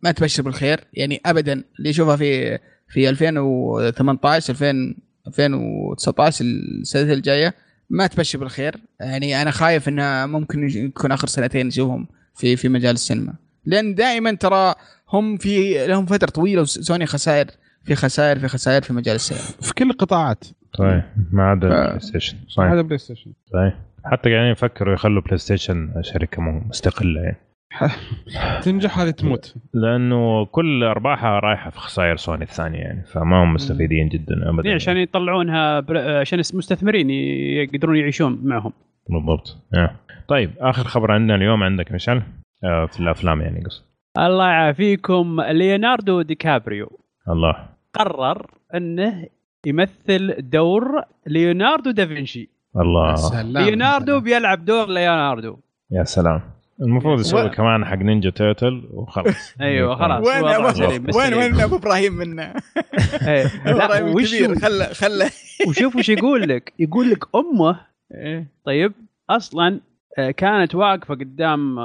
ما تبشر بالخير. يعني ابدا اللي يشوفها في في 2018 2000 2019 السنة الجاية ما تبشر بالخير. يعني أنا خايف إنها ممكن يكون آخر سنتين نشوفهم في في مجال السينما. لأن دائما ترى هم في لهم فترة طويلة وسوني خسائر في خسائر في خسائر في مجال السينما. في كل القطاعات. صحيح. ما عدا. ال PlayStation صحيح. هذا PlayStation صحيح. حتى يعني يفكروا يخلوا PlayStation شركة مو- مستقلة يعني. تنجح هذه تموت؟ لأنه كل أرباحها رايحة في خسائر سوني الثانية يعني فما هم مستفيدين جدا ابدا. إيه، عشان يطلعونها بر- عشان المستثمرين يقدرون يعيشون معهم. بالضبط. آه. طيب آخر خبر عندنا اليوم عندك مشعل؟ آه في الأفلام يعني قصد الله يعافيكم. ليوناردو دي كابريو الله. قرر إنه يمثل دور ليوناردو دافنشي. الله. ليوناردو بيلعب دور ليوناردو. يا سلام. المفروض يسوي و- كمان حق Ninja Turtle وخلاص. أيوه خلاص. وين أبو بس وين. وين أبو إبراهيم من إيه. إبراهيم الكبير خله خله. وشوف وش يقول لك. يقول لك أمه إيه. طيب أصلا آه، كانت واقفة قدام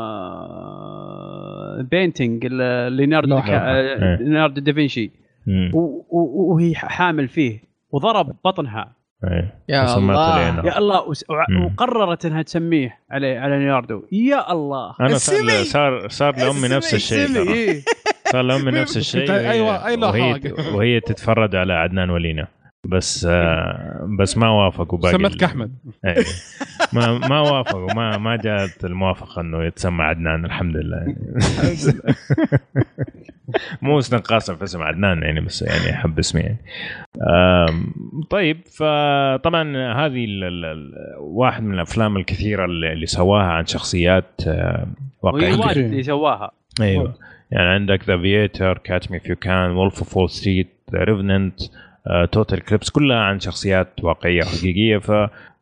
painting ليوناردو آه، إيه. ليوناردو دافنشي. وهي حامل فيه وضرب بطنها. يا وسمته الله. لينا. يا الله. وقررت إنها تسميه على على ليوناردو يا الله أنا صار السمي. صار صار لأمي نفس الشيء. إيه. صار لأمي نفس الشيء أيوة، أي وهي, لحظة. وهي تتفرج على عدنان ولينا بس آه بس ما وافقوا باقي سمتك أحمد إيه. ما ما وافقوا ما ما جاءت الموافقة إنه يتسمى عدنان الحمد لله يعني. مو استنقاصا في اسم عدنان يعني بس يعني أحب اسمي يعني. طيب فطبعا هذه واحد من الأفلام الكثيرة اللي اللي سواها عن شخصيات واقعية اللي سواها أيوه يعني عندك The Aviator Catch Me If You Can Wolf of Wall Street Revenant Total Eclipse كلها عن شخصيات واقعية حقيقية ف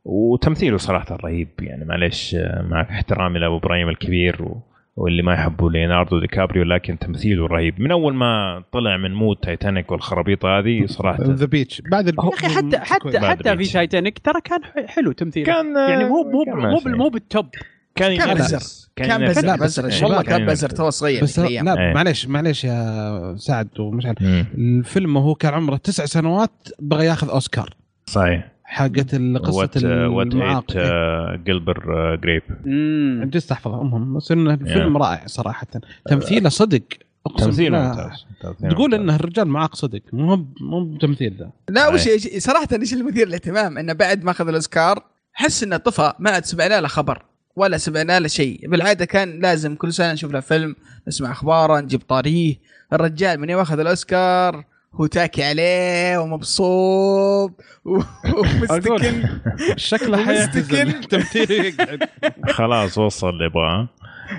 وتمثيله صراحة رهيب. يعني معلش آه، مع احترامي لأبو إبراهيم الكبير و... واللي ما يحبوا ليوناردو دي كابريو لكن تمثيله رهيب. من أول ما طلع من mood تايتانيك والخرابيط هذه صراحة The Beach بعد يا أخي حتى حتى حتى في. تايتانيك ترى كان ح- حلو تمثيله. كان يعني مو مو. مو بال top. كان كان. بزر كان. بزر بزر إيه. والله كان. بزر تو صغير بس. لا إيه. معليش معليش يا سعد ومش عارف. الفيلم وهو كان عمره تسع سنوات بغى ياخذ أوسكار صحيح حقت قصة What What المعاق Eating Gilbert Grape امم جلست احفظها المهم بس إنه الفيلم رائع صراحة تمثيله صدق أقسم تمثيل. ممتاز تقول. إنه الرجال معاق صدق مو مو بتمثيل ذا لا وش. إيش- صراحة إيش المثير للاهتمام إنه بعد ما أخذ الأوسكار حس إنه طفى ما عاد سمعنا له خبر ولا سمعنا له شيء. بالعادة كان لازم كل سنة نشوف له فيلم نسمع أخباره نجيب طاريه. الرجال من يوم أخذ الأوسكار هو تاكي عليه ومبسوط ومستكن. شكله يقعد. خلاص وصل اللي يبغاه.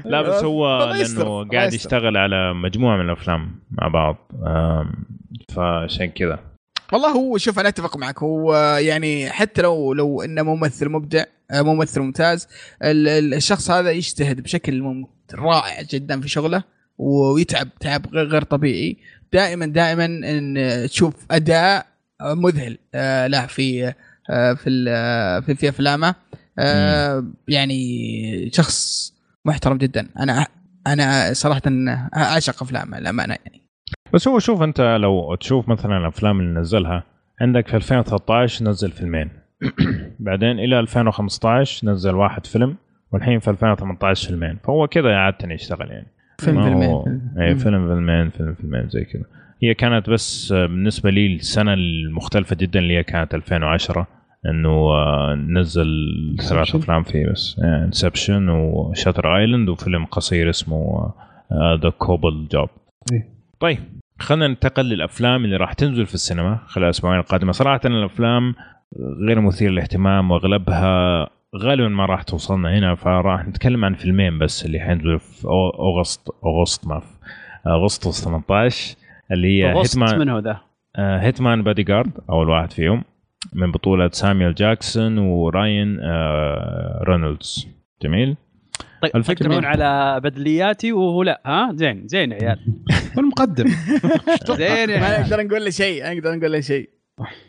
لا بس هو الله يستر، لأنه قاعد. يشتغل على مجموعة من الأفلام مع بعض. فعشان كذا. والله هو شوف أنا أتفق معك هو يعني حتى لو لو إنه ممثل مبدع آه، ممثل ممتاز ال- ال- الشخص هذا يجتهد بشكل رائع جدا في شغله ويتعب تعب غير طبيعي. دائما دائما إن تشوف أداء مذهل آه، له في آه، في في, في أفلامه. يعني شخص محترم جدا. أنا أنا صراحة أعشق أفلامه للأمانة يعني. بس هو شوف انت لو تشوف مثلا الأفلام اللي نزلها عندك في 2013 نزل فيلمين. بعدين إلى 2015 نزل واحد فيلم والحين في 2018 فيلمين. فهو كذا عادة يشتغل يعني. فيلم فيلمين. هو- اي فيلم فيلمين فيلم فيلمين زي كذا هي كانت بس بالنسبة لي السنة المختلفة جدا اللي هي كانت 2010 إنه آه، نزل ثلاث. أفلام فيه بس. Inception و Shutter Island وفيلم قصير اسمه The Cobol Job. طيب. خلينا ننتقل للأفلام اللي راح تنزل في السينما خلال الأسبوعين القادمة. صراحة الأفلام غير مثير للاهتمام وأغلبها غالبا ما راح توصلنا هنا فراح نتكلم عن فيلمين بس اللي حينزلوا في اغسطس اغسطس ما في أغسطس 18 اللي هي Hitman من هو؟ The Hitman's Bodyguard أول واحد فيهم من بطولة ساميول جاكسون وراين رونالدز جميل؟ طيب الفكرة- تقولون على بدلياتي وهو لا ها؟ زين زين يا عيال. والمقدم. زين يا ما. نقدر نقول له شيء ما نقدر نقول له شيء.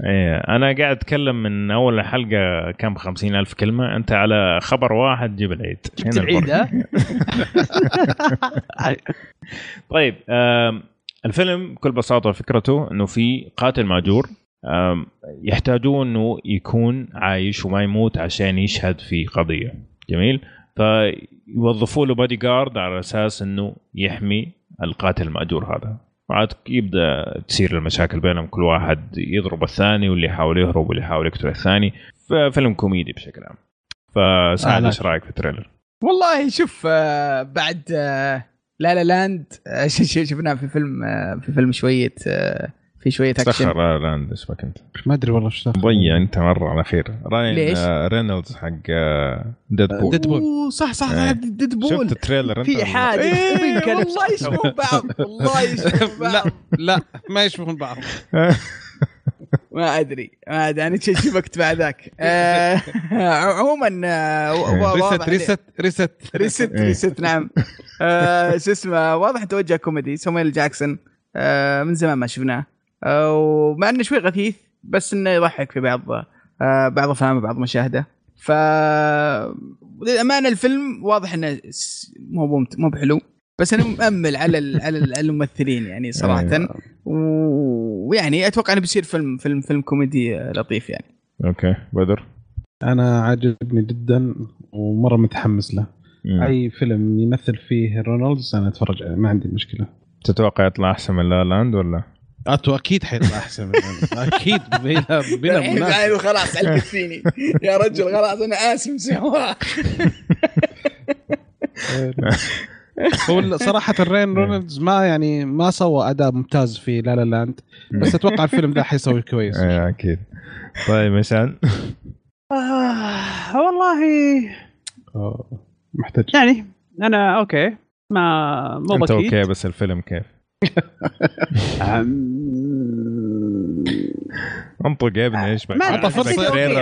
إيه أنا قاعد أتكلم من أول حلقة كم؟ خمسين ألف كلمة. أنت على خبر واحد جيب العيد. جبت هنا العيد طيب الفيلم بكل بساطة فكرته إنه في قاتل ماجور يحتاجون إنه يكون عايش وما يموت عشان يشهد في قضية. جميل؟ فيوظفوا له بادي جارد على أساس إنه يحمي القاتل المأجور هذا. وعاد يبدأ تصير المشاكل بينهم كل واحد يضرب الثاني واللي يحاول يهرب واللي يحاول يقتل الثاني. فيلم كوميدي بشكل عام. فسعد آه، إيش رأيك في ال trailer؟ والله شوف آه، بعد آه، La La Land ش- ش- شفناه في فيلم في فيلم شوية في شوية اكشن تاخر لا لا إيش بك انت؟ ما أدري والله إيش دخل. ضيع أنت مرة على خير. راين ليش؟ آه رينولدز حق آه Deadpool Deadpool. أوه، صح صح إيه. صح Deadpool شفت ال trailer أنت؟ في حاجة إيه والله يشبهون بعض والله يشبهون بعض. لا لا ما يشبهون بعض. ما أدري ما أدري. أنا شبكت مع ذاك. آه، عموما آه، reset reset reset reset إيه. reset نعم. آه، شو اسمه واضح توجه كوميدي. سامويل جاكسون. آه، من زمان ما شفناه. آه، ومع إنه شوي غثيث بس إنه يضحك في بعض آه، بعض أفلامه بعض مشاهده. ف للأمانة الفيلم واضح إنه مو مو بحلو. بس أنا مأمل على ال- على ال- على الممثلين يعني صراحة. و- ويعني أتوقع إنه بيصير فيلم فيلم فيلم كوميدي لطيف يعني. okay. بدر؟ أنا عاجبني جدا ومرة متحمس له. مم. أي فيلم يمثل فيه رونالدز أنا أتفرج عليه ما عندي مشكلة. تتوقع يطلع أحسن من La Land ولا؟ أتو أكيد حيطلع أحسن منه أكيد بلا بلا قاعد خلاص علقت فيني يا رجل خلاص أنا آسف سوا هو صراحة رين رونالدز ما يعني ما سوى أداء ممتاز في La La Land بس أتوقع الفيلم ده حيسوي كويس. إيه أكيد. طيب مشان آه والله محتاج. يعني أنا okay ما مو أنت بكيت. okay بس الفيلم كيف؟ انطق يا ابني إيش okay.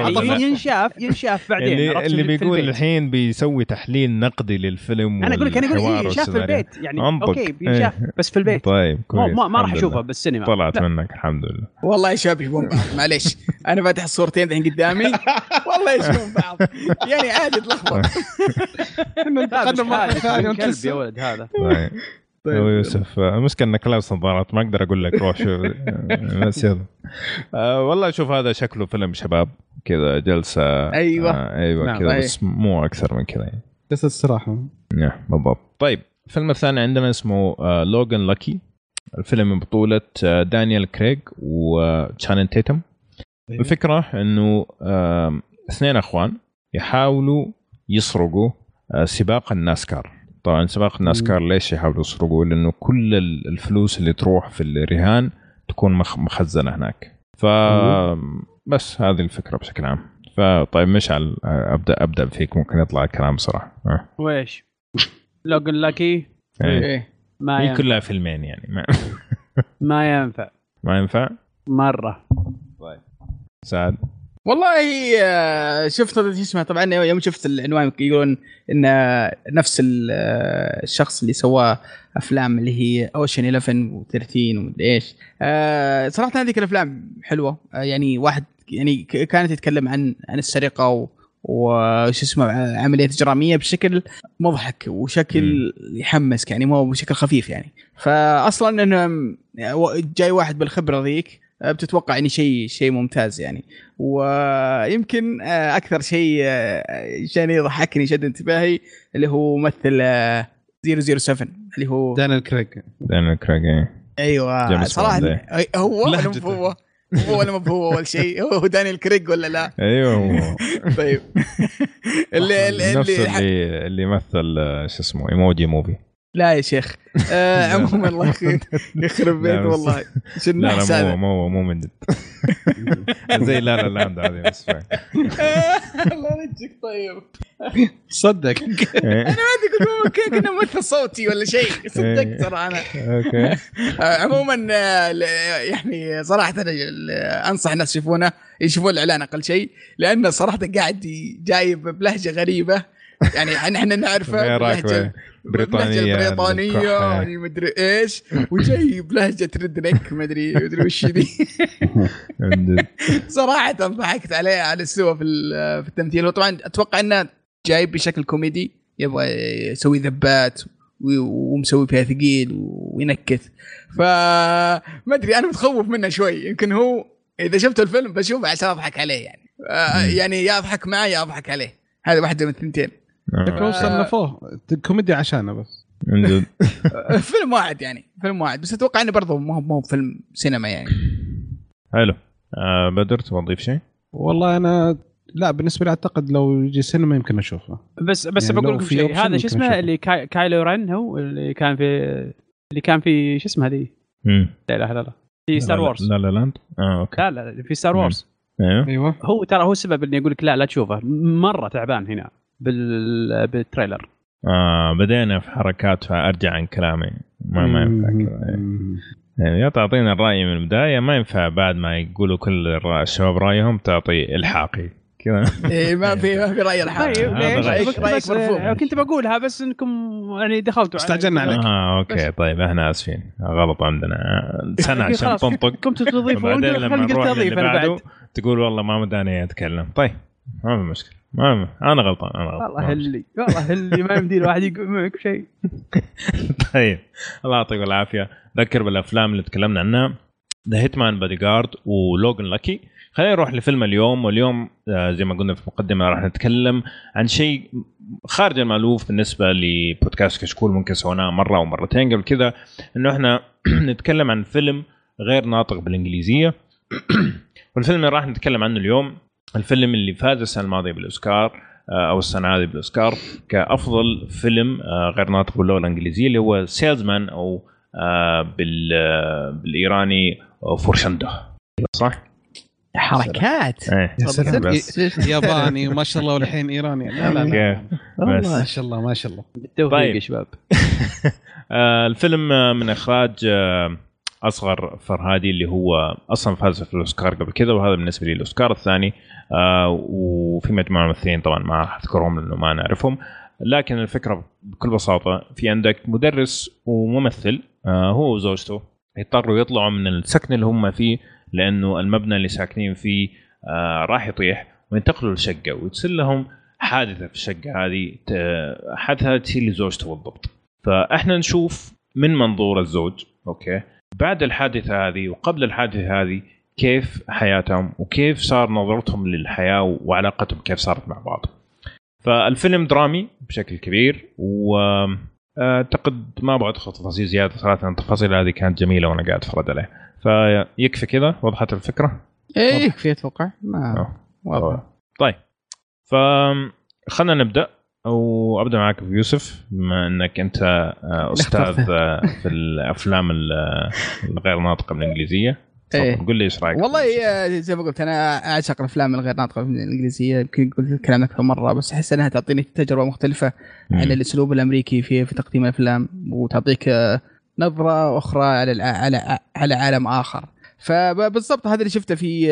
ولا لا؟ ينشاف ينشاف بعدين اللي, اللي بيقول البيت. الحين بيسوي تحليل نقدي للفيلم أنا أقول لك أنا أقول لك شاف في. البيت يعني انطق. okay بينشاف إيه. بس في البيت طيب كويس ما, ما راح اشوفه. بالسينما طلعت لا. منك الحمد لله والله يشابه يشبهون بعض معليش أنا فاتح الصورتين الحين قدامي والله يشبهون بعض يعني عادي تلخبط انتقدنا يكون كلب يا. ولد هذا طيب. أبو يوسف آه، المشكلة انك لابس نظارات ما أقدر أقول لك روح شوف. آه، بس يلا. آه، والله شوف هذا شكله فيلم شباب كذا جلسة. أيوة. آه أيوه نعم، كذا. بس مو أكثر من كذا يعني. بس الصراحة نعم بالضبط. طيب الفيلم الثاني عندنا اسمه لوجان لاكي الفيلم من بطولة آه، دانيال كريغ وشانن تيتم الفكرة إنه اثنين أخوان يحاولوا يسرقوا آه، سباق الناسكار. طبعا سباق الناسكار ليش يحاولوا يسرقوا لأنه كل ال- الفلوس اللي تروح في الرهان تكون مخ- مخزنة هناك. ف بس هذه الفكرة بشكل عام. فطيب مشعل ابدا أبدأ فيك. ممكن يطلع الكلام بصراحة آه. ويش لوجن لاكي إيه. إيه. ما هي ينفع. كلها فيلمين يعني. ما, ما ينفع. ما ينفع؟ مرة. سعد؟ والله آه، شفت شو اسمه طبعا يوم شفت العنوان يقولون إن نفس آه، الشخص اللي سوى أفلام اللي هي اوشن 11 و13 ومدري إيش. آه، صراحة هذيك الافلام حلوة. يعني واحد يعني كانت تتكلم عن عن السرقة و وش اسمه عملية إجرامية بشكل مضحك وشكل يحمسك يعني مو بشكل خفيف يعني. فاصلا إنه م- جاي واحد بالخبرة ذيك بتتوقع يعني شيء شيء ممتاز يعني. ويمكن آه، أكثر شيء آه، كان يضحكني شد انتباهي اللي هو ممثل آه، 007 اللي هو دانيال كريغ. دانيال كريغ إيه. أيوه صراحة إيه. هو ولا. هو؟ هو ولا مو هو أول شيء؟ هو دانيال كريج ولا لا؟ أيوه هو. طيب. اللي اللي, نفس اللي اللي اللي مثل شو اسمه Emoji Movie. لا يا شيخ. آه عموما الله يخ- يخرب بيت والله. شنو لا لا مو مو مو من جد. زي La La Land هذه بس. الله يرجيك طيب. صدق. إيه. عادي كنت ممكن كنا ممثل صوتي ولا شيء. صدقت ترى أنا. أوكي. آه، عموما آه، ل- يعني صراحة أنا ال- أنصح الناس يشوفونه يشوفون الإعلان أقل شيء لأنه صراحة قاعد جايب بلهجة غريبة. يعني إحنا نعرفه. بلهجه البريطانيه الكحة. يعني مدري إيش. وجاي بلهجة ريدنك مدري مدري وش ذي. صراحة ضحكت عليه على اللي سوى في ال- في التمثيل. وطبعا أتوقع إنه جايب بشكل كوميدي يبغى يسوي ذبات ومسوي فيها ثقيل وينكت فما أدري أنا متخوف منه شوي. يمكن هو إذا شفت الفيلم بشوفه عشان أضحك عليه يعني. آه، يعني يا أضحك معي يا أضحك عليه. هذه واحدة من الثنتين. آه، هو صنفوه. كوميديا عشانه بس. آه، فيلم واحد يعني فيلم واحد بس أتوقع إنه برضه ما هو ما هو فيلم سينما يعني. حلو. آه، بدر تبغى تضيف شيء؟ والله أنا لا بالنسبة لي أعتقد لو يجي سينما يمكن أشوفه. بس بس يعني بقول لكم شيء. هذا شو اسمه. اللي كاي Kylo Ren هو اللي كان في اللي كان في شو اسمه هذه مم. لا إله إلا الله. في Star لا- Wars La La Land آه okay. لا لا في Star Wars أيوه. أيوه. هو ترى هو السبب اني أقول لك لا لا تشوفه. مرة تعبان هنا. بال بال trailer. آه بدينا في حركات فارجع عن كلامي. ما ما ينفع كذا. يعني يا تعطينا الرأي من البداية ما ينفع بعد ما يقولوا كل الشباب رأيهم تعطي إلحاقي. كذا. إيه ما في ما في رأي الحال طيب رايك آه، كنت بقولها بس إنكم يعني دخلتوا استعجلنا عليك. آه أوكي بس. طيب إحنا آسفين. غلط عندنا. سنه عشان تنطق. كنتوا تضيفون وبعدين لما نروح بعده تقول والله ما مداني أتكلم. طيب ما في مشكلة. ما أنا غلطان أنا غلطان والله اللي والله اللي ما يمدي الواحد يقول معك شيء. طيب الله يعطيكم العافية. ذكر بالأفلام اللي تكلمنا عنها. The Hitman's Bodyguard و Logan Lucky خلينا نروح لفيلم اليوم واليوم آه، زي ما قلنا في المقدمه راح نتكلم عن شيء خارج المألوف بالنسبة لبودكاست كشكول ممكن سويناه مرة أو مرتين قبل كذا إنه إحنا نتكلم عن فيلم غير ناطق بالإنجليزية. والفيلم اللي راح نتكلم عنه اليوم الفيلم اللي فاز السنة الماضية بالأوسكار آه، أو السنة هذه بالأوسكار كأفضل فيلم آه، غير ناطق باللغة الإنجليزية اللي هو سيلزمان أو آه، بال بالإيراني فورشندة. صح؟ حركات. إيه يا سلام. بس. ياباني وما شاء الله والحين إيراني. لا لا لا. ما شاء الله ما شاء الله. بالتوفيق طيب. يا شباب الفيلم من إخراج أصغر فرهادي اللي هو أصلا فاز في الأوسكار قبل كذا وهذا بالنسبة لي الأوسكار الثاني. آه، وفي مجموعة ممثلين طبعا ما راح أذكرهم لأنه ما نعرفهم. لكن الفكرة بكل بساطة في عندك مدرس وممثل آه، هو وزوجته يضطروا يطلعوا من السكن اللي هم فيه لأنه المبنى اللي ساكنين فيه آه، راح يطيح وينتقلوا لشقة وتصير لهم حادثة في الشقة هذه حادثة تصير لزوجته بالضبط. فإحنا نشوف من منظور الزوج أوكي بعد الحادثة هذه وقبل الحادثة هذه كيف حياتهم وكيف صار نظرتهم للحياة وعلاقتهم كيف صارت مع بعض. فالفيلم درامي بشكل كبير واعتقد ما أبغى أدخل تفاصيل زيادة صراحة التفاصيل هذه كانت جميلة وأنا قاعد أتفرج عليه فيكفي كذا؟ وضحت الفكرة؟ إيه يكفي أتوقع. ما آه. واضح. طيب. ف خلينا نبدأ. وأبدأ معك بيوسف بما إنك أنت آه، أستاذ آه، في الأفلام ال- الغير ناطقة بالإنجليزية. إيه. تفضل قول لي إيش رأيك والله آه، زي ما قلت أنا أعشق الأفلام الغير ناطقة بالانجليزيه يمكن قلت الكلام أكثر مرة بس أحس إنها تعطيني تجربة مختلفة عن. الأسلوب الأمريكي في في تقديم الأفلام وتعطيك آه، نظرة أخرى على على على عالم آخر فبالضبط هذا اللي شفته في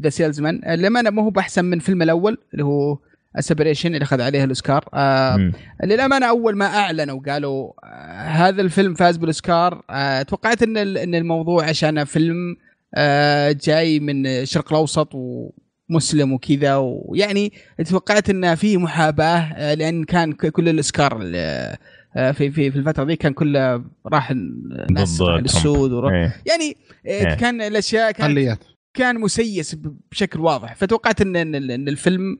The Salesman للأمانة ما هو بأحسن من الفيلم الأول اللي هو Separation اللي أخذ عليه الأوسكار آه. للأمانة أول ما أعلنوا قالوا آه هذا الفيلم فاز بالأوسكار آه توقعت إن ال- إن الموضوع عشان فيلم آه جاي من الشرق الأوسط ومسلم وكذا ويعني توقعت إن في محاباة آه لأن كان كل الأوسكار ال- في في في الفترة دي كان كله راح ترامب. للسود وراح إيه. يعني إيه. كان الأشياء اقليات كان مسيس بشكل واضح فتوقعت ان ان إن الفيلم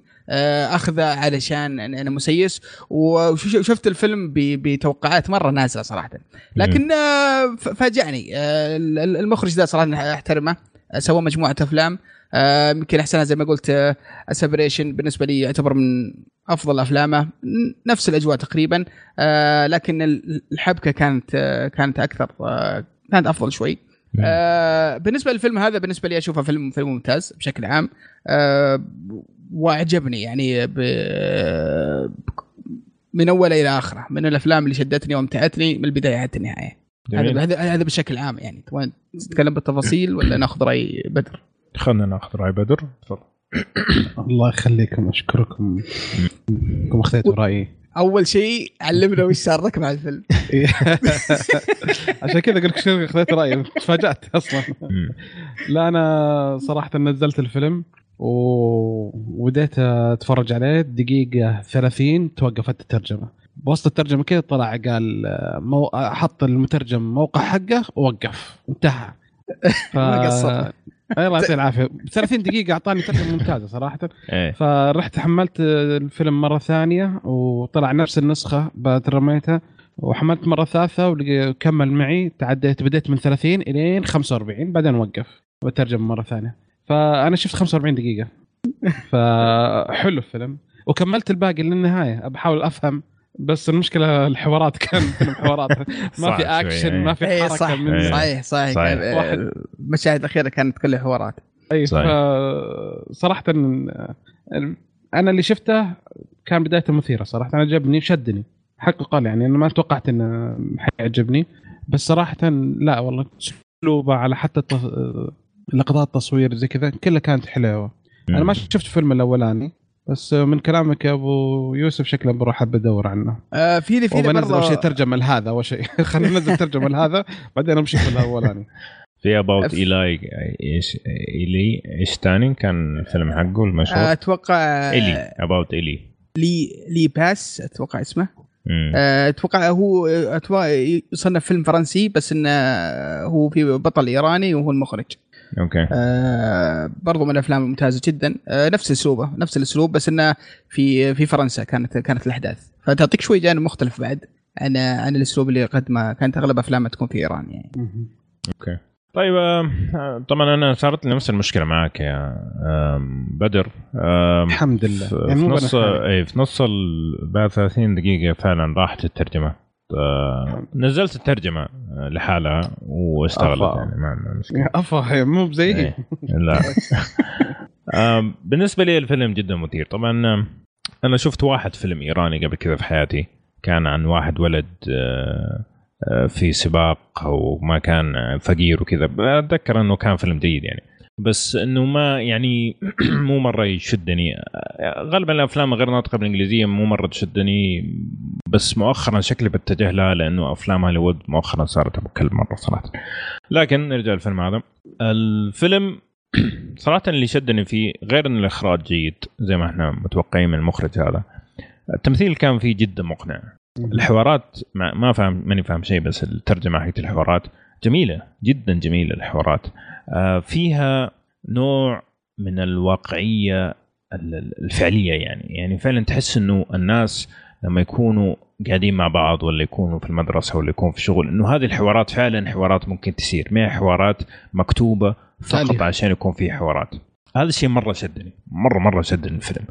أخذه علشان أنا مسيس. وشفت الفيلم بتوقعات مرة نازلة صراحة. لكن آه، ف- فاجأني. آه، ال- ال- المخرج ذا صراحة احترمه. آه، سوى مجموعة أفلام. آه، يمكن أحسنها زي ما قلت Separation بالنسبة لي يعتبر من أفضل أفلامه. نفس الأجواء تقريبا. آه، لكن ال- الحبكة كانت آه، كانت أكثر آه، كانت أفضل شوي. آه بالنسبة للفيلم هذا بالنسبة لي أشوفه فيلم فيلم ممتاز بشكل عام. آه وأعجبني. يعني ب من أولة إلى آخرة من الأفلام اللي شدتني وأمتعتني من البداية حتى النهاية. هذا هذا هذا بشكل عام يعني. تبغى نتكلم بالتفاصيل ولا ناخذ رأي بدر؟ خلينا ناخذ رأي بدر. تفضل. الله يخليكم أشكركم. انكم اخذتوا رأيي؟ أول شيء علمنا وش صار لك مع الفيلم. عشان كذا قلت لك أخذت رأيي تفاجات أصلا. لا أنا صراحة نزلت الفيلم. وبديت اتفرج عليه دقيقة 30 توقفت الترجمة. بوسط الترجمة كذا طلع قال مو... حط المترجم موقع حقه ووقف انتهى. ف... ما قصر. الله يعطيه العافية. 30 دقيقة أعطاني ترجمة ممتازة صراحة. إيه. فرحت حملت الفيلم مرة ثانية وطلع نفس النسخة بعد رميتها. وحملت مرة ثالثة وكمل معي. تعديت بديت من 30 إلين 45 بعدين وقف. وترجم مرة ثانية. فأنا شفت 45 دقيقة. فحلو الفيلم. وكملت الباقي للنهاية. بحاول أفهم بس المشكلة الحوارات كان فيلم حوارات. ما في اكشن ما في إيه، حركة صح. من إيه. صحيح صحيح, صحيح. كان- واحد. آه، المشاهد الأخيرة كانت كلها حوارات. اي صراحة أنا اللي شفته كان بدايته مثيره صراحة. أنا عجبني شدني. حق قال يعني أنا ما توقعت إنه حيعجبني. بس صراحة لا والله أسلوبه على حتى لقطات تصوير زي كذا كلها كانت حلوة. أنا ما شفت الفيلم الأولاني بس من كلامك يا أبو يوسف شكله بروح بدور عنه. آه في لي في لي أول شيء ترجمة لهذا أول شيء. خلينا ننزل ترجمة لهذا بعدين أمشي في الأولاني. في About Elly إيش Elly إيش ثاني كان الفيلم حقه المشهور. آه، أتوقع Elly About Elly Le Le Passé أتوقع اسمه. آه، أتوقع هو أتوقع يصنف فيلم فرنسي بس إنه هو في بطل إيراني وهو المخرج. okay. آه، برضو من الأفلام الممتازة جدا. آه، نفس اسلوبه نفس الأسلوب بس إنه في في فرنسا كانت كانت الأحداث. فتعطيك شوي جانب مختلف بعد عن عن الأسلوب اللي قدمه. كانت أغلب أفلامه تكون في إيران يعني. okay. طيب آه، طبعا أنا صارت لي نفس المشكلة معك يا آم، بدر. آم، الحمد لله. في, يعني في نص. اي في نص ال- بعد 30 دقيقة فعلا راحت الترجمة. آه، نزلت الترجمة آه، لحالها واشتغلت. يعني ما مشكلة. أفا مو بزي إيه. لا. بالنسبة لي الفيلم جدا مثير. طبعا أنا شفت واحد فيلم إيراني قبل كذا في حياتي كان عن واحد ولد آه، آه، في سباق أو ما كان فقير وكذا. اتذكر إنه كان فيلم جيد يعني. بس إنه ما يعني مو مرة يشدني. غالبا الأفلام غير ناطقة بالإنجليزية مو مرة تشدني بس مؤخرا شكلي بتجه لها لأنه افلام هوليوود مؤخرا صارت ابو كلب مرة صراحة. لكن نرجع للفيلم هذا. الفيلم صراحة اللي شدني فيه غير إن الإخراج جيد زي ما إحنا متوقعين من المخرج هذا. التمثيل كان فيه جدا مقنع. الحوارات ما, ما فاهم ماني فاهم شيء بس الترجمة حقت الحوارات جميلة جدا جميلة الحوارات. فيها نوع من الواقعية ال- ال- الفعلية يعني. يعني فعلا تحس إنه الناس لما يكونوا قاعدين مع بعض ولا يكونوا في المدرسة ولا يكونوا في شغل إنه هذه الحوارات فعلا حوارات ممكن تصير. ما هي حوارات مكتوبة فقط. عشان يكون في حوارات. هذا الشيء مرة شدني مره مرة شدني الفيلم.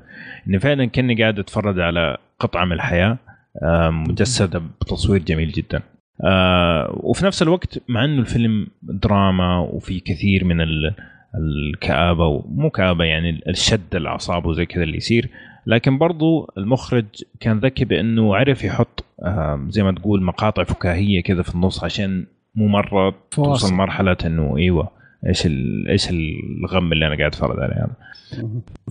إني فعلا كاني قاعد أتفرج على قطعة من الحياة آه، مجسدة بتصوير جميل جدا. آه، وفي نفس الوقت مع إنه الفيلم دراما وفي كثير من ال- الكآبة ومو كآبة يعني الشد الأعصاب وزي كذا اللي يصير. لكن برضو المخرج كان ذكي بأنه عرف يحط آه، زي ما تقول مقاطع فكاهية كذا في النص عشان مو مرة توصل. مرحلة أنه أيوة إيش إيش الغم اللي أنا قاعد أتفرج عليه هذا.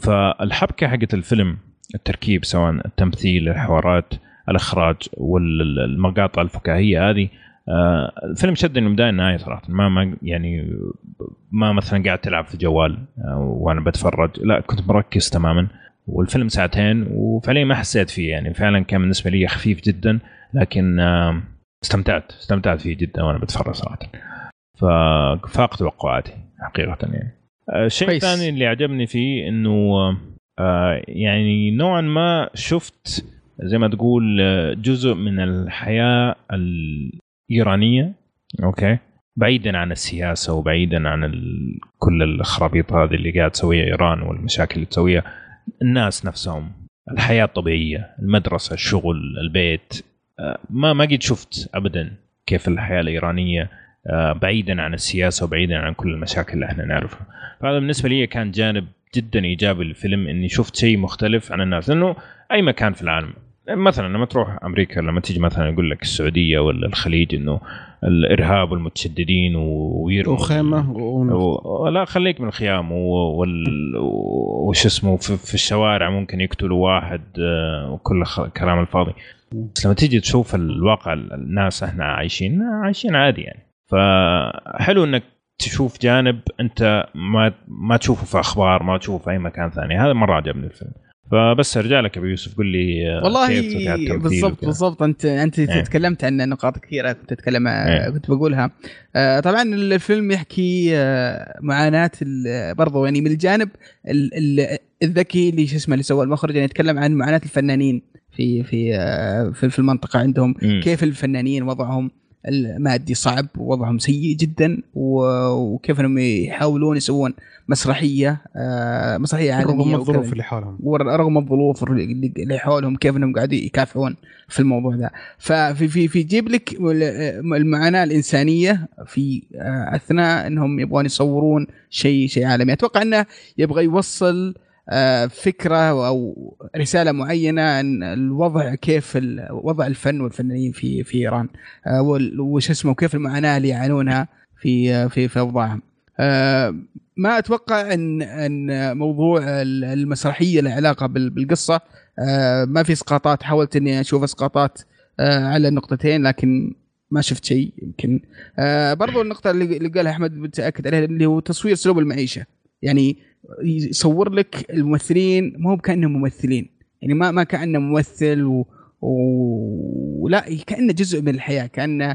فالحبكة حقت الفيلم التركيب سواء التمثيل الحوارات الإخراج والمقاطع الفكاهية هذه. آه، الفيلم شدني من بداية النهاية صراحة. ما ما يعني ما مثلا قاعد تلعب في جوال آه، وأنا بتفرج. لا كنت مركز تماما. والفيلم ساعتين وفعليا ما حسيت فيه. يعني فعلا كان بالنسبة لي خفيف جدا لكن آه، استمتعت. استمتعت فيه جدا وأنا بتفرج صراحة. ففاق توقعاتي حقيقة يعني. الشيء. الثاني اللي عجبني فيه إنه آه، يعني نوعا ما شفت زي ما تقول جزء من الحياة الإيرانية. أوكي. بعيدا عن السياسة وبعيدا عن. كل الخرابيط هذه اللي قاعد تسويها إيران والمشاكل اللي تسويها. الناس نفسهم الحياة الطبيعية المدرسة الشغل البيت آه، ما ما قد شفت ابدا كيف الحياة الإيرانية آه، بعيدا عن السياسة وبعيدا عن كل المشاكل اللي إحنا نعرفها. فهذا بالنسبة لي كان جانب جدا إيجابي للفيلم إني شفت شيء مختلف عن الناس. لأنه أي مكان في العالم مثلا لما تروح أمريكا لما تيجي مثلا يقول لك السعودية ولا الخليج إنه الإرهاب والمتشددين ويرموا وخيمة. و... لا خليك من الخيام. و... وال... وش اسمه في... في الشوارع ممكن يقتلوا واحد آه، وكل خ... كلام الفاضي. بس لما تيجي تشوف الواقع الناس إحنا عايشين عايشين عادي يعني. فحلو إنك تشوف جانب أنت ما ما تشوفه في أخبار ما تشوفه في أي مكان ثاني. هذا مرة عجبني الفيلم. فبس ارجع لك أبو يوسف قل لي آه، والله بالضبط. بالضبط أنت أنت إيه. تكلمت عن نقاط كثيرة كنت أتكلم إيه. كنت بقولها آه، طبعا الفيلم يحكي آه، معاناة برضو يعني من الجانب ال- ال- الذكي اللي شو اسمه اللي سوى المخرج يعني يتكلم عن معاناة الفنانين في في آه، في في المنطقة عندهم. كيف الفنانين وضعهم المادي صعب ووضعهم سيء جدا وكيف إنهم يحاولون يسوون مسرحية آه، مسرحية عالمية رغم. الظروف اللي حولهم. ورغم الظروف اللي حولهم كيف إنهم قاعدين يكافحون في الموضوع ذا ففي في في يجيب لك المعاناة الإنسانية في آه، أثناء إنهم يبغون يصورون شيء شيء عالمي. أتوقع إنه يبغى يوصل فكرة أو رسالة معينة عن الوضع كيف وضع الفن والفنانين في في إيران آه، وش اسمه وكيف المعاناة اللي يعانونها في آه، في في أوضاعهم. آه، ما أتوقع أن أن موضوع ال- المسرحية له علاقة بال- بالقصة. آه، ما في اسقاطات حاولت إني أشوف اسقاطات آه، على النقطتين لكن ما شفت شيء يمكن. آه، برضو النقطة اللي قالها أحمد متأكد عليها اللي هو تصوير أسلوب المعيشة. يعني يصور لك الممثلين مو كانهم ممثلين. يعني ما ما كأنه ممثل و... ولا كأنه جزء من الحياة كأنه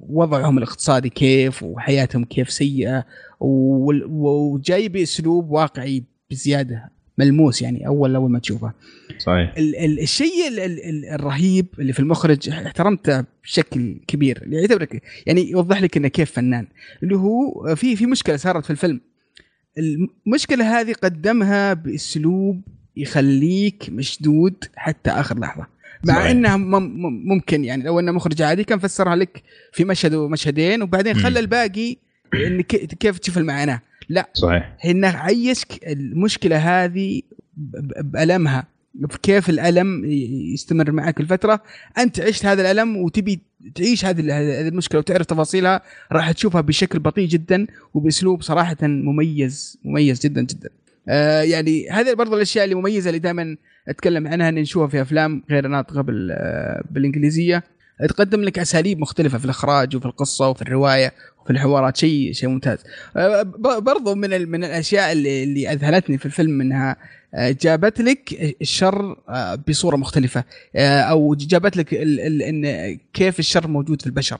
وضعهم الاقتصادي كيف وحياتهم كيف سيئة وجاي باسلوب واقعي بزيادة ملموس يعني اول أول ما تشوفه. صحيح. ال- ال- الشيء ال- ال- ال- الرهيب اللي في المخرج احترمته بشكل كبير يعتبرك يعني يوضح لك إنه كيف فنان. اللي هو في في مشكلة صارت في الفيلم. المشكلة هذه قدمها بأسلوب يخليك مشدود حتى آخر لحظة. مع صحيح. إنها مم- مم- ممكن يعني لو انه مخرج عادي كان فسرها لك في مشهد ومشهدين وبعدين. خلى الباقي انك كيف تشوف المعاناة. لا. صحيح. إنه عيشك المشكلة هذه بألمها. كيف الألم يستمر معك الفترة. أنت عشت هذا الألم وتبي تعيش هذه ال- هذه المشكلة وتعرف تفاصيلها راح تشوفها بشكل بطيء جدا وبأسلوب صراحة مميز مميز جدا جدا. آه يعني هذه برضو الأشياء اللي مميزة اللي دائما أتكلم عنها ان نشوفها في أفلام غير ناطقة آه، بالإنجليزية. تقدم لك أساليب مختلفة في الإخراج وفي القصة وفي الرواية وفي الحوارات. شيء شيء ممتاز. آه، برضو من من الأشياء اللي, اللي أذهلتني في الفيلم إنها آه، جابت لك الشر آه، بصورة مختلفة. أو جابت لك إن كيف الشر موجود في البشر.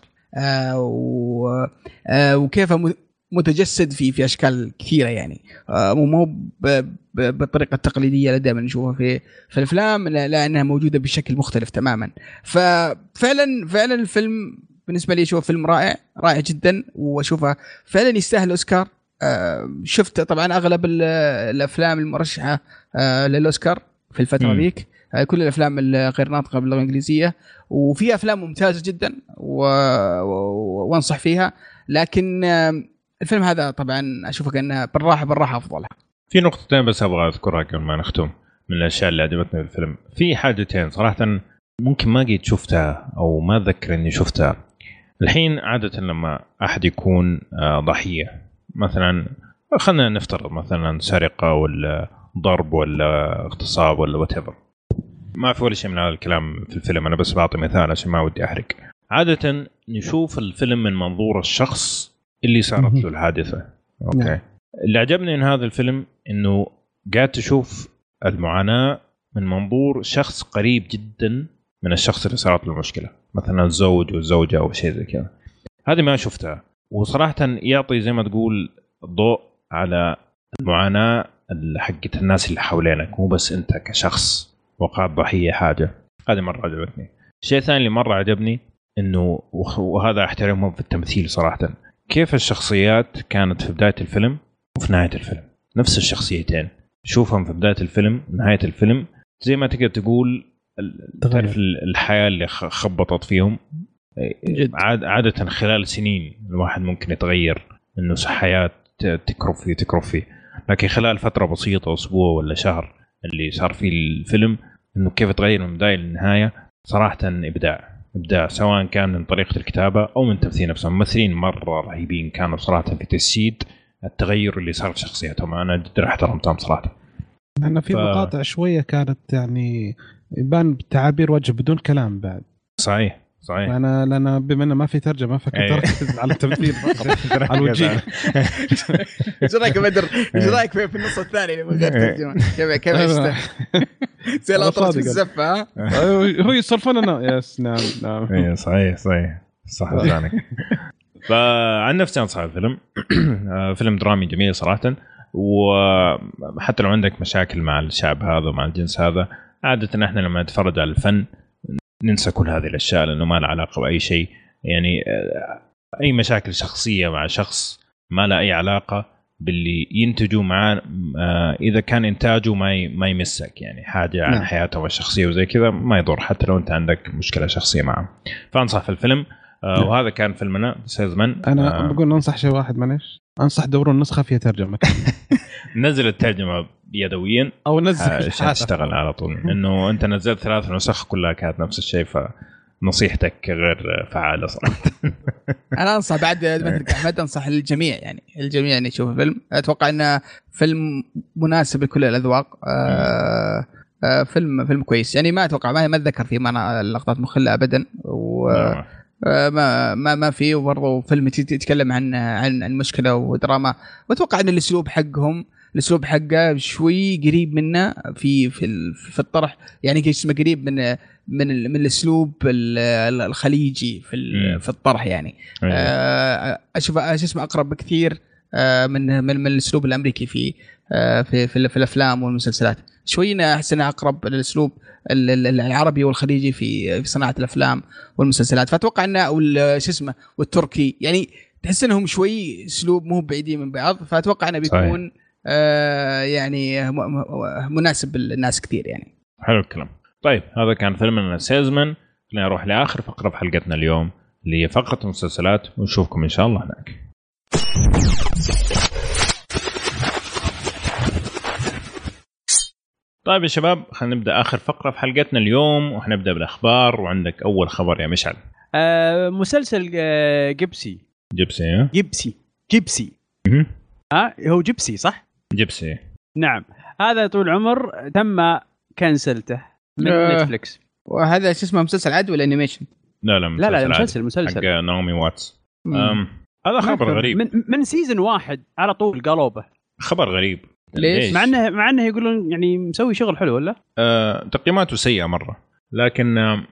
وكيف متجسد في في أشكال كثيرة يعني. آه، مو بالطريقة التقليدية اللي دائما نشوفها في في الأفلام لا- لانها موجودة بشكل مختلف تماما. ففعلا فعلا الفيلم بالنسبة لي أشوفه فيلم رائع رائع جدا وأشوفه فعلا يستاهل اوسكار آه، شفت طبعا أغلب ال- الأفلام المرشحة آه، للأوسكار في الفترة. ذيك. كل الأفلام الغير ناطقة باللغة الإنجليزية. وفي أفلام ممتازة جدا و... وأنصح فيها. لكن الفيلم هذا طبعا اشوفه كانه بالراحة بالراحة أفضل. في نقطتين بس أبغى أذكرها قبل ما نختم من الأشياء اللي عجبتني في الفيلم. في حاجتين صراحة ممكن ما قد شفتها أو ما أتذكر إني شفتها. الحين عادة لما أحد يكون آه، ضحية مثلا خلينا نفترض مثلا سرقة ولا ضرب ولا اغتصاب ولا وات ما في ولا شيء من هذا الكلام في الفيلم. أنا بس بعطي مثال عشان ما ودي أحرق. عادة نشوف الفيلم من منظور الشخص اللي صارت له الحادثة. okay. نعم. اللي عجبني من هذا الفيلم إنه قاعد تشوف المعاناة من منظور شخص قريب جدا من الشخص اللي صارت له المشكلة مثلا الزوج والزوجة أو شيء زي كذا. هذه ما شفتها. وصراحه يعطي زي ما تقول ضوء على المعاناة ال- حقت الناس اللي حوالينك مو بس أنت كشخص وقعت ضحية حاجة. هذه مرة عجبتني. الشيء الثاني اللي مرة عجبني إنه وهذا أحترمهم في التمثيل صراحة. كيف الشخصيات كانت في بداية الفيلم وفي نهاية الفيلم؟ نفس الشخصيتين. شوفهم في بداية الفيلم نهاية الفيلم. زي ما تقدر تقول. تعرف ال- الحياة اللي خبطت فيهم. عاد عادة خلال سنين الواحد ممكن يتغير إنه حياة تكرف فيه تكرف فيه. لكن خلال فترة بسيطة أسبوع ولا شهر اللي صار فيه الفيلم إنه كيف تغير من بداية للنهاية صراحة إبداع. ابداع سواء كان من طريقة الكتابة أو من تمثيل نفسهم الممثلين مرة رهيبين كانوا صراحة في تجسيد التغير اللي صار في شخصيتهم. أنا جدا احترمتهم صراحة. لأن في ف- مقاطع شوية كانت يعني يبان بتعابير وجه بدون كلام بعد. صحيح. صحيح أنا لأن بما إنه ما في ترجمة فكنت أيوة. أركز على التمثيل فقط على الوجيه إيش رأيك يا بدر؟ إيش رأيك في في النص الثاني اللي من غير ترجمة؟ كيف كيف؟ زي الاطرش في. الزفة ها؟ هو يصرفوننا يس نعم نعم إيه صحيح صحيح صح لسانك فعن نفسي انصح الفيلم آه، فيلم درامي جميل صراحة وحتى لو عندك مشاكل مع الشعب هذا ومع الجنس هذا عادة إحنا لما نتفرج على الفن ننسى كل هذه الأشياء لأنه ما لها علاقة بأي شيء. يعني أي مشاكل شخصية مع شخص ما لها أي علاقة باللي ينتجوا معاه آه، إذا كان إنتاجه ما ما يمسك. يعني حاجة عن نعم. حياتهم الشخصية وزي كذا ما يضر حتى لو أنت عندك مشكلة شخصية معه. فأنصح في الفيلم. آه، نعم. وهذا كان فيلمنا سيزمن أنا آه، بقول انصح شيء واحد معلش أنصح دوروا النسخة فيها ترجمة. نزل الترجمة يدويا. أو نزل عشان تشتغل على طول. إنه أنت نزلت ثلاث نسخ كلها كانت نفس الشيء فنصيحتك غير فعالة صراحة. أنا أنصح بعد مثلك احمد انصح الجميع يعني. الجميع ان يشوف الفيلم أتوقع انه فيلم مناسب لكل الأذواق. آه آه فيلم فيلم كويس. يعني ما أتوقع ما ما أتذكر فيه ما لقطات مخله ابدا. و نعم. آه، ما ما ما في. وبرضه فيلم يت- يتكلم عن عن عن مشكله ودراما وأتوقع أن الأسلوب حقهم الأسلوب حقه شوي قريب منا في في في الطرح. يعني اسمه؟ قريب من من من الأسلوب ال- الخليجي في. في الطرح يعني. أيوة. آه، أشوف شو اسمه أقرب بكثير آه، من من من الأسلوب الأمريكي فيه آه، في في, في الأفلام والمسلسلات. شوي أحس انها أقرب للأسلوب ال- ال- العربي والخليجي في في صناعة الأفلام والمسلسلات. فأتوقع إنه شو اسمه والتركي. يعني تحس إنهم شوي أسلوب مو بعيدين من بعض. فأتوقع إنه بيكون آه يعني مناسب للناس كثير يعني. حلو الكلام. طيب هذا كان فيلمنا سيزمن خلينا نروح لآخر فقرة في حلقتنا اليوم اللي هي فقرة المسلسلات. ونشوفكم إن شاء الله هناك. طيب يا شباب خلينا نبدا آخر فقرة في حلقتنا اليوم وحنبدا بالأخبار وعندك أول خبر يا مشعل آه مسلسل آه Gypsy Gypsy ها؟ Gypsy Gypsy. ها هو Gypsy صح؟ Gypsy نعم هذا طول العمر تم كنسلته من آه. نتفلكس وهذا شو اسمه مسلسل عاد ولا animation؟ لا لا لا لا عادي. مسلسل مسلسل حق ناومي واتس هذا خبر غريب من من season واحد على طول قلوبه خبر غريب ليش؟ مع انه مع إنه يقولون يعني مسوي شغل حلو ولا؟ آه، تقييماته سيئة مرة لكن آه،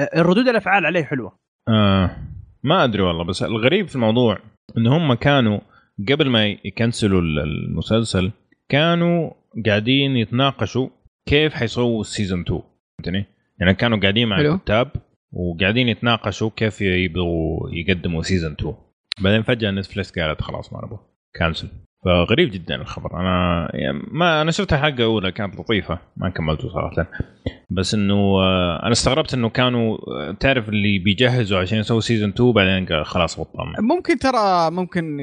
آه، ردود الأفعال عليه حلوة آه ما أدري والله بس الغريب في الموضوع إن هم كانوا قبل ما يكنسلوا ال- المسلسل كانوا قاعدين يتناقشوا كيف حيسووا ال season 2 فهمتني؟ يعني كانوا قاعدين مع. الكتاب وقاعدين يتناقشوا كيف يبغوا يقدموا season 2 بعدين فجأة نتفلكس قالت خلاص ما نبغى cancel فغريب جدا الخبر. أنا يعني ما أنا شفت الحلقة الاولى كانت لطيفة ما كملته صراحة. بس إنه آه، أنا استغربت إنه كانوا آه، تعرف اللي بيجهزوا عشان يسووا season 2 بعدين قال خلاص بطلنا. ممكن ترى ممكن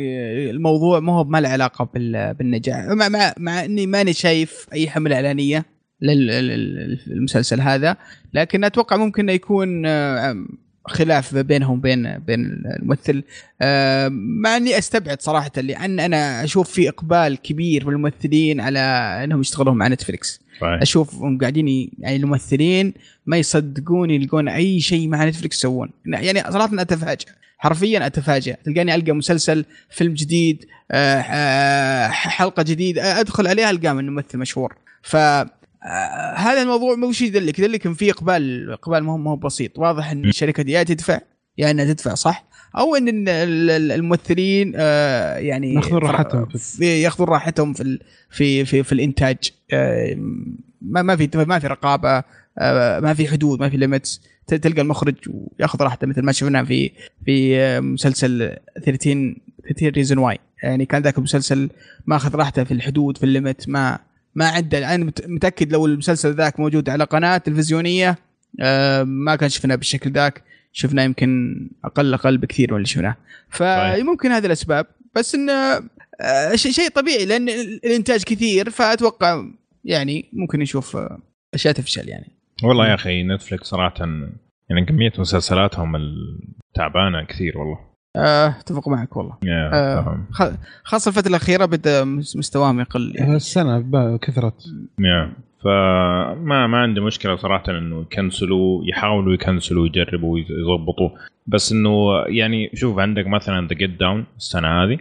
الموضوع ما هو ما له علاقة بال- بالنجاح. مع, مع, مع إني ماني شايف أي حملة إعلانية للمسلسل هذا لكن أتوقع ممكن يكون خلاف بينهم وبين بين الممثل. آه، مع إني أستبعد صراحة لأن أنا أشوف في إقبال كبير من الممثلين على إنهم يشتغلون مع نتفلكس صحيح. أشوفهم قاعدين يعني الممثلين ما يصدقون يلقون أي شيء مع نتفلكس يسوون. يعني صراحة اتفاجئ حرفيا اتفاجئ تلقاني ألقى مسلسل فيلم جديد آه، آه، حلقة جديدة أدخل عليها ألقى من ممثل مشهور. ف هذا الموضوع مش يدلك. يدلك إن في إقبال إقبال ما هو بسيط. واضح إن الشركة دي يا تدفع يا إنها تدفع صح؟ أو إن ال- ال- الممثلين آه، يعني ياخذون راحتهم ياخذون راحتهم في في في, في الإنتاج. آه، ما ما في ما في رقابة آه، ما في حدود ما في limits تلقى المخرج وياخذ راحته مثل ما شفنا في في آه، مسلسل 13 13 Reasons Why يعني كان ذاك المسلسل ما اخذ راحته في الحدود في الليمت ما ما عنده أنا مت- متأكد لو المسلسل ذاك موجود على قناة تلفزيونية آه، ما كان شفناه بالشكل ذاك. شفنا يمكن أقل أقل بكثير من اللي شفناه فممكن هذه الأسباب. بس انه آه، شيء طبيعي لأن ال- الإنتاج كثير فأتوقع يعني ممكن نشوف آه، أشياء تفشل يعني. والله يا أخي نتفلكس صراحة يعني كمية مسلسلاتهم التعبانه كثير والله. آه، اتفق معك والله. yeah آه. خاصة الفترة الأخيرة بدا مس- مستواهم يقل. يعني. السنة كثرت. yeah فما ما عندي مشكلة صراحة إنه يكنسلوا يحاولوا يكنسلوا يجربوا يضبطوا. بس إنه يعني شوف عندك مثلا The Get Down السنة هذه.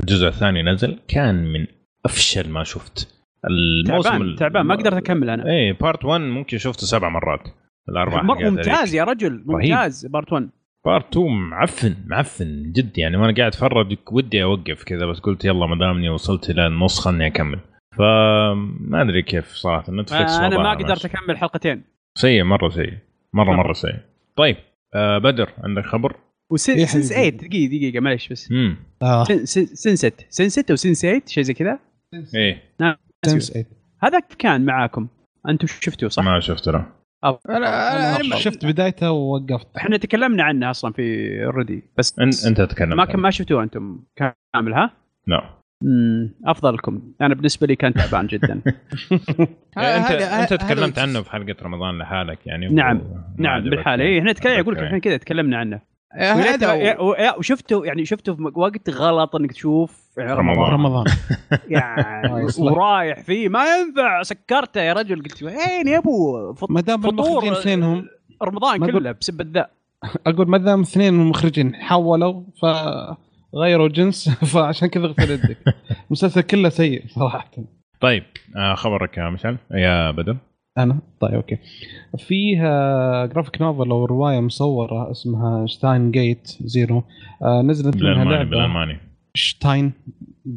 الجزء الثاني نزل كان من أفشل ما شفت. الموسم تعبان تعبان ما قدرت أكمل أنا. إيه part 1 ممكن شفته سبع مرات. الأربع مر- ممتاز يا رجل ممتاز part 1 part 2 معفن معفن جد يعني وأنا قاعد أتفرج ودي أوقف كذا بس قلت يلا ما دامني وصلت إلى النص خلني أكمل. فما أدري كيف صراحة Netflix أنا ما قدرت. أكمل حلقتين. سيء مرة سيء مرة. مرة سيء. طيب آه بدر عندك خبر؟ وسن إيه Sense حبيبي. 8 دقيقة دقيقة معلش بس. امم سن- سن- سنست. سنست أو Sense 8 شيء زي كذا؟ إيه. Sense 8 هذا كيف كان معاكم. أنتم شفتوه صح؟ ما شفته لا. أنا أنا, أنا شفت بدايته ووقفت إحنا تكلمنا عنه أصلا في already بس انت أنت تتكلم ما كان ما شفتوه أنتم كامل ها؟ لا امم افضل لكم أنا بالنسبة لي كان تعبان جدا. إيه، انت أنت تكلمت عنه في حلقة رمضان لحالك يعني نعم، نعم. بالحالة. اي إحنا تكلم أقول لك. إحنا كذا تكلمنا عنه آه، وشفته يعني شفته في وقت غلط إنك تشوف رمضان. رمضان. يعني. ورايح فيه. ما ينفع. سكرته يا رجل. قلت وين يا أبو فط- ما دام فطور المخرجين اثنينهم رمضان كله بسبة ذا أقول ما دام اثنين من المخرجين حولوا فغيروا جنس فعشان كذا اغسل يدك. المسلسل كله سيء صراحة. طيب آه خبرك يا مشعل يا بدر. أنا؟ طيب أوكي. فيه graphic novel أو رواية مصورة اسمها Steins Gate Zero آه، نزلت منها بالالماني لعبة. بالالماني Steins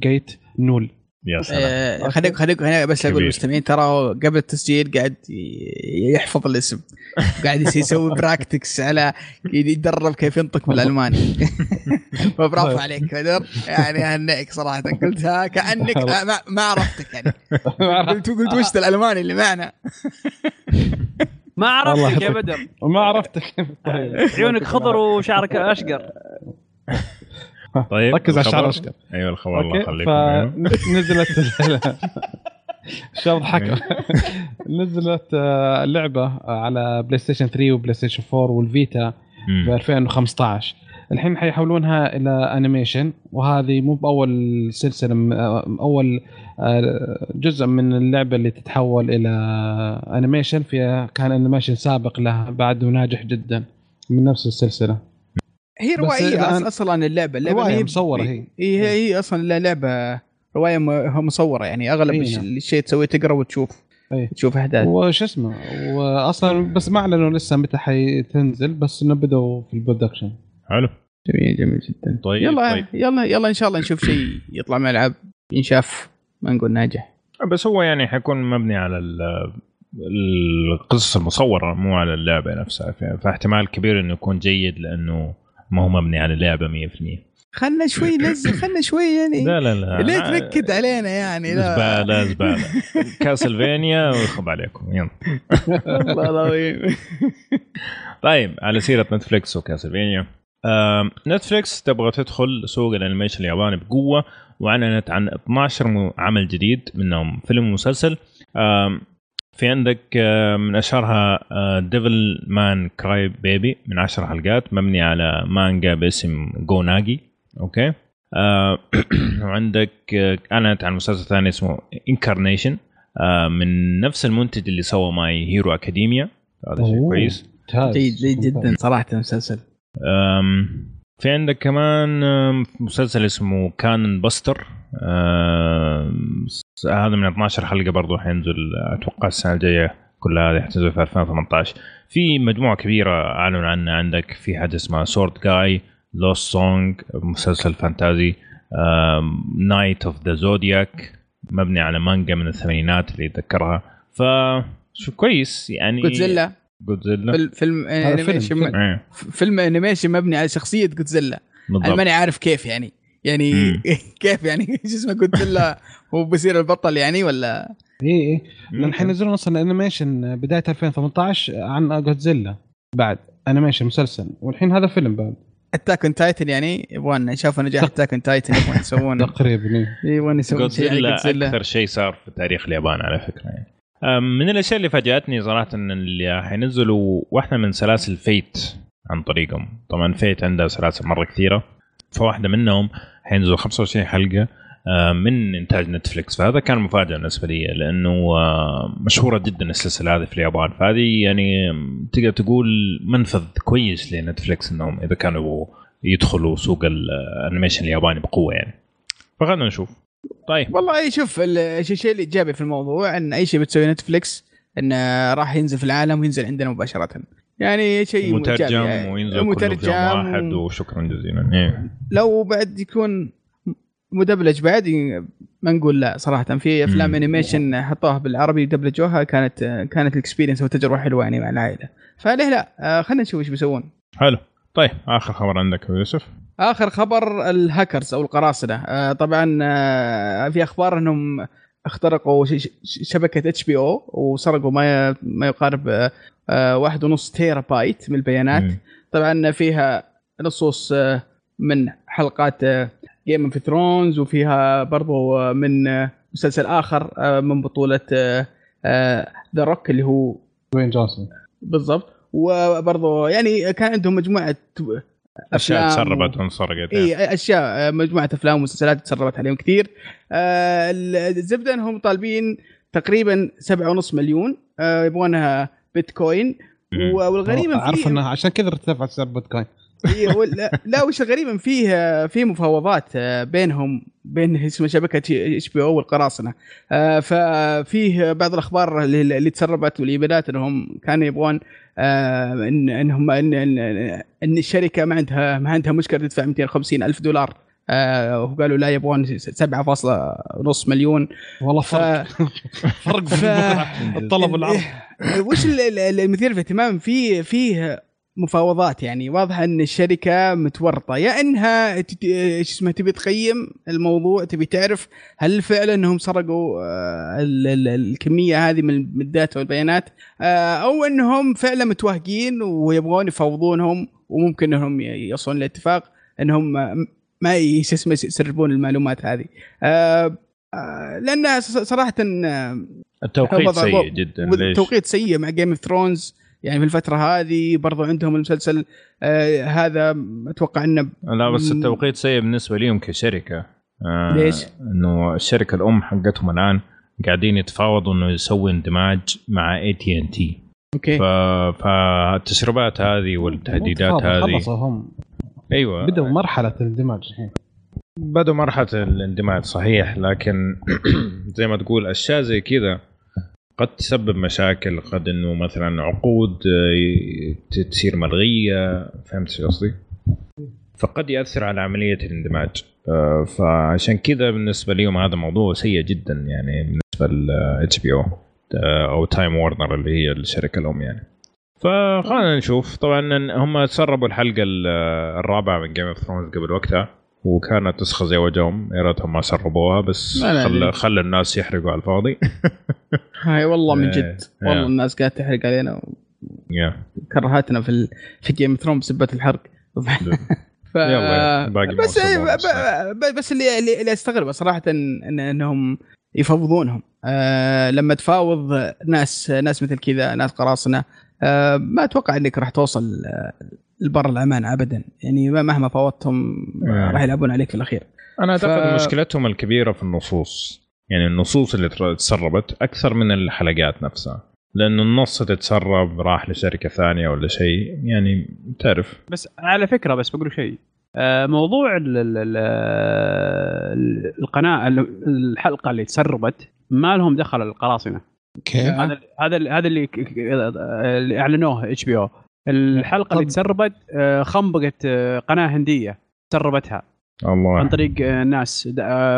Gate Null. يا سلام. آه، خليك خليك هنا بس أقول. للمستمعين ترى قبل التسجيل قاعد يحفظ الاسم. قاعد يس- يسوي practice على يتدرب كيف ينطق بالألماني. فبرافو عليك بدر. يعني أهنئك صراحة. قلتها كأنك ما, ما عرفتك يعني. قلت قلت وش الألماني اللي معنا؟ ما عرفتك يا. بدر. ما عرفتك. عيونك خضر وشعرك أشقر. طيب ركز على الشعر؟ اشقر أيوه الخبر الله يخليكم أيوة. فنزلت شو ضحك نزلت آه، لعبة على PlayStation 3 و PlayStation 4 وال Vita ب مم. 2015 الحين حيحولونها إلى animation وهذه مو بأول سلسلة آه، أول آه، جزء من اللعبة اللي تتحول إلى animation فيها كان انيميشن سابق لها بعد ناجح جدا من نفس السلسلة هي روائيه الآن- أص- أصلا اللعبة. اللعبة رواية هي مصورة هي. هي. هي, هي أصلا لعبة. رواية مصورة يعني أغلب إيه، نعم. الشيء تسويه تقرا وتشوف. إيه. تشوف أحداث. وش اسمه؟ واصلا بس ما أعلنوا لسه متى حتنزل بس إنه بدوا في ال production. حلو. جميل جميل جدا. طيب يلا طيب. يلا يلا إن شاء الله نشوف شيء يطلع من الألعاب. ينشاف. ما نقول ناجح. بس هو يعني حيكون مبني على ال- القصص المصورة مو على اللعبة نفسها. فاحتمال كبير إنه يكون جيد لأنه ما هو مبني على اللعبه 100% خلنا شوي ننزل خلنا شوي يعني لا لا لا ليه تنكد علينا يعني؟ لا. زبالة زبالة. كاسلفينيا ويخرب عليكم. يلا. والله العظيم. طيب على سيرة نتفلكس وكاسلفينيا. Netflix تبغى تدخل سوق ال animation الياباني بقوة وأعلنت عن 12 م- عمل جديد منهم فيلم ومسلسل. في عندك آه، من أشهرها Devilman Crybaby من 10 حلقات مبني على مانجا باسم جو ناجي okay؟ آه، وعندك آه، أعلنت عن مسلسل ثاني اسمه Incarnation من نفس المنتج اللي سوى My Hero Academia هذا شيء. كويس. جيد جيد جدا صراحة المسلسل. في عندك كمان مسلسل اسمه Cannon Busters أم، س- هذا من 12 حلقة برضو حينزل أتوقع السنة الجاية كلها هذه حتنزل في 2018 في مجموعة كبيرة أعلنوا عنها عندك. في حاجة اسمها Sword Gai Lost Song مسلسل fantasy. Knights of the Zodiac مبني على مانجا من الثمانينات اللي يتذكرها. ف شو كويس يعني. Godzilla Godzilla فيلم هذا فيلم، animation فيلم. إيه، animation مبني على شخصية جودزيلا أنا ماني عارف كيف يعني. يعني. كيف يعني؟ إيش اسمه جودزيلا هو بيصير البطل يعني ولا؟ اي اي لأن حينزلون أصلا animation بداية 2018 عن جودزيلا بعد animation مسلسل. والحين هذا فيلم بعد. Attack on Titan يعني؟ يبغون شافوا نجاح Attack on Titan يبغون يسوون تقريبا إيه. يبغون يسوون جودزيلا أكثر شيء صار في تاريخ اليابان على فكرة يعني. من الأشياء اللي فاجأتني صراحة إن اللي حينزلوا واحدة من سلاسل Fate عن طريقهم. طبعا Fate عندها سلاسل مرة كثيرة فواحدة منهم حينزلوا 25 حلقة آه، من إنتاج Netflix فهذا كان مفاجأة بالنسبة لي لأنه آه، مشهورة جدا السلسلة هذه في اليابان. فهذه يعني تقدر تقول منفذ كويس ل Netflix إنهم إذا كانوا يدخلوا سوق ال animation الياباني بقوة يعني. فخلنا نشوف. طيب. والله شوف ال- الشيء الايجابي في الموضوع إن أي شيء بتسوي Netflix انه راح ينزل في العالم وينزل عندنا مباشرة. يعني شيء مترجم إيجابي. وينزل كله في يوم واحد وشكرا جزيلا إيه. لو بعد يكون مدبلج بعد ما نقول لا صراحة في أفلام. animation حطوها بالعربي دبلجوها كانت كانت ال experience وتجربه حلوة يعني مع العائلة فليه لا آه، خلينا نشوف إيش بيسوون حلو طيب آخر خبر عندك يا يوسف آخر خبر الهاكرز أو القراصنة آه، طبعا آه، في أخبار إنهم اخترقوا شبكة HBO وسرقوا ما ما يقارب آه، واحد ونص تيرا بايت من البيانات. مم. طبعا فيها نصوص آه، من حلقات Game of Thrones وفيها برضو آه، من مسلسل آخر من بطولة The Rock اللي هو دوين جونسون بالضبط. وبرضو يعني كان عندهم مجموعة أشياء تسربت وانسرقت إي أشياء آه، مجموعة أفلام ومسلسلات تسربت عليهم كثير. آه، الزبدة انهم طالبين تقريبا 7.5 مليون آه، يبغونها بيتكوين. مم. و- والغريب إن أعرف فيه انه عشان كذا ارتفع سعر بيتكوين. إيه، لا, لا وش الغريب فيه آه، في مفاوضات آه، بينهم بين اسمه شبكة HBO والقراصنة. ففيه بعض الأخبار اللي, اللي تسربت والإيميلات إنهم كانوا يبغون آه، ان انهم ان ان, الشركة ما عندها ما عندها مشكلة تدفع 250 ألف دولار. آه وقالوا لا يبغون 7.5 مليون. والله ف... فرق. فرق ف... في الطلب والعرض. وش ال- ال- ال- المثير في الاهتمام؟ في فيه مفاوضات يعني. واضحه إن الشركة متورطة. يا إنها إيش اسمه تبي تقيم الموضوع تبي تعرف هل فعلا إنهم سرقوا آه، ال- ال- الكمية هذه من ال data والبيانات آه، أو إنهم فعلا متوهقين ويبغون يفاوضونهم وممكن إنهم يصلون لاتفاق إنهم ما- يسربون المعلومات هذه. آه، لأن صراحة التوقيت سيء جدا. ليش؟ والتوقيت سيء مع Game of Thrones يعني في الفترة هذه برضو عندهم المسلسل آه هذا أتوقع إنه لا بس. التوقيت سيء بالنسبة ليهم كشركة. آه ليش؟ إنه الشركة الأم حقتهم الآن قاعدين يتفاوضوا إنه يسوي اندماج مع AT&T okay. فالتسريبات هذه والتهديدات هذه. خلصوا هم. أيوه. بدأوا مرحلة الاندماج الحين. بدوا مرحلة الاندماج صحيح. لكن زي ما تقول أشياء زي كذا قد تسبب مشاكل قد إنه مثلا عقود آه، تصير ملغية فهمت شو قصدي؟ فقد يأثر على عملية الاندماج. آه، فعشان كذا بالنسبة لهم هذا موضوع سيء جدا يعني بالنسبة ل HBO أو Time Warner اللي هي الشركة الام يعني. فخلينا نشوف. طبعا هم تسربوا الحلقة ال- الرابعة من Game of Thrones قبل وقتها. وكانت تسخة زي وجههم يا ريتهم ما سربوها بس لا خل. خلى الناس يحرقوا على الفاضي. هاي والله من إيه، جد. والله إيه. الناس قاعدة تحرق علينا. يا. وكرهتنا في ال... في Game of Thrones بسبة الحرق. ف... يلا، باقي بس الموسم ب... بس اللي اللي, اللي أستغربه صراحة إن... إن إنهم يفاوضونهم. آه لما تفاوض ناس ناس مثل كذا ناس قراصنة ما أتوقع إنك راح توصل آه، لبر الأمان ابدا. يعني مهما فاوضتهم آه. راح يلعبون عليك في الأخير. أنا أعتقد ف- مشكلتهم الكبيرة في النصوص. يعني النصوص اللي تسربت أكثر من الحلقات نفسها. لأنه النص اللي تسرب راح لشركة ثانية ولا شيء. يعني تعرف. بس على فكرة بس بقول شيء. آه، موضوع ال ال ال ال- القناة ال- الحلقة اللي تسربت ما لهم دخل القراصنة. كيف؟ هذا هذا هذا اللي أعلنوه إتش بي أو الحلقة اللي تسربت آه، خنبقت آه، قناة هندية سربتها عن الله طريق آه، ناس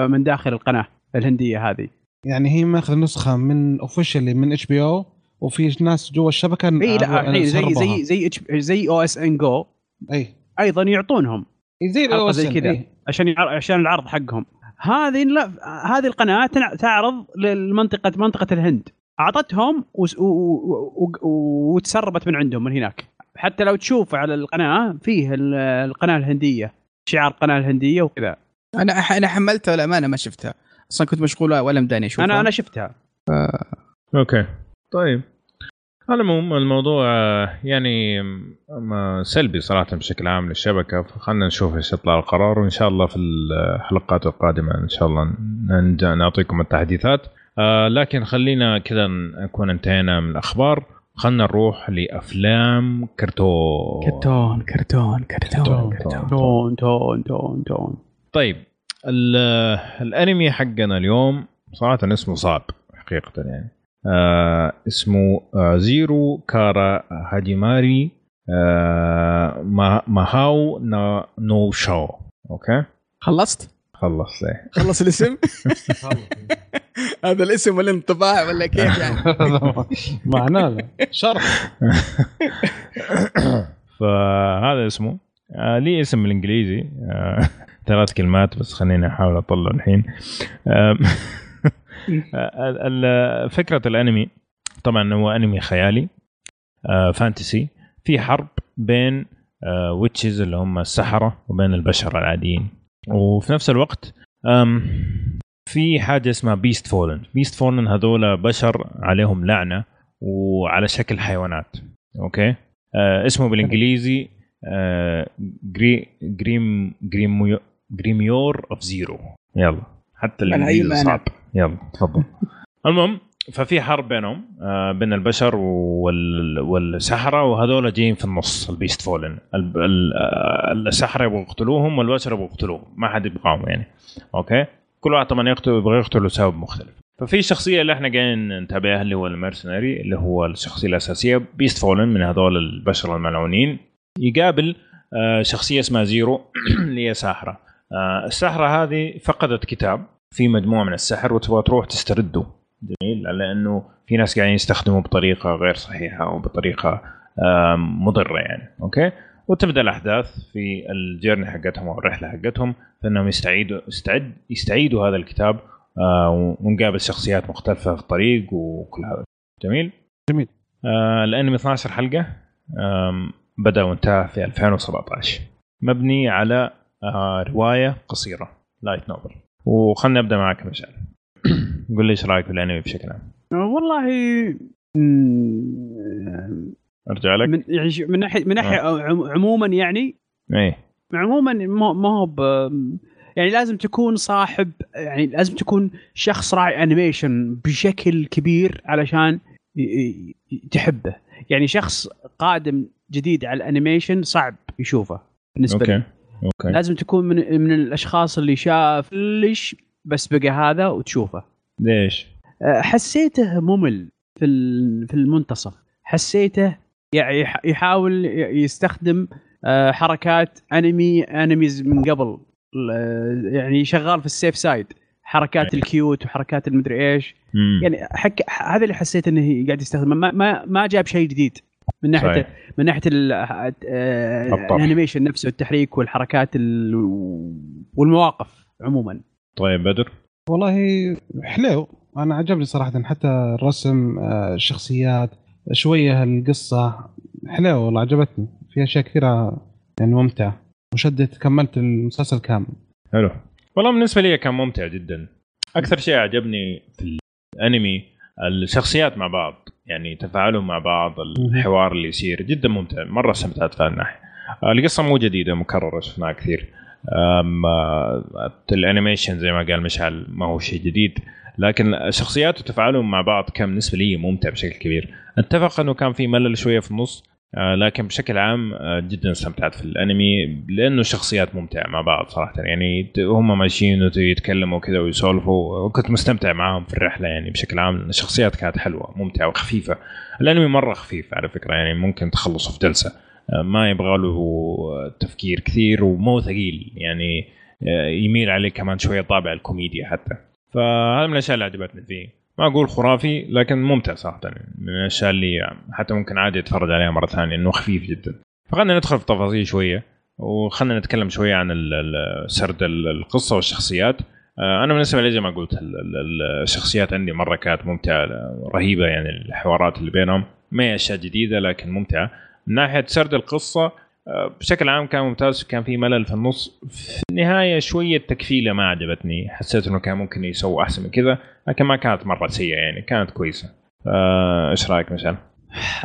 من داخل القناة الهندية هذه يعني هي ماخذ نسخة من اوفيشلي من إتش بي أو وفي ناس جوا الشبكة إي لا زي. زي زي زي أو إس إن جو إي أيضا يعطونهم زي حلقة زي OSN. كذا. عشان. عشان العرض حقهم هذه لا هذه القناة تعرض للمنطقه منطقة الهند أعطتهم وس... و... و... و... وتسربت من عندهم من هناك. حتى لو تشوف على القناة فيه ال- القناة الهندية شعار القناه الهندية وكذا. أنا أنا حملتها والامانه ما شفتها. أصلا كنت مشغول ولا مداني أشوفها. أنا أنا شفتها. أوكي. طيب. على العموم الموضوع آه، يعني سلبي صراحة بشكل عام للشبكة. فخلنا نشوف إيش يطلع القرار وإن شاء الله في الحلقات القادمة إن شاء الله نعطيكم التحديثات. آه لكن خلينا كذا نكون انتهينا من الأخبار. خلنا نروح لأفلام كرتون. كرتون كرتون كرتون كرتون. تون تون تون تون طيب ال- الأنمي حقنا اليوم صراحة اسمه صعب حقيقة يعني. آه اسمه آه Zero kara Hajimeru آه ما- Mahou نا- no Sho. okay؟ خلصت؟ خلص ليه خلص الاسم؟ هذا الاسم ولا انطباع ولا كيف يعني؟ معناه لا. شرح. فهذا اسمه. آه لي اسم بالإنجليزي. آه ثلاث كلمات بس خليني أحاول أطلع الحين. آه، ال- فكرة الأنمي. طبعا هو أنمي خيالي. آه fantasy. في حرب بين witches اللي هم السحرة وبين البشر العاديين. وفي نفس الوقت في حاجة اسمها Beastfallen Beastfallen هذول بشر عليهم لعنة وعلى شكل حيوانات. okay؟ آه اسمه بالإنجليزي آه Gri Grim Grimo Grimoire of Zero يلا. حتى الإنجليزي؟ صعب. يلا تفضل. المهم ففي حرب بينهم آه بين البشر وال والسحرة وهذول جايين في النص ال Beastfallen. آه، السحرة يبغوا يقتلوهم والبشر يبغوا يقتلوهم. ما حد يبغاهم يعني. okay؟ كل واحد طبعا يقتل يبغى يقتل لسبب مختلف. ففي الشخصيه اللي إحنا قاعدين نتابعها اللي هو ال mercenary اللي هو الشخصية الأساسية Beastfallen من هذول البشر الملعونين. يقابل آه، شخصية اسمها Zero اللي هي ساحرة. الساحرة هذه فقدت كتاب في مجموعة من السحر وتبغى تروح تسترده. جميل. لأنه في ناس قاعدين يستخدموه بطريقة غير صحيحة أو بطريقة مضرة يعني. okay؟ وتبدأ الأحداث في الجيرني حقتهم أو الرحلة حقتهم فإنهم يستعيدوا يستعد يستعيدوا هذا الكتاب آه، ونقابل شخصيات مختلفة في الطريق وكل هذا. جميل؟ جميل. آه الأنمي 12 حلقة بدأ وانتهى في 2017 مبني على آه رواية قصيرة لايت نوبل وخلنا نبدأ معك مشعل. قول لي إيش رأيك في الأنمي بشكل عام؟ والله مم، أرجع لك. من يعني من ناحيه من ناحية عم- عموما يعني إيه عموما ما هو يعني لازم تكون صاحب يعني لازم تكون شخص راعي animation بشكل كبير علشان تحبه. يعني شخص قادم جديد على ال animation صعب يشوفه بالنسبة okay. لي okay. لازم تكون من من الأشخاص اللي شاف ليش بس بقى هذا وتشوفه. ليش؟ أه، حسيته ممل في في المنتصف حسيته يعني يح- يحاول يستخدم أه، حركات anime animes من قبل يعني شغال في ال safe side حركات ال cute وحركات المدري إيش مم. يعني حك هذا اللي حسيت إنه قاعد يستخدم ما ما, ما جاب شيء جديد من ناحية صحيح. من ناحية ال- الطرح. ال animation نفسه والتحريك والحركات ال- والمواقف عموما طيب بدر والله حلو. أنا عجبني صراحة حتى الرسم آه، الشخصيات شوية القصة حلو والله عجبتني. في أشياء كثيرة يعني ممتعة. وشدت كملت المسلسل كامل. حلو. والله بالنسبة لي كان ممتع جدا. أكثر شيء عجبني في الأنمي الشخصيات مع بعض يعني تفاعلهم مع بعض الحوار اللي يصير جدا ممتع. مرة استمتعت في الناحية. القصة مو جديدة مكررة شفناها كثير. الانيميشن زي ما قال مشعل ما هو شيء جديد. لكن الشخصيات وتفاعلهم مع بعض كان بالنسبة لي ممتع بشكل كبير. اتفق إنه كان في ملل شوية في النص آه، لكن بشكل عام آه، جدا استمتعت في الأنمي لأنه الشخصيات ممتعة مع بعض صراحة. يعني هم ماشيين ويتكلموا كذا ويسولفوا. وكنت مستمتع معاهم في الرحلة يعني بشكل عام. الشخصيات كانت حلوة ممتعة وخفيفة. الأنمي مرة خفيف على فكرة يعني ممكن تخلصه في جلسة. آه، ما يبغى له تفكير كثير ومو ثقيل. يعني آه، يميل عليه كمان شوية طابع الكوميديا حتى. فهذا من الأشياء اللي عجبتني فيه. ما أقول خرافي لكن ممتع صراحة. من الأشياء اللي حتى ممكن عادي أتفرج عليها مرة ثانية إنه خفيف جدا. فخلينا ندخل في تفاصيل شوية وخلينا نتكلم شوية عن سرد ال- القصة والشخصيات. آه، أنا بالنسبة لي زي ما قلت ال- ال- الشخصيات عندي مرة كانت ممتعة رهيبة يعني الحوارات اللي بينهم. ما هي أشياء جديدة لكن ممتعة. من ناحية سرد القصة آه، بشكل عام كان ممتاز كان في ملل في النص. في النهاية شوية تكفيلة ما عجبتني. حسيت إنه كان ممكن يسوي أحسن من كذا لكن ما كانت مرة سيئة يعني كانت كويسة. آه، إيش رأيك مثلا؟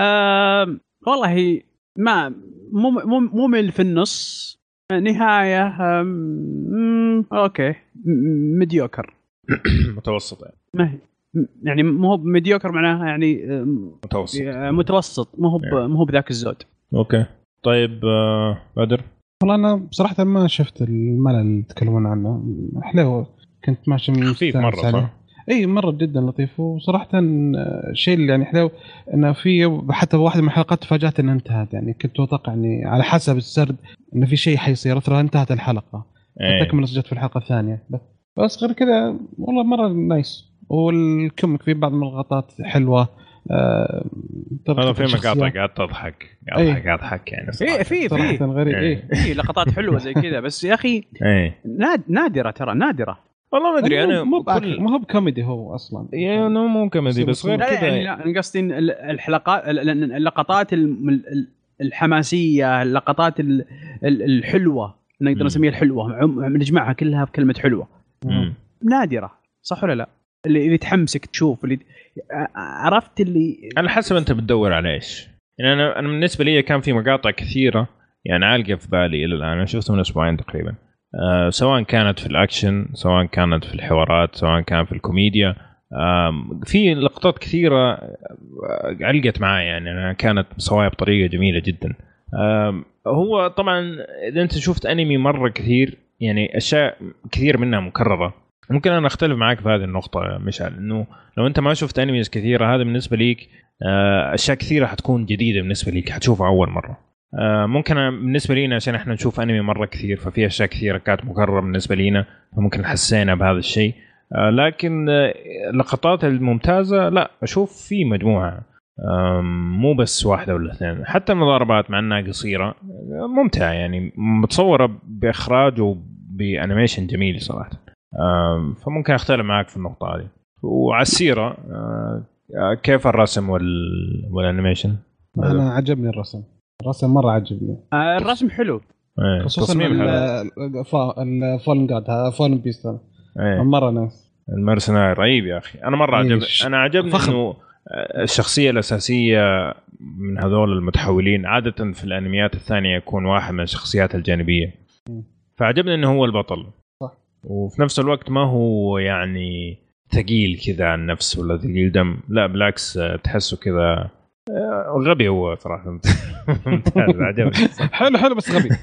آم، والله ما مم- مم- ممل في النص. نهاية أوكي mediocre متوسط يعني. ما هي. يعني مو هو mediocre معناها يعني متوسط. متوسط مو هو يعني. مو هو بذاك الزود. okay. طيب آه، بدر؟ والله أنا بصراحه ما شفت الملل اللي يتكلمون عنه. حلو. كنت ماشي خفيف مرة. صح؟ إي مرة جدا لطيف. وصراحة الشيء اللي يعني حلو إنه في حتى واحدة من الحلقات تفاجأت إنها انتهت. يعني كنت أتوقع إني على حسب السرد إنه في شيء حيصير. ترى انتهت الحلقة. إيه. تكمل جت في الحلقة الثانية. بس بس غير كذا والله مرة nice وال comic في بعض من اللقطات حلوة آه هذا في. مقاطع قاعد تضحك قاعد إيه. اضحك قاعد اضحك يعني في صراحة. في صراحة في غريب إيه. في لقطات حلوة زي كذا بس يا أخي ناد نادرة ترى نادرة والله ما أدري أنا مو بأكل- كل ما هو بكوميدي هو أصلا يعني أنا مو كوميدي بس غير كذا يعني لا أنا قصدي الحلقات ال- ال- اللقطات الحماسية اللقطات ال- ال- الحلوة نقدر. نسميها الحلوة عم- نجمعها كلها في كلمه حلوة. نادرة صح ولا لا؟ اللي تحمسك تشوف اللي عرفت اللي على حسب أنت بتدور على إيش. يعني أنا أنا بالنسبة لي كان في مقاطع كثيرة يعني عالقه في بالي إلى الآن. أنا شفتها من أسبوعين تقريبا. آه سواء كانت في الأكشن سواء كانت في الحوارات سواء كان في الكوميديا. في لقطات كثيرة آه، علقت معي يعني. أنا كانت مسواها بطريقة جميلة جدا. هو طبعا إذا أنت شفت أنمي مرة كثير يعني أشياء كثير منها مكررة. ممكن أنا أختلف معك في هذه النقطة مشعل إنه لو أنت ما شفت انميز كثيرة هذا بالنسبة ليك آه، أشياء كثيرة حتكون جديدة بالنسبة لك حتشوفها أول مرة. آه، ممكن بالنسبة لينا عشان إحنا نشوف انمي مرة كثير ففي أشياء كثيرة كانت مكررة بالنسبة لينا فممكن حسينا بهذا الشيء. آه، لكن اللقطات الممتازة لا أشوف في مجموعة مو بس واحدة ولا اثنين. حتى المضاربات مع إنها قصيرة ممتعة يعني متصورة بإخراج وب animation جميل صراحة. فممكن أختلف معك في النقطة هذه. وعلى السيرة آه، آه، كيف الرسم وال... وال animation؟ أنا عجبني الرسم. الرسم مرة عجبني. آه، الرسم حلو. إيه، خصوصا ال fallen god fallen beast هذا. مرة nice المرسناي رهيب يا أخي. أنا مرة عجب أنا عجبني فخم. إنه الشخصية الأساسية من هذول المتحولين عادة في الأنميات الثانية يكون واحد من الشخصيات الجانبية. فعجبني إنه هو البطل. وفي نفس الوقت ما هو يعني ثقيل كذا عن نفس ولا ثقيل دم. لا بالعكس تحسه كذا آه، غبي هو صراحة. ممتاز عجبني. حلو حلو بس غبي.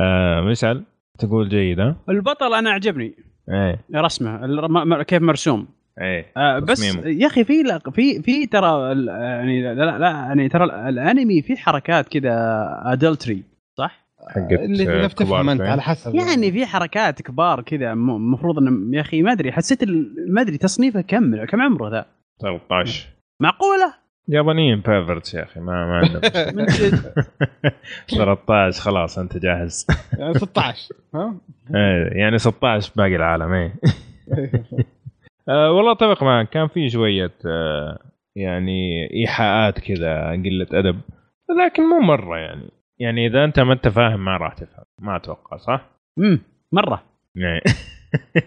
آه مشعل تقول جيد ها؟ البطل أنا عجبني إيه. رسمه كيف مرسوم. إيه آه بس تصميمه. يا أخي في في في ترى يعني لا لا, يعني ترى ال- الأنمي في حركات كذا adultery؟ حقت اللي أنت. على حسب. يعني في حركات كبار كذا م- المفروض إنه يا أخي ما أدري حسيت ما أدري تصنيفه كم كم عمره ذا؟ 13 معقولة؟ يابانيين perverts يا أخي ما ما عندهم. مشكلة. من جد. 13 خلاص أنت جاهز. يعني 16 ها؟ إيه، يعني 16 باقي العالم إيه. آه والله أتفق معك كان في شوية آه يعني إيحاءات كذا قلة أدب لكن مو مرة يعني. يعني إذا أنت ما أنت فاهم ما راح تفهم. ما أتوقع صح؟ امم مرة. يعني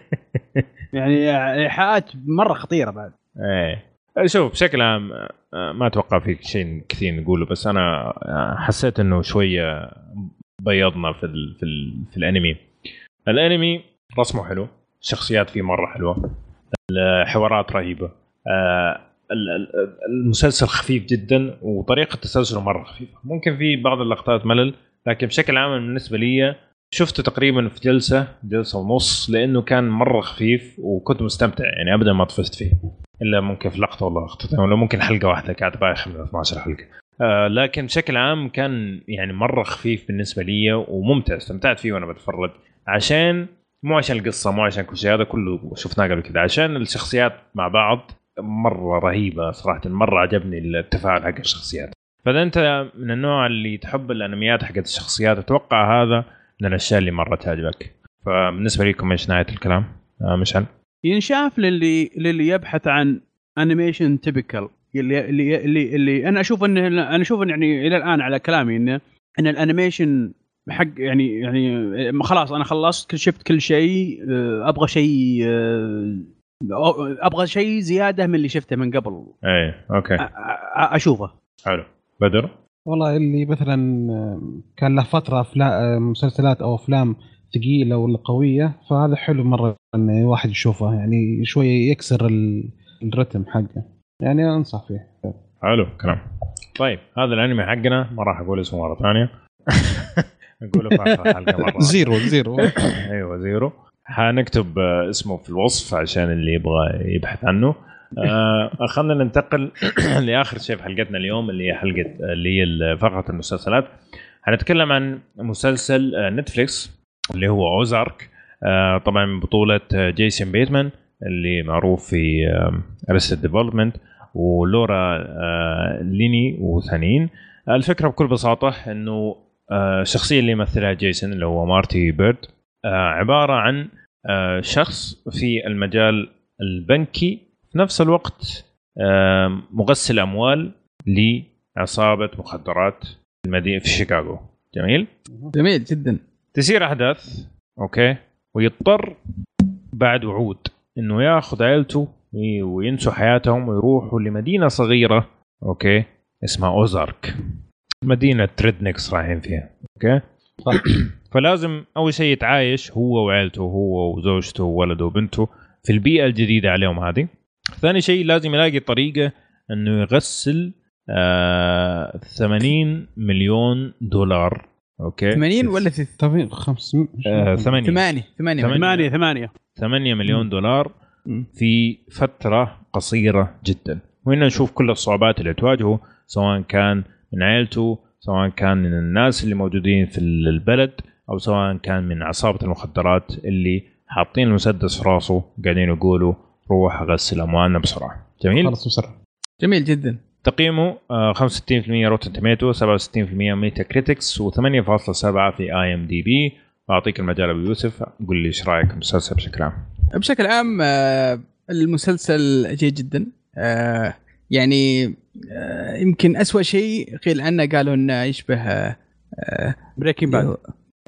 يعني إيحاءات مرة خطيرة بعد. إيه. شوف بشكل عام ما أتوقع في شيء كثير نقوله بس أنا حسيت إنه شوية بيضنا في ال في ال في الأنمي. الأنمي رسمه حلو الشخصيات فيه مرة حلوة الحوارات رهيبة. آه، المسلسل خفيف جدا وطريقة تسلسله مرة خفيفة. ممكن في بعض اللقطات ملل لكن بشكل عام بالنسبة لي شفته تقريبا في جلسة جلسة ونص لأنه كان مرة خفيف وكنت مستمتع يعني ابدا ما طفشت فيه إلا ممكن في لقطة ولا لقطتين ولا ممكن حلقة واحدة كانت بايخه من 12 حلقة. آه لكن بشكل عام كان يعني مرة خفيف بالنسبة لي وممتع استمتعت فيه وأنا بتفرج. عشان مو عشان القصة مو عشان كل شيء هذا كله شفناه قبل كذا عشان الشخصيات مع بعض مرة رهيبة صراحة مرة عجبني التفاعل حق الشخصيات. فإذا أنت من النوع اللي تحب الأنميات حقت الشخصيات أتوقع هذا من الأشياء اللي مرة تعجبك. فبالنسبة لكم إيش نهاية الكلام؟ آه مشعل. ينشاف للي للي يبحث عن animation typical اللي اللي اللي, اللي أنا أشوف إنه أنا أشوف إن يعني إلى الآن على كلامي إنه إن ال animation حق يعني يعني خلاص أنا خلصت شفت كل شيء آه، أبغى شيء آه، أبغى شيء زيادة من اللي شفته من قبل. إيه okay. أشوفه. حلو. بدر؟ والله اللي مثلا كان له فترة أفلا... مسلسلات أو أفلام ثقيلة ولا قوية فهذا حلو مرة إن الواحد يشوفه يعني شوية يكسر ال- الرتم حقه. يعني أنصح فيه. حلو كلام طيب هذا الأنمي حقنا. ما راح أقول اسمه مرة ثانية. نقوله في آخر حلقه مرة. zero zero. أيوه zero. حنكتب آه، اسمه في الوصف عشان اللي يبغى يبحث عنه. آه خلينا ننتقل لآخر شيء في حلقتنا اليوم اللي هي حلقة اللي هي فقرة المسلسلات. حنتكلم عن مسلسل آه، نتفليكس اللي هو Ozark آه طبعا من بطولة آه، جيسون بيتمان اللي معروف في Arrested Development ولورا آه ليني وثانيين الفكرة بكل بساطة إنه آه، الشخصية اللي يمثلها جيسون اللي هو مارتي بيرد آه، عبارة عن آه، شخص في المجال البنكي في نفس الوقت آه، مغسل أموال لعصابة مخدرات في المدينة في شيكاغو. جميل؟ جميل جدا. تسير أحداث okay؟ ويضطر بعد وعود إنه ياخذ عيلته وي- وينسوا حياتهم ويروحوا لمدينة صغيرة okay؟ اسمها Ozark. مدينة rednecks رايحين فيها okay؟ فلازم أول شيء يتعايش هو وعيلته هو وزوجته وولده وبنته في البيئة الجديدة عليهم هذه. ثاني شيء لازم يلاقي طريقة إنه يغسل آه 80 مليون دولار. أوكي؟ 80 ولا ث- طيب 500 آه 8 ثمانية. ثمانية. ثمانية. ثمانية. ثمانية. 8 مليون دولار. في فترة قصيرة جدا. وهنا نشوف كل الصعوبات اللي تواجهه سواء كان من عائلته سواء كان من الناس اللي موجودين في البلد أو سواء كان من عصابة المخدرات اللي حاطين المسدس في راسه قاعدين يقولوا روح غسل أموالنا بسرعة. جميل؟ خلص بسرعة. جميل جدا. تقييمه آه، 65% Rotten Tomatoes 67% Metacritic و8.7 في IMDb واعطيك المجال أبو يوسف قول لي إيش رأيك بالمسلسل بشكل عام؟ بشكل عام آه، المسلسل جيد جدا. آه، يعني يمكن أسوأ شيء قيل عنه قالوا انه يشبه آه، آه، Breaking Bad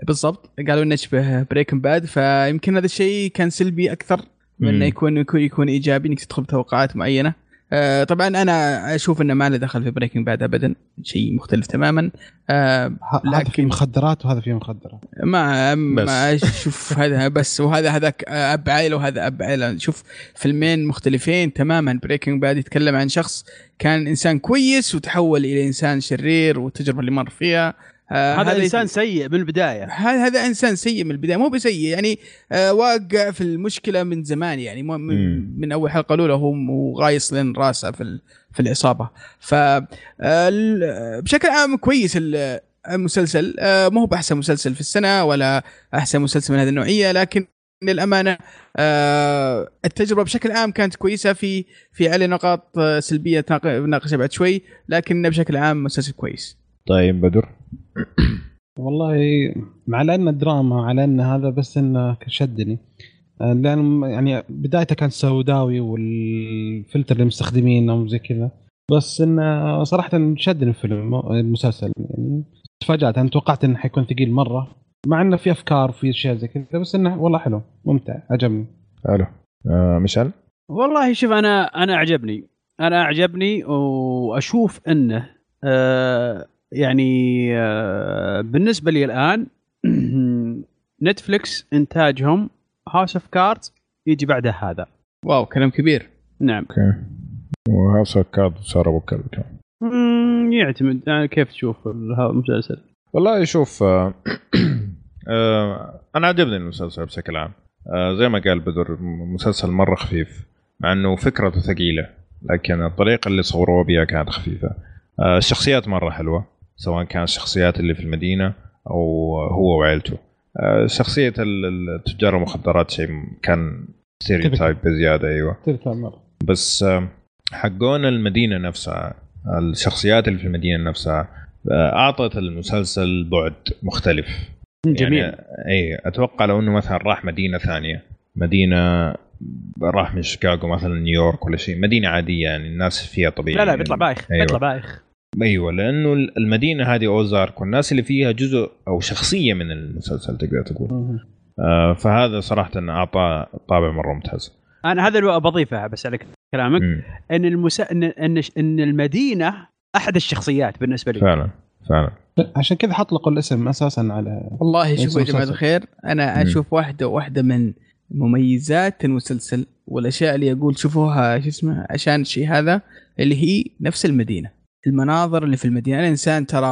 بالضبط قالوا انه يشبه Breaking Bad فيمكن هذا الشيء كان سلبي أكثر من انه يكون, يكون إيجابي إنك تدخل بتوقعات معينة. آه، طبعا أنا أشوف إنه ما له دخل في Breaking Bad ابدا شيء مختلف تماما. آه، هذا في لكن- مخدرات وهذا في مخدرات ما بس. ما أشوف هذا بس وهذا هذاك أب عائله وهذا أب عائله شوف فيلمين مختلفين تماما. Breaking Bad يتكلم عن شخص كان إنسان كويس وتحول إلى إنسان شرير والتجربة اللي مر فيها. آه هذا إنسان سيء من البداية. هذا إنسان سيء من البداية مو بسيء يعني آه واقع في المشكلة من زمان يعني مو- من, مم. من أول حلقة الأولى هو هو غايص لين راسه في ال- في العصابه ف آه، ال- بشكل عام كويس ال- المسلسل. آه، مو هو بأحسن مسلسل في السنة ولا أحسن مسلسل من هذه النوعية لكن للأمانة آه، التجربة بشكل عام كانت كويسة. في في عليه نقاط سلبية نناقشها بعد شوي لكن بشكل عام مسلسل كويس. طيب بدر. والله على ان الدراما على أن هذا بس انه شدني. آه، لأن يعني بدايته كان سوداوي والفلتر اللي مستخدمينه وزي كذا. بس انه صراحة شدني الفيلم المسلسل. يعني تفاجأت أنا توقعت إنه حيكون ثقيل مرة. مع إنه في أفكار وفي أشياء زي كذا بس إنه والله حلو ممتع عجبني. حلو. آه مشعل والله شوف أنا أنا أعجبني. أنا أعجبني وأشوف إنه آه يعني آه بالنسبة لي الآن Netflix إنتاجهم House of Cards يجي بعده هذا. wow كلام كبير. نعم. okay. وهذا كارد صار أبو كلب كمان. يعتمد آه، كيف تشوف المسلسل؟ والله شوف آه، آه، أنا عجبني المسلسل بشكل عام. آه، زي ما قال بدر مسلسل مرة خفيف مع إنه فكرته ثقيلة لكن الطريقة اللي صوروها بها كانت خفيفة. الشخصيات مرة حلوة. سواء كان الشخصيات اللي في المدينة أو هو وعيلته. آه، شخصية ال- ال- تجار المخدرات شيء كان ستيريوتايب بزيادة أيوه. بس آه، حقون المدينة نفسها الشخصيات اللي في المدينة نفسها آه، أعطت المسلسل بعد مختلف. جميل. يعني اي أتوقع لو إنه مثلا راح مدينة ثانية مدينة راح من شيكاغو مثلا نيويورك ولا شيء مدينة عادية يعني الناس فيها طبيعي لا لا بيطلع بايخ أيوة. بيطلع بايخ. أيوه لأنه المدينة هذه اوزارك والناس اللي فيها جزء أو شخصية من المسلسل تقدر تقول آه فهذا صراحة اعطى طابع مرة ممتاز أنا هذا اللي بضيفه بس على كلامك. إن المسا... ان إن إن المدينة أحد الشخصيات بالنسبة لي فعلا فعلا عشان كذا حطلقوا الاسم أساسا على والله شوفوا يا. جماعة الخير أنا. أشوف واحدة واحدة من مميزات المسلسل والأشياء اللي أقول شوفوها شو اسمه عشان الشيء هذا اللي هي نفس المدينة المناظر اللي في المدينة. أنا إنسان ترى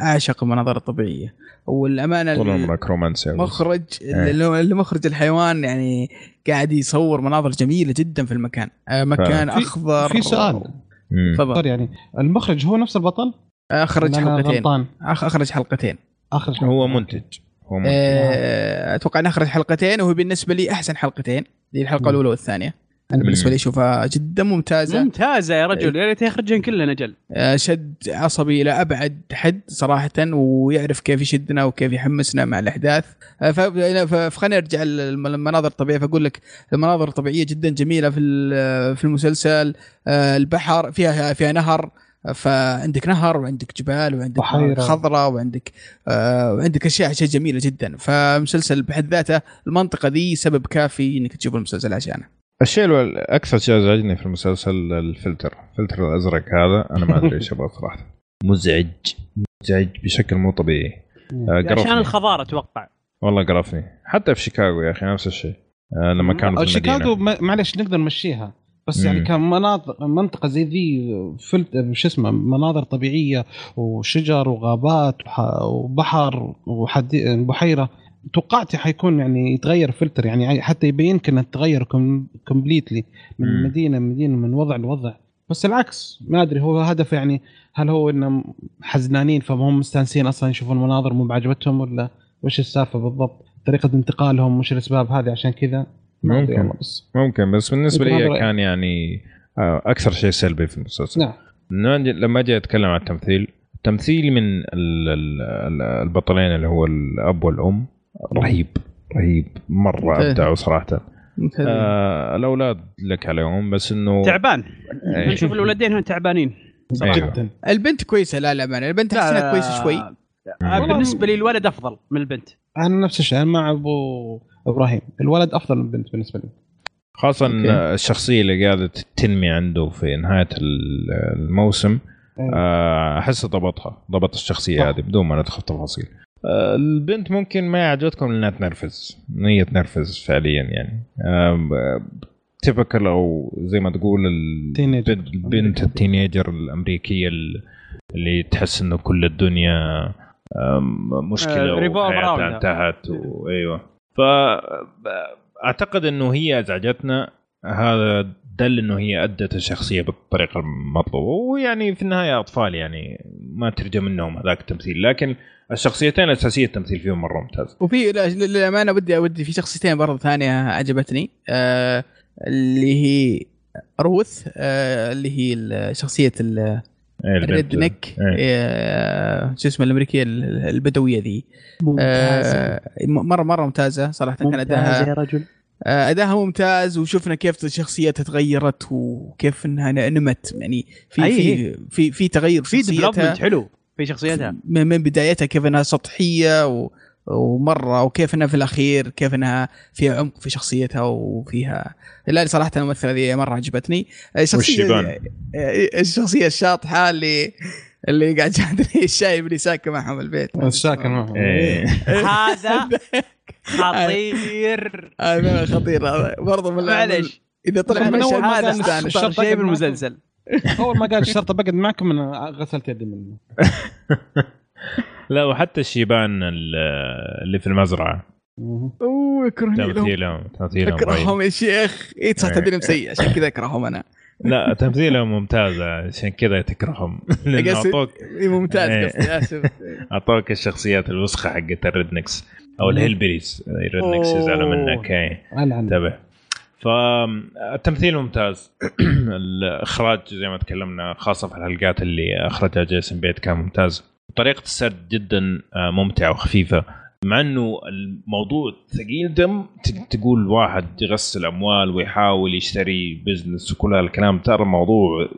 اعشق المناظر الطبيعية. والأمانة طول عمرك رومانسي مخرج إيه. اللي مخرج الحيوان يعني قاعد يصور مناظر جميلة جدا في المكان. آه، مكان في- أخضر. في سؤال. تفضل. يعني المخرج هو نفس البطل؟ أخرج حلقتين. غلطان. أخ- أخرج حلقتين. اخر هو منتج. هو منتج. آه، أتوقع انه أخرج حلقتين وهو بالنسبة لي أحسن حلقتين. دي الحلقة. الأولى والثانية. أنا بالنسبة لي أشوفها جدا ممتازة. ممتازة يا رجل يا ريت يخرجن كلنا أجل شد عصبي إلى أبعد حد صراحة ويعرف كيف يشدنا وكيف يحمسنا مع الأحداث. آه، فخليني أرجع للمناظر الطبيعية. فأقول لك المناظر الطبيعية جدا جميلة في ال- في المسلسل. آه، البحر فيها فيها نهر. فعندك نهر وعندك جبال وعندك بحيرة. خضراء وعندك آه وعندك أشياء أشياء جميلة جدا. فمسلسل بحد ذاته المنطقة ذي سبب كافي إنك تشوف المسلسل عشانه. الشيء الأكثر شيء أزعجني في المسلسل الفلتر. الفلتر الأزرق هذا أنا ما أدري إيش أبغى صراحة. مزعج. مزعج بشكل مو طبيعي. آه، عشان قرفني. الخضار أتوقع. والله قرفني. حتى في شيكاغو يا أخي نفس الشيء. آه، لما كانوا في شيكاغو معلش نقدر نمشيها. بس مم. يعني كان مناطق منطقة زي ذي فلت شو اسمه مناظر طبيعية وشجر وغابات وح- وبحر وحدي بحيره توقعت حيكون يعني يتغير فلتر يعني حتى يبينك انه تغير completely من. مدينة مدينه من وضع لوضع بس العكس ما أدري هو هدف يعني هل هو إنهم حزنانين فهم مستانسين أصلا يشوفون المناظر مو بعجبتهم ولا وش السالفة بالضبط؟ طريقة انتقالهم وش الأسباب هذه عشان كذا؟ ممكن. بس ممكن بس بالنسبة لي. كان يعني آه، أكثر شيء سلبي في المسلسل نعم لما أجي أتكلم عن التمثيل التمثيل من ال- ال- ال- البطلين اللي هو الأب والأم رهيب رهيب مرة ممتاز. ابدعوا صراحة. آه الأولاد لك عليهم بس إنه تعبان إيه. نشوف الولدين هنا تعبانين أيوه. جدا البنت كويسة لا لا معنى البنت أحسنها كويسة شوي بالنسبة لي الولد أفضل من البنت أنا نفس الشيء أنا مع أبو إبراهيم الولد أفضل من البنت بالنسبة لي خاصة okay. الشخصية اللي قاعدة تنمي عنده في نهاية ال- الموسم. آه، احس ضبطها ضبط الشخصية صح. هذه بدون ما ندخل تفاصيل البنت ممكن ما عجبتكم لانها تنرفز إن هي تنرفز فعليا يعني. typical أو زي ما تقول. البنت, البنت ال teenager الأمريكية ال- اللي تحس إنه كل الدنيا مشكلة آه، وحياتها. انتهت وايوه فاعتقد إنه هي أزعجتنا. هذا دل إنه هي أدت الشخصية بالطريقة المطلوبه ويعني في النهاية أطفال يعني ما ترجى منهم هذاك التمثيل. لكن الشخصيتين الاساسيه التمثيل فيهم مرة ممتاز. وفي لا- للأمانة بدي ودي في شخصيتين برضه ثانية عجبتني. آه اللي هي روث آه اللي هي شخصية ال- إيه،. ال redneck. إيه. آه شو اسمه الأمريكية ال- البدوية ذي. ممتازة. آه مرة مرة ممتازة صراحة. كان ممتازة اداها يا رجل. اداها ممتاز وشفنا كيف شخصيتها تغيرت وكيف إنها نمت. يعني في في في في تغير في شخصيتها. development حلو في شخصيتها. من من بدايتها كيف إنها سطحية و ومرة وكيف إنها في الأخير كيف إنها فيها عمق في شخصيتها وفيها لا صراحة الممثلة ذي مرة عجبتني. والشيبان. آه، الشخصيه الشاطحه اللي اللي قاعد جاندني الشايب اللي ساكن معهم البيت. ساكن معهم. إيه. هذا خطير. هذا خطير. هذا برضه من معلش. إذا طلع من من أول ما هذا قال شيء قد بالمسلسل أول ما قال الشرطة بقعد معكم أنا غسلت يدي منه. لا وحتى الشيبان ال- اللي في المزرعة. أوه يا كرهي لهم. تمثيلهم تمثيلهم. أكرههم يا شيخ. اي صح إيه. تدري مسيء عشان كذا أكرههم أنا. لا تمثيلهم ممتازه عشان كذا تكرههم. لأنه اعطوك ممتاز. قصدي اسف أعطوك الشخصيات الوسخة حقت ال rednecks أو ال hillbillies ال rednecks. يزعلوا منك إي. انتبه. فالتمثيل ممتاز. الإخراج زي ما تكلمنا خاصة في الحلقات اللي أخرجها جيسون بيتمان كان ممتاز. طريقة السرد جدا آه، ممتعة وخفيفة. مع إنه الموضوع ثقيل دم تقول واحد يغسل أموال ويحاول يشتري business وكل هالكلام ترى الموضوع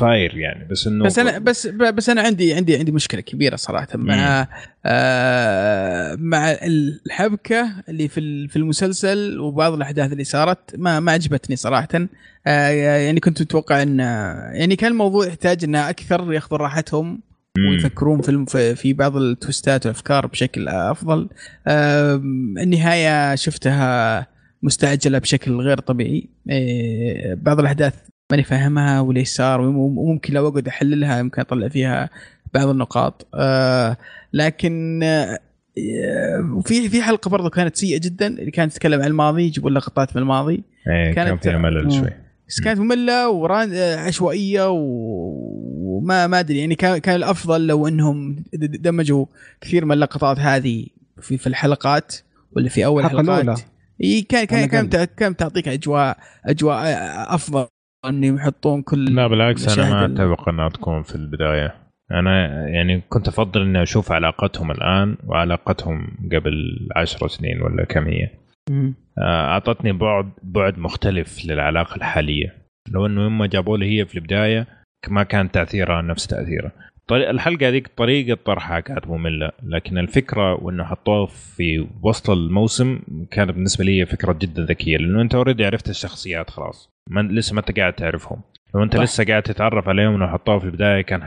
فاير يعني. بس إنه بس أنا بس بس أنا عندي عندي عندي مشكلة كبيرة صراحة مع آه مع الحبكة اللي في في المسلسل وبعض الأحداث اللي صارت. ما ما عجبتني صراحة. آه يعني كنت متوقع إن يعني كان الموضوع يحتاج إن أكثر ياخذوا راحتهم. ويفكرون في في- بعض التويستات والأفكار بشكل أفضل. النهاية شفتها مستعجلة بشكل غير طبيعي. إيه، بعض الأحداث ماني فاهمها وليش صار وم- وممكن لو أقعد أحللها يمكن أطلع فيها بعض النقاط. آه، لكن آه، وفي في حلقة برضو كانت سيئة جدا اللي كانت تتكلم عن الماضي يجيبون لقطات من الماضي. كان كانت- فيها ملل شوي. بس كانت مملة وران آه، وما ما أدري يعني كان كان الأفضل لو إنهم دمجوا كثير من اللقطات هذه في في الحلقات ولا في أول الحلقة الأولى. حلقات إي كان كان كان كان تعطيك اجواء أجواء آه، أفضل انهم يحطون كل لا بالعكس أنا ما أتفق انها تكون في البداية. أنا يعني كنت أفضل إني أشوف علاقتهم الآن وعلاقتهم قبل عشر سنين ولا كم هي. أعطتني بعد بعد مختلف للعلاقة الحالية. لو إنه يوم ما جابوا لي هي في البداية ما كان تأثيرها نفس تاثيره الحلقة هذيك طريقة طرحها كانت مملة. لكن الفكرة وإنه حطوه في وسط الموسم كانت بالنسبة لي فكرة جدا ذكية. لأنه أنت اوريدي عرفت الشخصيات خلاص. ما لسه ما أنت قاعد تعرفهم. لو أنت صح. لسه قاعد تتعرف عليهم لو حطوه في البداية كان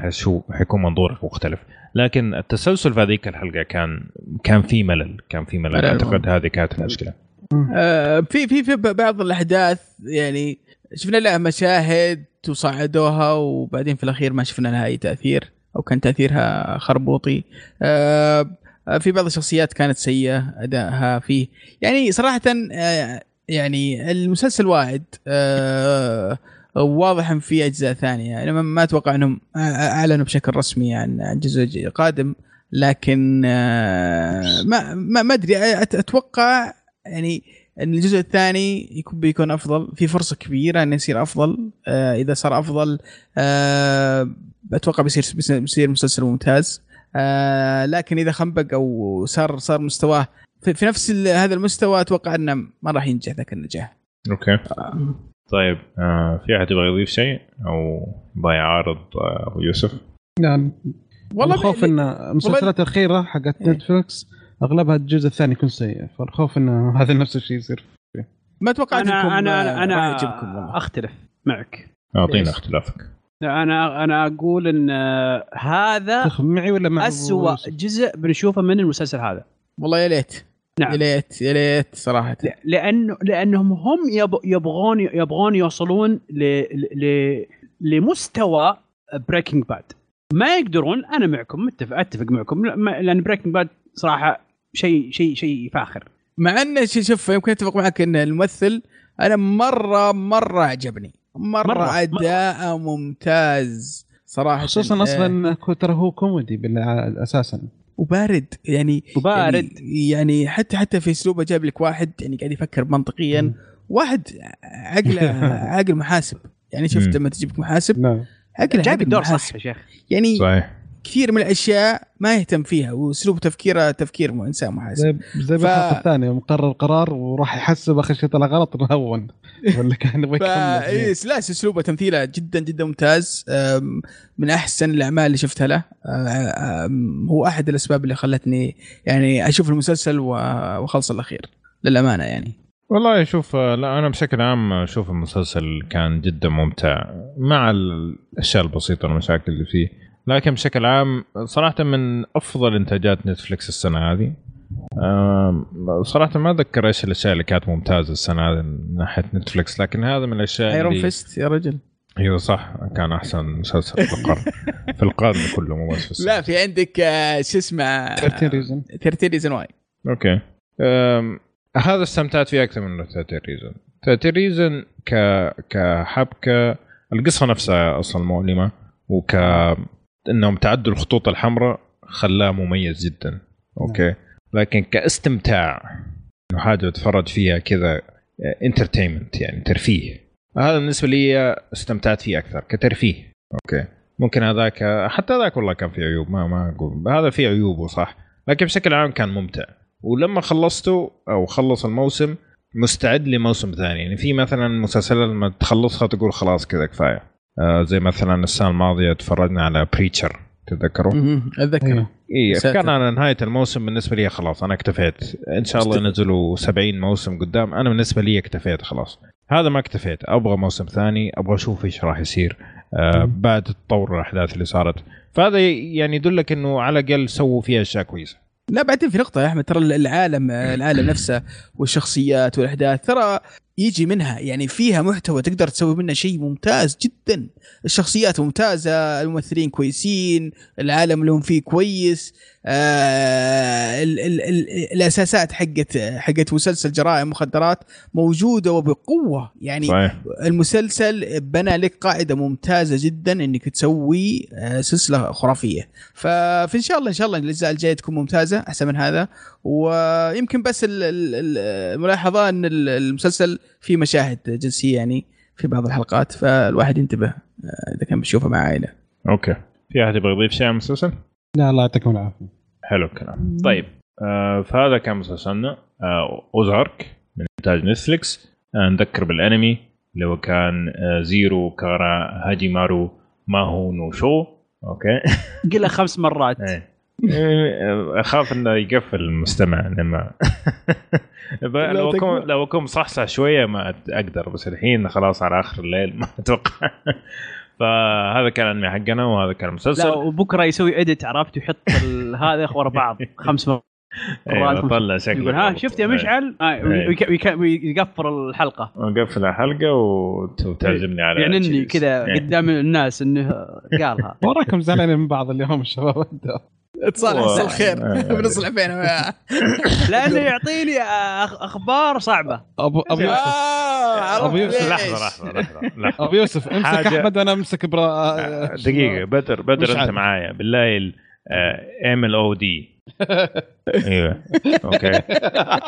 حيكون منظورك مختلف. لكن التسلسل في هذيك الحلقة كان كان في ملل كان في ملل. أعتقد هذه كانت المشكلة. آه، في في في بعض الأحداث يعني شفنا لها مشاهد وصعدوها وبعدين في الأخير ما شفنا لها أي تأثير أو كان تأثيرها خربوطي. آه، في بعض الشخصيات كانت سيئة أدائها فيه. يعني صراحة آه، يعني المسلسل واعد. آه، واضح إن في أجزاء ثانية. أنا ما- أتوقع إنهم أعلنوا بشكل رسمي عن جزء قادم لكن آه، ما ما أدري. أتوقع يعني إن الجزء الثاني يكون بيكون أفضل. في فرصة كبيرة إنه يصير أفضل. آه، إذا صار أفضل آه، أتوقع بيصير بيصير مسلسل ممتاز. آه، لكن إذا خنبق أو صار صار مستواه في, في نفس هذا المستوى أتوقع إنه ما راح ينجح ذاك النجاح. okay. طيب آه في أحد يبغى يضيف شيء أو يبغى يعارض آه، أبو يوسف يعني والله الخوف بي- إن المسلسلات الأخيرة حقت إيه. نتفلكس أغلبها الجزء الثاني يكون سيء فالخوف انه هذا نفس الشيء يصير ما أتوقع أنا أنا أنا, والله. أختلف معك أعطينا؟ اختلافك لا، أنا أنا أقول إن آه، هذا معي ولا مع اسوء؟ جزء بنشوفه من المسلسل هذا والله يا ليت نعم. يا ليت يا ليت صراحة لأنه لأنهم هم يب- يبغون يبغون يوصلون ل ل لمستوى بريكنج باد ما يقدرون أنا معكم متفق أتفق معكم لأن بريكنج باد صراحة شيء شيء شيء فاخر. مع انه شوف يمكن أتفق معك إن الممثل أنا مرة مرة عجبني. مرة, مرة، مرة. أداء ممتاز صراحة. خصوصا أصلا كو- ترى هو كوميدي بال- أساسا. وبارد يعني وبارد. يعني, يعني حتى حتى في أسلوبه جاب لك واحد يعني قاعد يفكر منطقيا. واحد عقله عقل محاسب. يعني شفت. لما تجيبك محاسب نعم. عقله جايب الدور صح يا شيخ. يعني صحيح. كثير من الأشياء ما يهتم فيها وأسلوب تفكيره تفكير إنسان محاسب زي زي ف- بالحلقة الثانية يوم قرر قرار وراح يحسب آخر شيء طلع غلط وهون ولا كان يبغى فا يكمل. إيه، لا أسلوبه تمثيله جدا جدا ممتاز. من أحسن الأعمال اللي شفتها له. أم، هو أحد الأسباب اللي خلتني يعني أشوف المسلسل وأخلص الأخير للأمانة يعني. والله شوف آه، لا أنا بشكل عام أشوف المسلسل كان جدا ممتع مع الأشياء البسيطة والمشاكل اللي فيه. لكن بشكل عام صراحة من أفضل إنتاجات نتفلكس السنة هذه. صراحة ما اتذكر إيش الأشياء اللي كانت ممتازة السنة هذه من ناحية نتفلكس لكن هذا من الأشياء ايرون فيست يا رجل. إيوه صح كان أحسن مسلسل في القرن. في القرن كله مو بس في السنة. لا في عندك آه، شو اسمه؟ 13 reasons 13 Reasons Why okay. هذا استمتعت فيه أكثر من 13 reasons 13 reasons ك كحبكة القصة نفسها أصلا مؤلمة وك إنهم تعدوا الخطوط الحمراء خلاه مميز جدا. okay. لكن كاستمتاع إنه حاجة تتفرج فيها كذا entertainment يعني ترفيه. هذا بالنسبة لي استمتعت فيه أكثر كترفيه. okay. ممكن هذاك حتى هذاك والله كان فيه عيوب ما ما أقول. هذا فيه عيوبه صح. لكن بشكل عام كان ممتع. ولما خلصته أو خلص الموسم مستعد لموسم ثاني. يعني في مثلا مسلسلات لما تخلصها تقول خلاص كذا كفاية. آه زي مثلا السنة الماضية تفرجنا على بريتشر تتذكروا؟ مهم. اتذكر أيوه اي ساتر. كان على نهاية الموسم بالنسبة لي خلاص أنا اكتفيت. إن شاء الله ينزلوا 70 موسم قدام أنا بالنسبة لي اكتفيت خلاص. هذا ما اكتفيت أبغى موسم ثاني أبغى أشوف إيش راح يصير آه بعد تطور الأحداث اللي صارت. فهذا يعني يدلك إنه على الأقل سووا فيها أشياء كويسة. لا بعدين في نقطة يا أحمد ترى العالم العالم نفسه والشخصيات والأحداث ترى يجي منها يعني فيها محتوى تقدر تسوي منه شيء ممتاز جدا. الشخصيات ممتازة الممثلين كويسين العالم اللي هم فيه كويس آه ال ال ال الأساسات حقت حقت مسلسل جرائم مخدرات موجودة وبقوة. يعني صحيح. المسلسل بنى لك قاعدة ممتازة جدا إنك تسوي آه، سلسلة خرافية. ففي إن شاء الله إن شاء الله الأجزاء الجاية تكون ممتازة أحسن من هذا. ويمكن بس ال- ال- ال- الملاحظة أن ال- المسلسل فيه مشاهد جنسية يعني في بعض الحلقات فالواحد ينتبه آه، إذا كان بيشوفها مع عائلة. أوكي. في أحد يبغى يضيف شيء عن المسلسل؟ لا الله يعطيكم العافية. حلو الكلام. طيب آه فهذا كان مسلسلنا. آه Ozark من إنتاج نتفلكس آه نذكر بالأنمي اللي هو كان آه Zero kara Hajimeru Mahou no Sho okay. قلها خمس مرات. إيه، أخاف إنه يقفل المستمع لما لو. اكون لو أكون صحصح شوية ما أقدر بس الحين خلاص على آخر الليل ما أتوقع فهذا كان الأنمي حقنا وهذا كان لا المسلسل وبكرة يسوي اديت عرفت ويحط هذا ورا بعض خمس مرات أيوه طلع شكله يقول ها. شفت يا إيه. مشعل آه، إيه. ويقفل الحلقة نقفل الحلقة وت- وتعزمني على تشيز. كذا إيه. قدام الناس إنه قالها وراكم زعلانين من بعض اليوم الشباب اتصال حصل خير آه. بنصلح بينهم لأنه يعطيني أخ- أخبار صعبة. ابو أبو يوسف. آه، عرفت أبو يوسف،. لحظة لحظة لحظة لحظة. أبو يوسف امسك أحمد وأنا أمسك برا آه، دقيقة بدر بدر أنت. معايا. بالله ال- آه، اعمل أو دي. أيوه. أوكي.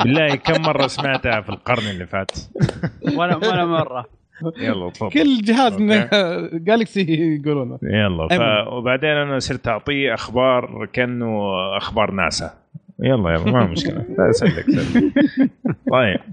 بالله كم مرة سمعتها في القرن اللي فات؟ ولا ولا مرة. يلا تفضل. كل جهاز. من جالكسي يقولونه. يلا ف... أيمن. وبعدين أنا صرت أعطيه أخبار كأنه أخبار ناسا. يلا يلا ما مشكلة. لا سلك سلك. طيب.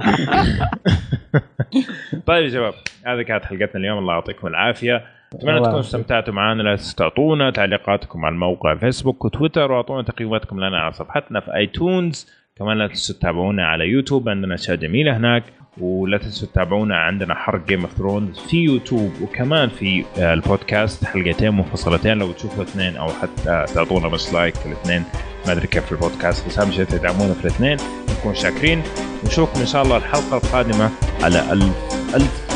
طيب يا شباب هذه كانت حلقتنا اليوم. الله يعطيكم العافية. أتمنى تكونوا. استمتعتوا معنا. لا تنسوا تعطونا تعليقاتكم على الموقع فيسبوك وتويتر وأعطونا تقييماتكم لنا على صفحتنا في ايتونز كمان لا تنسوا تتابعونا على يوتيوب عندنا أشياء جميلة هناك. ولا تنسوا تتابعونا عندنا حرق Game of Thrones في يوتيوب وكمان في آه، البودكاست حلقتين منفصلتين. لو تشوفوا اثنين أو حتى تعطونا بس like في الاثنين. ما أدري كيف في البودكاست بس أهم شيء تدعمونا في الاثنين. نكون شاكرين. ونشوفكم إن شاء الله الحلقة القادمة على ألف ألف